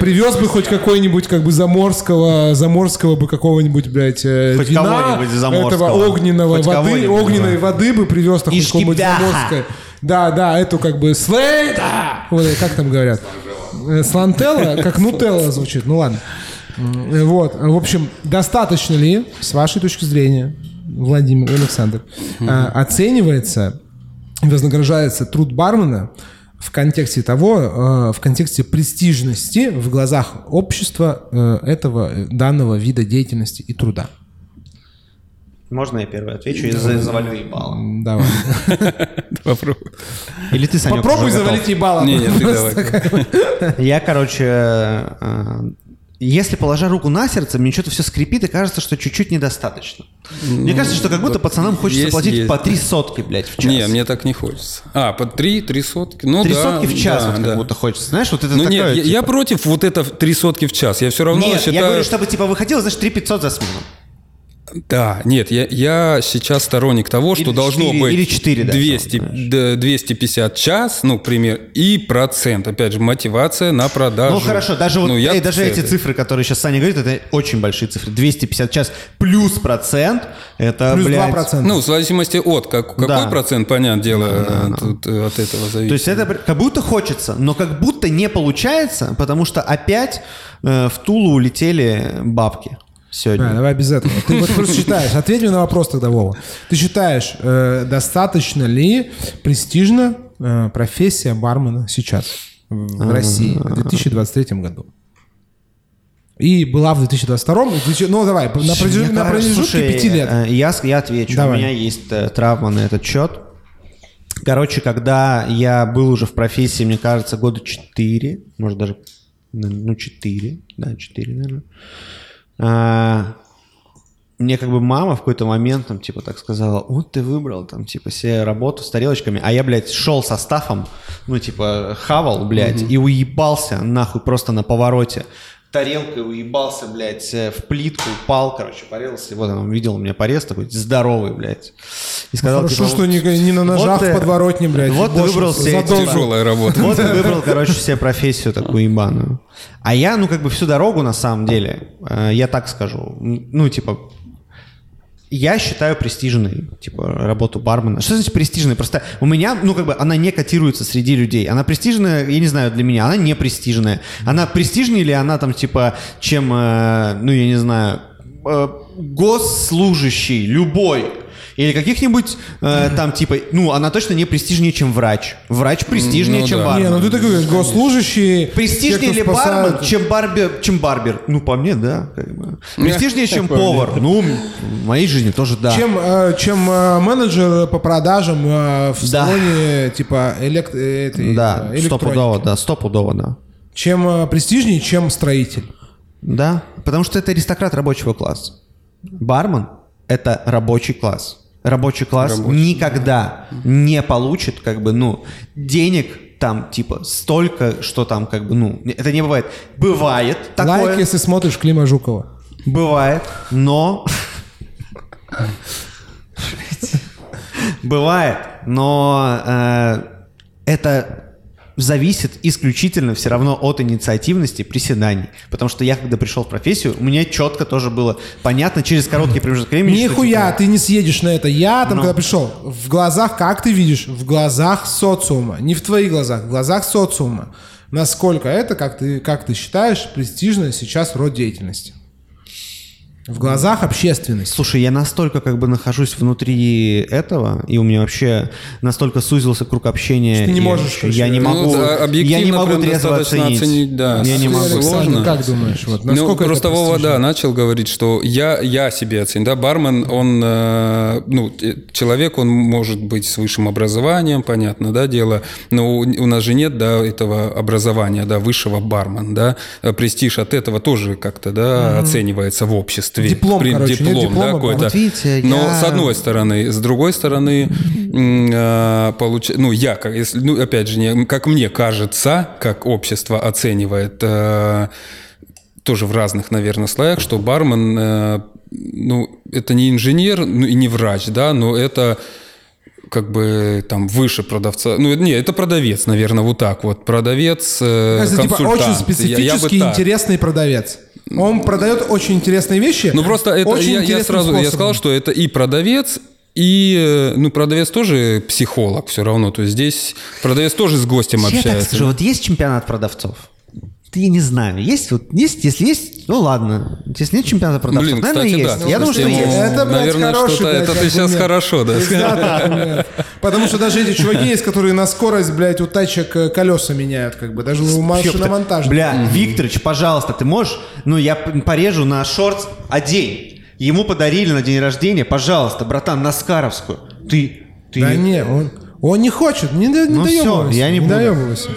Привез бы хоть какой-нибудь, как бы, заморского, заморского бы какого-нибудь, блядь, э, Хоть вина, кого-нибудь заморского. этого огненного Хоть воды, огненной воды бы привез какой-нибудь бяха. заморской. Да, да, эту как бы слейта, вот, как там говорят, Э, слантелла, как нутелла звучит, ну ладно. Э, Вот, в общем, достаточно ли, с вашей точки зрения, Владимир и Александр, э, оценивается, вознаграждается труд бармена в контексте того, э, в контексте престижности в глазах общества э, этого данного вида деятельности и труда? Можно я первый отвечу и за- завалю ебало? Давай. (laughs) Попробуй. Или ты, Санек, Попробуй завалить ебало. Не, нет, ты давай. Я, короче, э, если положа руку на сердце, мне что-то все скрипит и кажется, что чуть-чуть недостаточно. мне кажется, что как будто пацанам хочется есть, платить есть. по три сотки, блядь, в час. Не, мне так не хочется. А, по три, три сотки? Ну Три да. сотки в час да, вот как да. будто хочется. Знаешь, вот это Ну такое, нет, я, я типа- против вот это три сотки в час. Я все равно Нет, считаю... я говорю, чтобы типа выходило, знаешь, 3 500 за смену. Да, нет, я, я сейчас сторонник того, что Или должно четыре- быть или четыре даже, 200, знаешь. д- 250 час, ну, к примеру, и процент. Опять же, мотивация на продажу. Ну хорошо, даже вот Ну, я эй, даже эти цифры, которые сейчас Саня говорит, это очень большие цифры. 250 час плюс процент, это, Плюс блядь, 2%. Ну, в зависимости от как, какой Да. процент, понятное дело, тут э, от этого зависит. То есть это как будто хочется, но как будто не получается, потому что опять э, в Тулу улетели бабки сегодня. Да, давай без этого. Ты вот просто считаешь, ответь мне на вопрос тогда, Вова. Ты считаешь, э, достаточно ли престижна э, профессия бармена сейчас в России в 2023 году? И была в 2022, и в 2000 ну давай, на, промежу- на промежутке пяти лет. э, Я, я отвечу. Давай. У меня есть э, травма на этот счет. Короче, когда я был уже в профессии, мне кажется, года 4, может даже ну, 4, да, 4, наверное. А, мне как бы мама в какой-то момент, там, типа, так сказала, вот ты выбрал, там, типа, себе работу с тарелочками, а я, блядь, шел со стафом, ну, типа, хавал, блядь, и уебался, нахуй, просто на повороте. Тарелкой уебался, блядь, э, в плитку, упал, короче, порезался. Вот он видел у меня порез такой здоровый, блядь. И сказал, Хорошо, типа, что не, не на ножах вот в подворотне, блядь. Вот ты выбрал себе доллар. Тяжелая работа. вот ты выбрал, короче, себе профессию такую ебаную. А я, ну, как бы всю дорогу, на самом деле, э, я так скажу, ну, типа, я считаю престижной, типа, работу бармена. Что значит престижной? Просто у меня, ну, как бы, она не котируется среди людей. Она престижная, я не знаю, для меня, она не престижная. Она престижнее ли она там, типа, чем, э, ну, я не знаю, э, госслужащий, любой. Или каких-нибудь э, там, типа, ну, она точно не престижнее, чем врач. Врач престижнее, Ну чем да. бармен. Не, ну ты такой говоришь, госслужащий. Престижнее те, ли кто спасают. бармен, чем барбер, чем барбер? Ну, по мне, да. Как бы. Престижнее, чем повар? Ну, в моей жизни тоже да. Чем, э, чем э, менеджер по продажам э, в Да. салоне, типа, элект... э, этой, Да, э, электроники. стопудово, да, стопудово, да. Чем э, престижнее, чем строитель. Да, потому что это аристократ рабочего класса. Бармен – это рабочий класс. Рабочий класс никогда не получит, как бы, ну, денег там, типа, столько, что там, как бы, ну, это не бывает. Бывает такое. Лайк, если смотришь Клима Жукова. Бывает, но... (laughs) Бывает, но э, это зависит исключительно все равно от инициативности приседаний. Потому что я, когда пришел в профессию, у меня четко тоже было понятно через короткий промежуток времени. что, Нихуя, типа, ты не съедешь на это. Я там, Ну. когда пришел, в глазах, как ты видишь, в глазах социума, не в твоих глазах, в глазах социума, насколько это, как ты, как ты считаешь, престижно сейчас род деятельности. В глазах общественности. Слушай, я настолько как бы нахожусь внутри этого, и у меня вообще настолько сузился круг общения. Что ты не можешь, короче, Я не ну, могу, да, объективно я не могу трезво достаточно оценить. оценить, да. Я не могу. Сложно. как думаешь, вот, Ну, насколько просто Вова, да, начал говорить, что я, я себе оценю, да, бармен, он, э, ну, человек, он может быть с высшим образованием, понятно, да, дело, но у, у нас же нет, да, этого образования, да, высшего бармен, да, Э, престиж от этого тоже как-то, да, оценивается в обществе. Диплом, При- короче, нет диплом, диплома, да, какой-то. Вот видите, Но я- с одной стороны, с другой стороны, э, получ- ну, я, как, если, ну, опять же, не- как мне кажется, как общество оценивает э, тоже в разных, наверное, слоях, что бармен, э, ну, это не инженер, ну, и не врач, да, но это как бы там выше продавца. Ну, не, это продавец, наверное, вот так вот. Продавец, э, Это типа очень Я- я специфический, так. интересный продавец. Он продает очень интересные вещи. Ну просто это очень я, я сразу я сказал, что это и продавец, и э, ну продавец тоже психолог все равно. То есть здесь продавец тоже с гостем Я так общается. скажу, вот есть чемпионат продавцов? Я не знаю. Есть вот есть, если есть, ну ладно. Если нет чемпионата продавцов, Блин, наверное, кстати, есть. да. Я думаю, что есть. Это, блядь, Наверное, хороший, что-то- блядь, это ты сейчас хорошо, да. Потому что даже эти чуваки есть, которые на скорость, блядь, у тачек э, колеса меняют, как бы, даже у машиномонтажа. Бля, Викторович, пожалуйста, ты можешь? Ну, я порежу на шорт одень. Ему подарили на день рождения, пожалуйста, братан, на Скаровскую. Ты, ты... Да не, он, он не хочет, не, не Ну доебывайся, всё, я не буду. доебывайся.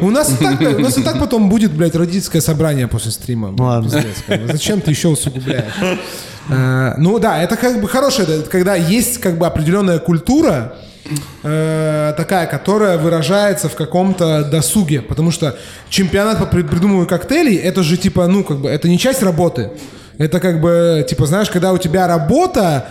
У нас, и так, у нас и так потом будет, блядь, родительское собрание после стрима. Ладно. Пиздец. Зачем ты еще усугубляешь? А, Ну да, это как бы хорошее, это когда есть как бы определенная культура, э, такая, которая выражается в каком-то досуге, потому что чемпионат по прид- придумыванию коктейлей, это же типа, ну как бы, это не часть работы, это как бы, типа, знаешь, когда у тебя работа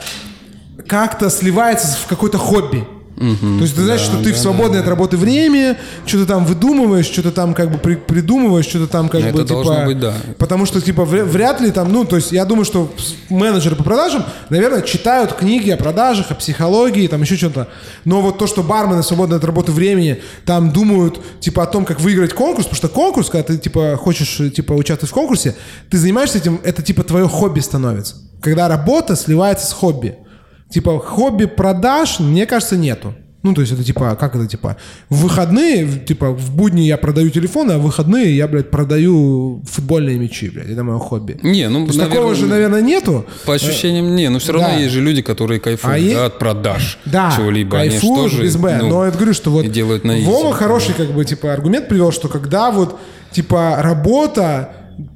как-то сливается в какое-то хобби. То есть ты знаешь, что ты в свободное от работы время, что-то там выдумываешь, что-то там как бы при- придумываешь, что-то там как Ну, бы это типа... быть, да. Потому что типа вря- вряд ли там, ну то есть я думаю, что менеджеры по продажам, наверное, читают книги о продажах, о психологии, там еще что-то. Но вот то, что бармены свободное от работы времени там думают типа о том, как выиграть конкурс, потому что конкурс, когда ты типа хочешь типа участвовать в конкурсе, ты занимаешься этим, это типа твое хобби становится. Когда работа сливается с хобби. Типа хобби продаж, мне кажется, нету. Ну, то есть это типа, как это типа, в выходные, типа, в будни я продаю телефоны, а в выходные я, блядь, продаю футбольные мячи, блядь, это мое хобби. Не, ну, наверное, такого же, наверное, нету. По ощущениям, не, но все равно да. есть же люди, которые кайфуют А да, е- от продаж Да, чего-либо. Кайфуют тоже, без Б. ну, но я говорю, что вот делают на изи. Вова хороший, как бы, типа, аргумент привел, что когда вот типа, работа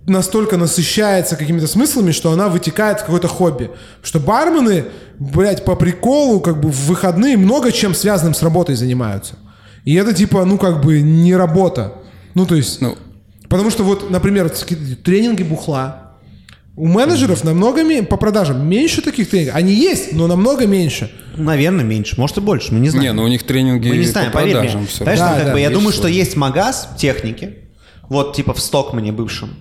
настолько насыщается какими-то смыслами, что она вытекает в какое-то хобби. Что бармены, блядь, по приколу, как бы в выходные много чем связанным с работой занимаются. И это типа, ну, как бы не работа. Ну, то есть... Ну, Потому что вот, например, тренинги бухла. У менеджеров намного по продажам меньше таких тренингов. Они есть, но намного меньше. Наверное, меньше, может и больше, мы не знаем. не, ну у них тренинги Мы не по знаем, поверь мне. продажам все Понимаешь, Да, там как да, бы, я думаю, что есть магаз техники, вот типа в Стокмане бывшем,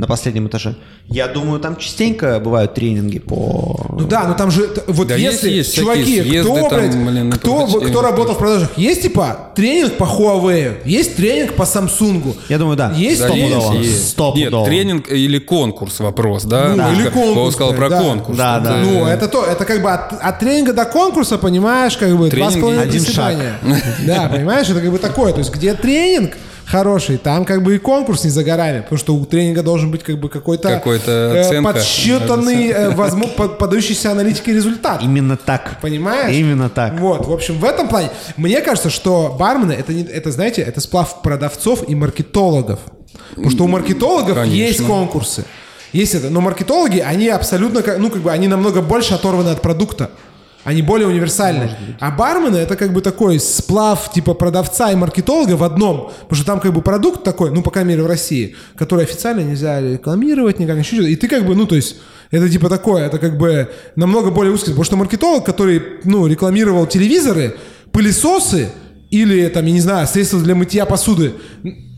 на последнем этаже. Я думаю, там частенько бывают тренинги по... Ну да, но там же вот Да если есть- есть чуваки, съезды кто, там, блядь, блин, кто, кто работал в продажах, есть типа тренинг по Huawei, есть тренинг по Samsung. Я думаю, да. Есть Да, тренинг? есть. Стопудово. Нет, тренинг или конкурс вопрос, да? Ну, Мы или конкурс, Вова сказал да, про да. конкурс. Да, да. Ну, это то, это как бы от, от тренинга до конкурса, понимаешь, как бы два с половиной один. Да, понимаешь, это как бы такое. То есть, где тренинг хороший, там как бы и конкурс не за горами, потому что у тренинга должен быть как бы какой-то Какой-то э, оценка. подсчитанный, э, возможно, под- поддающийся аналитике результат. Именно так. Понимаешь? Именно так. Вот, в общем, в этом плане. Мне кажется, что бармены, это, не, это знаете, это сплав продавцов и маркетологов. Потому что у маркетологов Конечно. есть конкурсы. Есть это. Но маркетологи, они абсолютно, ну, как бы, они намного больше оторваны от продукта. Они более универсальны. А бармены это как бы такой сплав типа продавца и маркетолога в одном. Потому что там как бы продукт такой, ну, по крайней мере, в России, который официально нельзя рекламировать никак, еще что-то. И ты как бы, ну, то есть, это типа такое, это как бы намного более узкий. Потому что маркетолог, который, ну, рекламировал телевизоры, пылесосы или, там, я не знаю, средства для мытья посуды,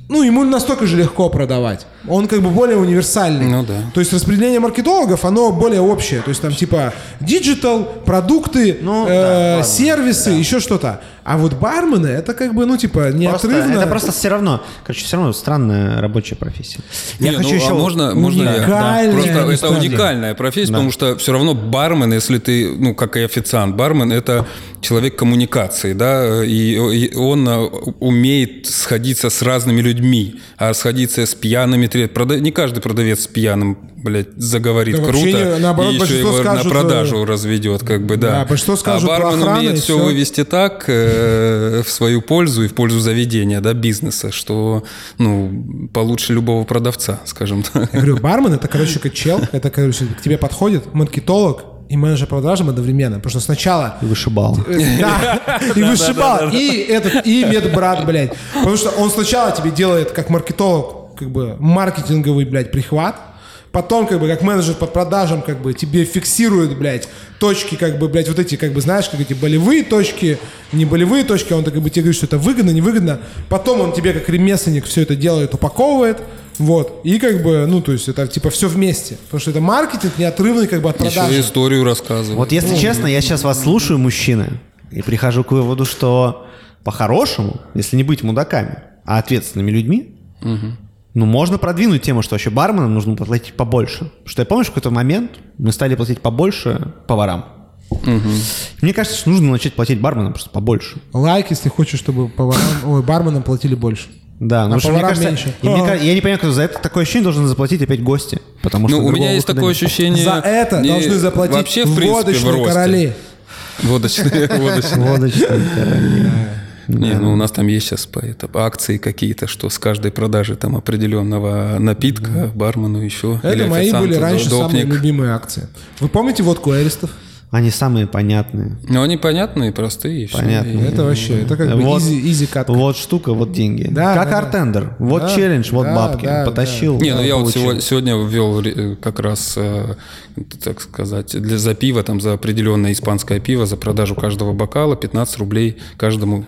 ну, ему настолько же легко продавать. Он как бы более универсальный. Ну да. То есть распределение маркетологов, оно более общее. То есть там типа digital, продукты, Ну, э, да, ладно, сервисы, еще что-то. А вот бармены, это как бы, ну, типа, Просто- неотрывно. это просто все равно, короче, все равно странная рабочая профессия. Я Не, хочу ну, еще... а можно, можно я? Уникальная Просто это история. уникальная профессия, потому что все равно бармен, если ты, ну, как и официант, бармен – это человек коммуникации, да, и, и он а, умеет сходиться с разными людьми, а сходиться с пьяными, тре- прода- не каждый продавец с пьяным, блядь, заговорит Да круто, не- наоборот, и еще его скажут, на продажу разведет, как бы, да. Да, большинство скажут а бармен и умеет все вывести так э, в свою пользу и в пользу заведения, да, бизнеса, что, ну, получше любого продавца, скажем так. Я говорю, бармен это, короче, как чел, это, короче, к тебе подходит маркетолог и менеджер продажи одновременно. Потому что сначала (laughs) Вышибал. Да, и вышибал, и этот, и медбрат, блядь. Потому что он сначала тебе делает, как маркетолог, как бы маркетинговый, блядь, прихват, потом, как бы, как менеджер по продажам, как бы, тебе фиксирует, блядь, точки, как бы, блядь, вот эти, как бы, знаешь, как эти болевые точки, не болевые точки, он, так, как бы, тебе говорит, что это выгодно, невыгодно. Потом он тебе, как ремесленник, все это делает, упаковывает, вот, и как бы, ну, то есть это, типа, все вместе. Потому что это маркетинг неотрывный, как бы, от Еще продажи. историю рассказывать. Вот если честно, я сейчас вас слушаю, мужчины, и прихожу к выводу, что по-хорошему, если не быть мудаками, а ответственными людьми, ну, можно продвинуть тему, что вообще барменам нужно платить побольше. Что я помню, что в какой-то момент мы стали платить побольше поварам. Мне кажется, что нужно начать платить барменам просто побольше. Лайк, если хочешь, чтобы поварам, ой, барменам платили больше. Да, ну А что, мне кажется, меньше. и мне я не понимаю, кто за это такое ощущение должен заплатить опять гости. Потому что Ну, у меня есть такое нет. ощущение... За это не- должны заплатить вообще, в принципе, в водочные росте. короли. Водочные, (laughs) водочные. Водочные короли. Не, ну у нас там есть сейчас по- это, акции какие-то, что с каждой продажи там определенного напитка бармену еще. Это или мои были раньше самые любимые акции. Вы помните водку Эристов? Они самые понятные. Ну, они понятные, простые. Понятно. И- Это вообще, это как бы Вот. easy, easy катка. Вот штука, вот деньги. Да, как да, артендер. Вот Да, челлендж, вот да, бабки. да, Потащил. Не, ну я вот получил. сегодня, сегодня ввел как раз, э, так сказать, для, за пиво, там за определенное испанское пиво, за продажу каждого бокала 15 рублей каждому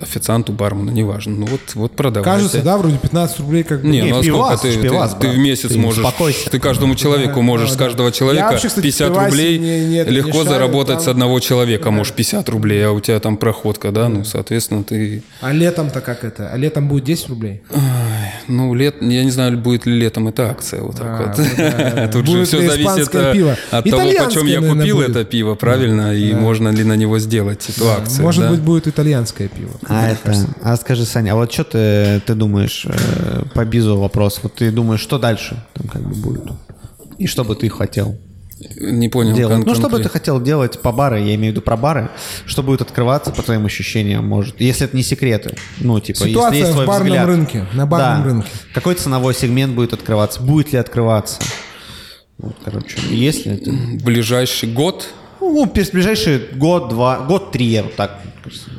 официанту, бармену, неважно. Ну вот, вот продавайте. Кажется, да, вроде 15 рублей как бы. Не, Не, ну а пивас, сколько ты, пивас, ты, ты в месяц Ты можешь, успокойся. ты каждому человеку можешь да, с да. каждого Я человека вообще, кстати, 50 в пивасе рублей не- не это, не легко считаю, заработать там- с одного человека, можешь 50 рублей, а у тебя там проходка, да, ну, соответственно, ты, А летом-то как это? А летом будет 10 рублей? Ну, лет, я не знаю, будет ли летом эта акция вот так А, вот. вот да. (laughs) Тут же Будет все ли зависит пиво? от того, почем я наверное, купил будет. это пиво, правильно, и можно ли на него сделать эту акцию. Может да. быть, будет итальянское пиво. А это, а скажи, Саня, а вот что ты, ты думаешь э, по бизу вопрос? Вот ты думаешь, что дальше там как бы будет? И что бы ты хотел? Не понял. делают. кон- Ну, что бы ты хотел делать по бары, я имею в виду про бары, что будет открываться, по твоим ощущениям, может, если это не секреты. Ну, типа, Ситуация если есть в твой барном взгляд. рынке, на барном Да. рынке. Какой ценовой сегмент будет открываться? Будет ли открываться? Вот, короче, если это... Ближайший год Ну, ближайший год, два, год, три, я вот так.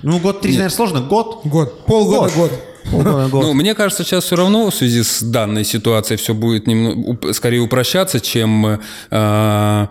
Ну, год, три, наверное, сложно. Год. Год. Полгода, год. (laughs) Ну, мне кажется, сейчас все равно в связи с данной ситуацией все будет немного, скорее упрощаться, чем э,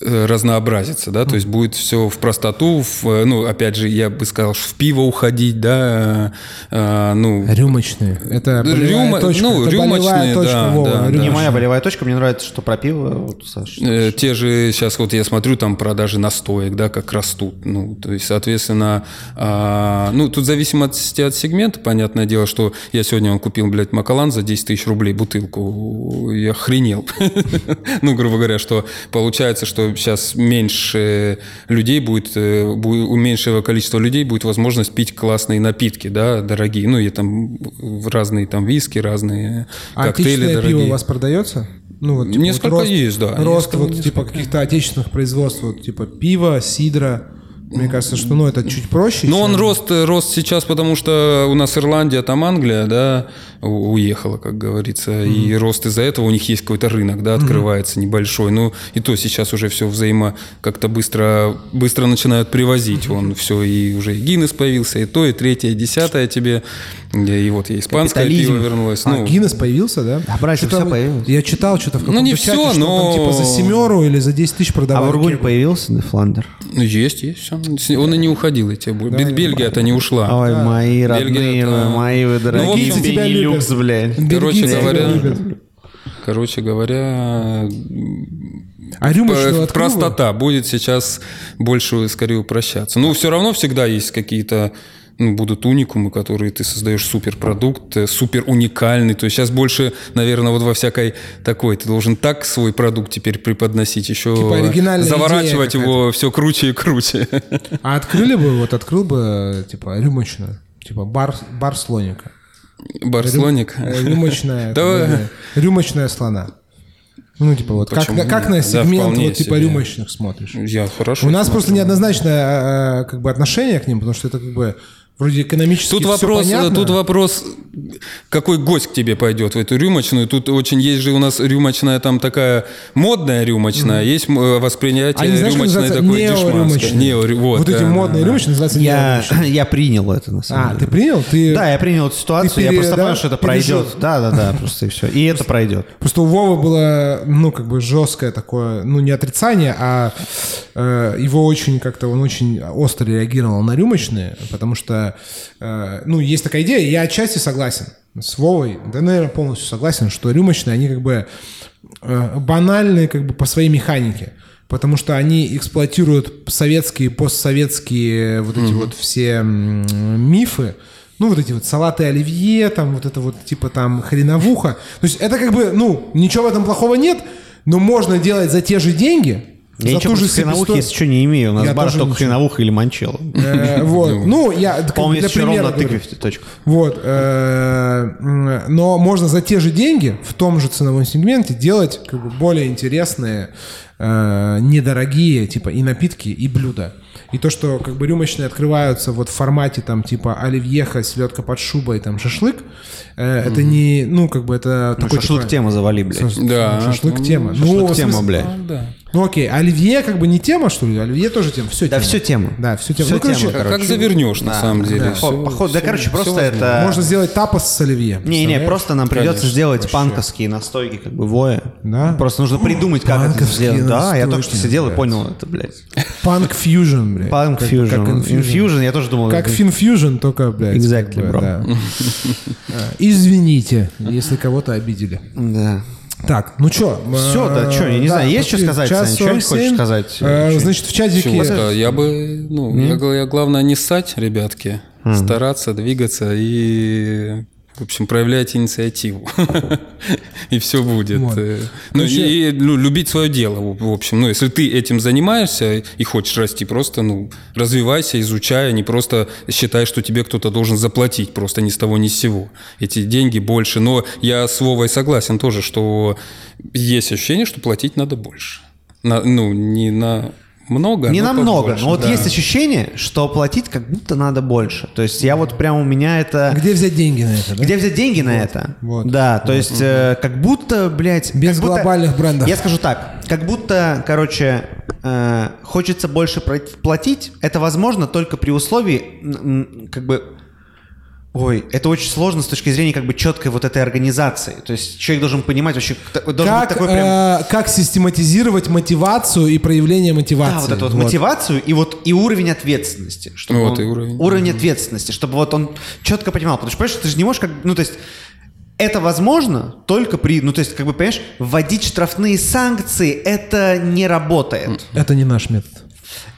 э, разнообразиться, да, то есть будет все в простоту, в, э, ну, опять же, я бы сказал, что в пиво уходить, да, э, ну, Рюмочные. Это болевая Рюма- точка. ну, Это болевая рюмочные, точка, да, Вова, да, да. не моя болевая точка, мне нравится, что про пиво, вот, Саш. Э, Те же сейчас вот я смотрю там продажи настоек, да, как растут. Ну, то есть, соответственно, а, ну, тут в зависимости от сегмента, понятное дело, что я сегодня он купил, блядь, Макалан за 10 тысяч рублей бутылку. Я охренел. (laughs) Ну, грубо говоря, что получается, что сейчас меньше людей будет, э, у меньшего количества людей будет возможность пить классные напитки, да, дорогие. Ну, и там разные там виски, разные А коктейли дорогие. пиво у вас продается? Ну, вот, типа, Несколько вот рост, есть, да. Рост Несколько- вот типа каких-то отечественных производств, вот типа пива, сидра. Мне кажется, что ну это чуть проще. Но он чем- рост, рост сейчас, потому что у нас Ирландия, там Англия, да, уехала, как говорится. И рост из-за этого у них есть какой-то рынок, да, открывается небольшой. Ну, и то сейчас уже все взаимо как-то быстро, быстро начинают привозить. Он все, и уже и Гиннес появился, и то, и третье, и десятое тебе. И вот и испанское Капитализм. пиво вернулось. А, Ну, Гиннес появился, да? Да, братья, Что-то всё появилось. Я читал что-то в каком-то не чате, что там но- типа за семеру или за 10 тысяч А продавали. Бургунь появился, Дефландер? ну, есть, есть. Все. Он и не уходил, эти. Бельгия-то не ушла. Ой, мои Бельгия, родные, это- мои вы дорогие. в общем, тебя любят. Блядь. Короче говоря, короче говоря, А рюмочную П- открыл бы? простота будет сейчас больше, скорее, упрощаться. Ну, все равно всегда есть какие-то ну, будут уникумы, которые ты создаешь суперпродукт, э, супер уникальный. То есть сейчас больше, наверное, вот во всякой такой, ты должен так свой продукт теперь преподносить, еще Типа заворачивать его все круче и круче. А открыли бы, вот открыл бы, типа, рюмочную. Типа бар, бар слоника. Барслоник. Э, Рюмочная, (laughs) Да. э, рюмочная слона. Ну, типа, вот как, Почему на- как нет? на Да, сегмент вполне вот, типа себе. рюмочных смотришь. Я хорошо. У нас просто неоднозначное э, как бы отношение к ним, потому что это как бы вроде экономически Тут вопрос, понятно. тут вопрос, какой гость к тебе пойдет в эту рюмочную. Тут очень есть же у нас рюмочная там такая модная рюмочная, есть м, э, восприятие знаешь, как рюмочной такой дешманской. Нео, вот, Вот эти да, модные да. рюмочные называются Я, (laughs) я принял это, на самом А, деле. ты принял? Ты... Да, я принял эту ситуацию, Ты я пере- просто да, понял, что это пережил. пройдет. Да, да, да, просто и все. И это пройдет. Просто у Вовы было, ну, как бы жесткое такое, ну, не отрицание, а э, его очень как-то, он очень остро реагировал на рюмочные, потому что, э, ну, есть такая идея, я отчасти согласен с Вовой, да, наверное, полностью согласен, что рюмочные, они как бы э, банальные как бы по своей механике. Потому что они эксплуатируют советские, постсоветские вот эти вот все мифы, ну, вот эти вот салаты оливье, там вот это вот типа там хреновуха. То есть это как бы, ну, ничего в этом плохого нет, но можно делать за те же деньги, Я за ту же хреновухи, если что, не имею. У нас Я тоже только ничего. хреновуха или манчелло. Э, (laughs) Вот, ну, я бы По-моему, для примера. Вот, э, но можно за те же деньги в том же ценовом сегменте делать как бы более интересные, э, недорогие, типа и напитки, и блюда. И то, что как бы рюмочные открываются вот в формате там типа оливьеха, селедка под шубой, там шашлык, э, это не, ну как бы это Ну, такой шашлык типа- тема завали, блядь. Да. Шашлык тема. Шашлык ну, в тема, смысле- блядь. Да. Ну окей, оливье как бы не тема, что ли? Оливье тоже тема. Все Да, тема. все тема. Да, все тема. Всё ну, короче, тема, Как, короче. как завернешь, на Да, самом деле. да. Всё- Походу, да, всё- короче, всё просто возможно. это... можно сделать тапос с оливье. Не-не, просто нам придется Конечно. сделать панковские настойки, как бы воя. Да? Просто нужно придумать, как это сделать. Да, я только что сидел и блядь. понял это, блядь. Панк фьюжн, блядь. Панк Fusion. Как. Infusion, я тоже думал... Как Финфьюжн, только, блядь. Exactly, да. А, (laughs) Извините, если кого-то обидели. Да. Так, ну что? Всё, да, чё, я не знаю, есть что сказать, Саня? Чё не хочешь сказать? Чё- Значит, в чатике... Чего? Я бы, ну, я главное не ссать, ребятки, стараться, двигаться и, в общем, проявлять инициативу. (laughs) И все будет. Вот. Э, Ну, и ну, любить свое дело, в в общем. Ну, если ты этим занимаешься и хочешь расти, просто, ну, развивайся, изучай, а не просто считай, что тебе кто-то должен заплатить, просто ни с того, ни с сего. Эти деньги больше. Но я с Вовой согласен тоже, что есть ощущение, что платить надо больше. На- ну, не на много, Не но намного, побольше, но вот да. есть ощущение, что платить как будто надо больше. То есть я вот прям у меня это... Где взять деньги на это, да? Где взять деньги на это? вот. Да, то есть э, как будто, блядь... Без как будто- глобальных брендов. Я скажу так, как будто, короче, э, хочется больше платить, это возможно только при условии, как бы... Ой, это очень сложно с точки зрения как бы четкой вот этой организации. То есть человек должен понимать вообще... Должен быть Как, такой прям... э, как систематизировать мотивацию и проявление мотивации. Да, вот эту вот, мотивацию и вот и уровень ответственности. Чтобы Вот, он- и уровень. ответственности, чтобы вот он четко понимал. Потому что, понимаешь, ты же не можешь как... Ну, то есть, это возможно только при... Ну, то есть, как бы, понимаешь, вводить штрафные санкции, это не работает. Это не наш метод.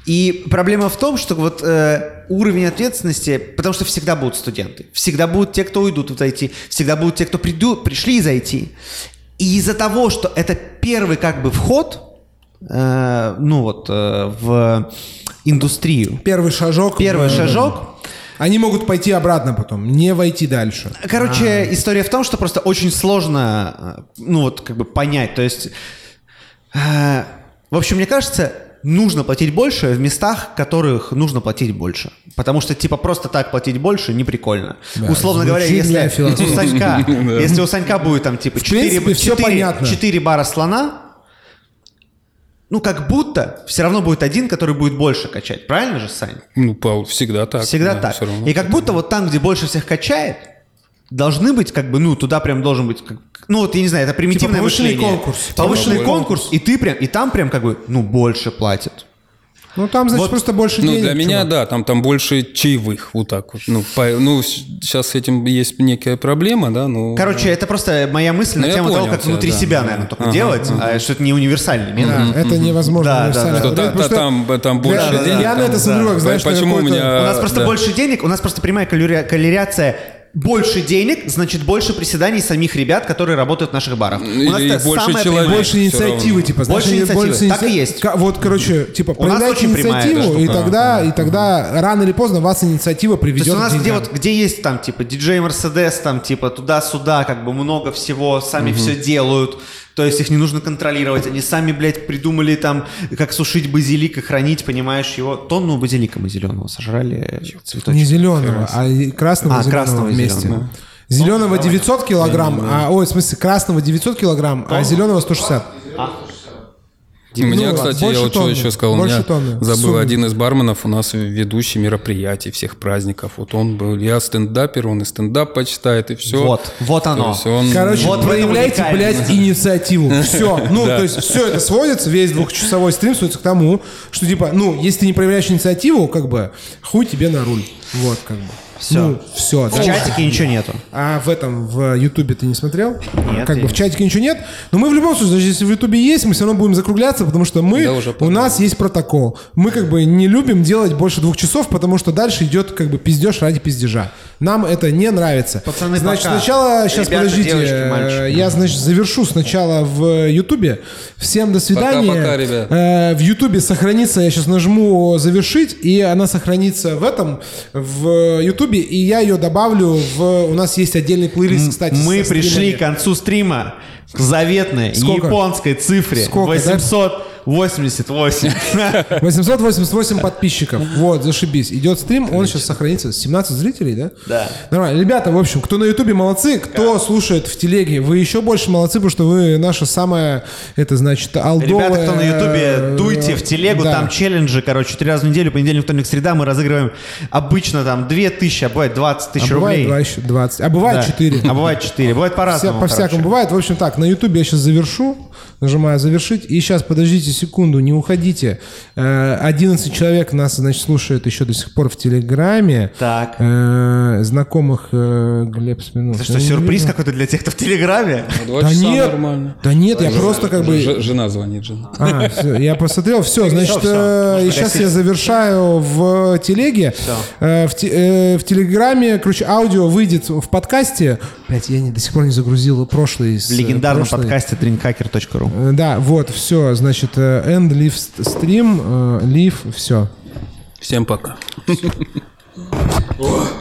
И проблема в том, что вот э, уровень ответственности, потому что всегда будут студенты, всегда будут те, кто уйдут в IT, всегда будут те, кто придут, пришли из IT. И из-за того, что это первый как бы вход, э, ну вот, э, в индустрию, Первый шажок. первый в- шажок, Они могут пойти обратно потом, не войти дальше. Короче, история в том, что просто очень сложно, э, ну вот, как бы понять. То есть, э, в общем, мне кажется, нужно платить больше в местах, в которых нужно платить больше. Потому что, типа, просто так платить больше не прикольно. Условно говоря, если у Санька, (laughs) если у Санька будет там, типа, 4, принципе, всё понятно. бара слона, ну, как будто все равно будет один, который будет больше качать. Правильно же, Сань? Ну, Павел, всегда так. Всегда да, так. И как будто вот там, где больше всех качает, должны быть, как бы, ну, туда прям должен быть, как- ну, вот, я не знаю, это примитивное Типа повышенный мышление. конкурс. Повышенный Типа конкурс, и ты прям, и там прям, как бы, ну, больше платят. Ну, там, значит, Вот, просто больше Ну, денег. для меня, чувак. да, там, там больше чаевых, вот так вот. Ну, по- ну, сейчас с этим есть некая проблема, да, ну... Короче, это просто моя мысль Ну, на я тему того, как тебя, внутри да. себя, наверное, только Ага, делать, а что это не универсальный метод. Да, это невозможно. Да, да, универсально. да. Что Потому та- что там- там больше для- денег, Я на там, это смотрю, да. знаешь, на Почему у меня- У нас просто да. больше денег, у нас просто прямая коллюри- коллеряция больше денег, значит больше приседаний самих ребят, которые работают в наших барах. Или у нас это больше самая человек. Больше инициативы, типа, Больше инициативы. Так и иници- есть. Ка- Вот, короче, типа, У нас проявляйте инициативу, и тогда, и тогда рано или поздно вас инициатива То приведет есть у нас к где вот где есть там типа диджей Мерседес, там типа туда-сюда, как бы много всего, сами все делают. То есть их не нужно контролировать. Они сами, блядь, придумали там, как сушить базилик и хранить, понимаешь, его. Тонну базилика мы зеленого сожрали. Цветочек. Не зеленого, а красного А, зеленого красного вместе. зеленого. Зеленого 900 килограмм, а, ой, в смысле, красного 900 килограмм, а зеленого 160. У меня, Ну, кстати, я вот что еще сказал, у меня тонны. забыл Суммы. один из барменов, у нас ведущий мероприятий всех праздников. Вот он был, я стендапер, он и стендап почитает, и все. Вот, вот оно. он, Короче, Вот проявляйте, блядь, инициативу. (laughs) Все. Ну, то есть, все это сводится, весь двухчасовой стрим сводится к тому, что, типа, ну, если ты не проявляешь инициативу, как бы, хуй тебе на руль. Вот, как бы. Всё. Ну, все. В чатике ничего нету. А в этом, в Ютубе ты не смотрел? Нет, Как бы в чатике ничего нет. Но мы в любом случае, даже если в Ютубе есть, мы все равно будем закругляться, потому что мы, Да, уже у нас есть протокол. Мы как бы не любим делать больше двух часов, потому что дальше идет как бы пиздеж ради пиздежа. Нам это не нравится. Пацаны, значит, пока. сначала, сейчас Ребята, подождите, девочки, э, мальчики. я, значит, завершу сначала в Ютубе. Всем до свидания. Пока-пока, ребят. Э, В Ютубе сохранится, я сейчас нажму завершить, и она сохранится в этом, в Ютубе, и я ее добавлю в... У нас есть отдельный плейлист, кстати. Мы пришли стримами. к концу стрима к заветной Сколько? японской цифре Сколько, да? 888. 888 (laughs) подписчиков. Вот, зашибись. Идет стрим, он сейчас сохранится. 17 зрителей, да? Да. Нормально. Ребята, в общем, кто на Ютубе, молодцы. Кто слушает в телеге, вы еще больше молодцы, потому что вы наша самая, это значит, алдовая... Ребята, кто на Ютубе, дуйте в телегу, Да. там челленджи, короче, три раза в неделю, понедельник, вторник, среда, мы разыгрываем обычно там 2000, а бывает 20 А тысяч бывает рублей. еще, 20. А бывает Да. 4. А бывает 4, бывает по-разному. По-всякому бывает. В общем, так, на Ютубе я сейчас завершу. Нажимаю завершить. И сейчас, подождите секунду, не уходите. Э, 11 человек нас, значит, слушает еще до сих пор в Телеграме. Так. Э, Знакомых э, Глеб Сминов. Это что, сюрприз какой-то для тех, кто в Телеграме? Да нет, нормально. да нет, я просто как бы... Жена звонит, жена. А, всё, я посмотрел, все, (laughs) значит, э, сейчас я завершаю в телеге. Э, в, те- э, в телеграме, короче, аудио выйдет в подкасте. Блять, я до сих пор не загрузил прошлый. В легендарном подкасте drinkhacker.ru. Э, да, вот, все, значит, э, end, leave stream, э, leave, все. Всем пока. Все. (laughs)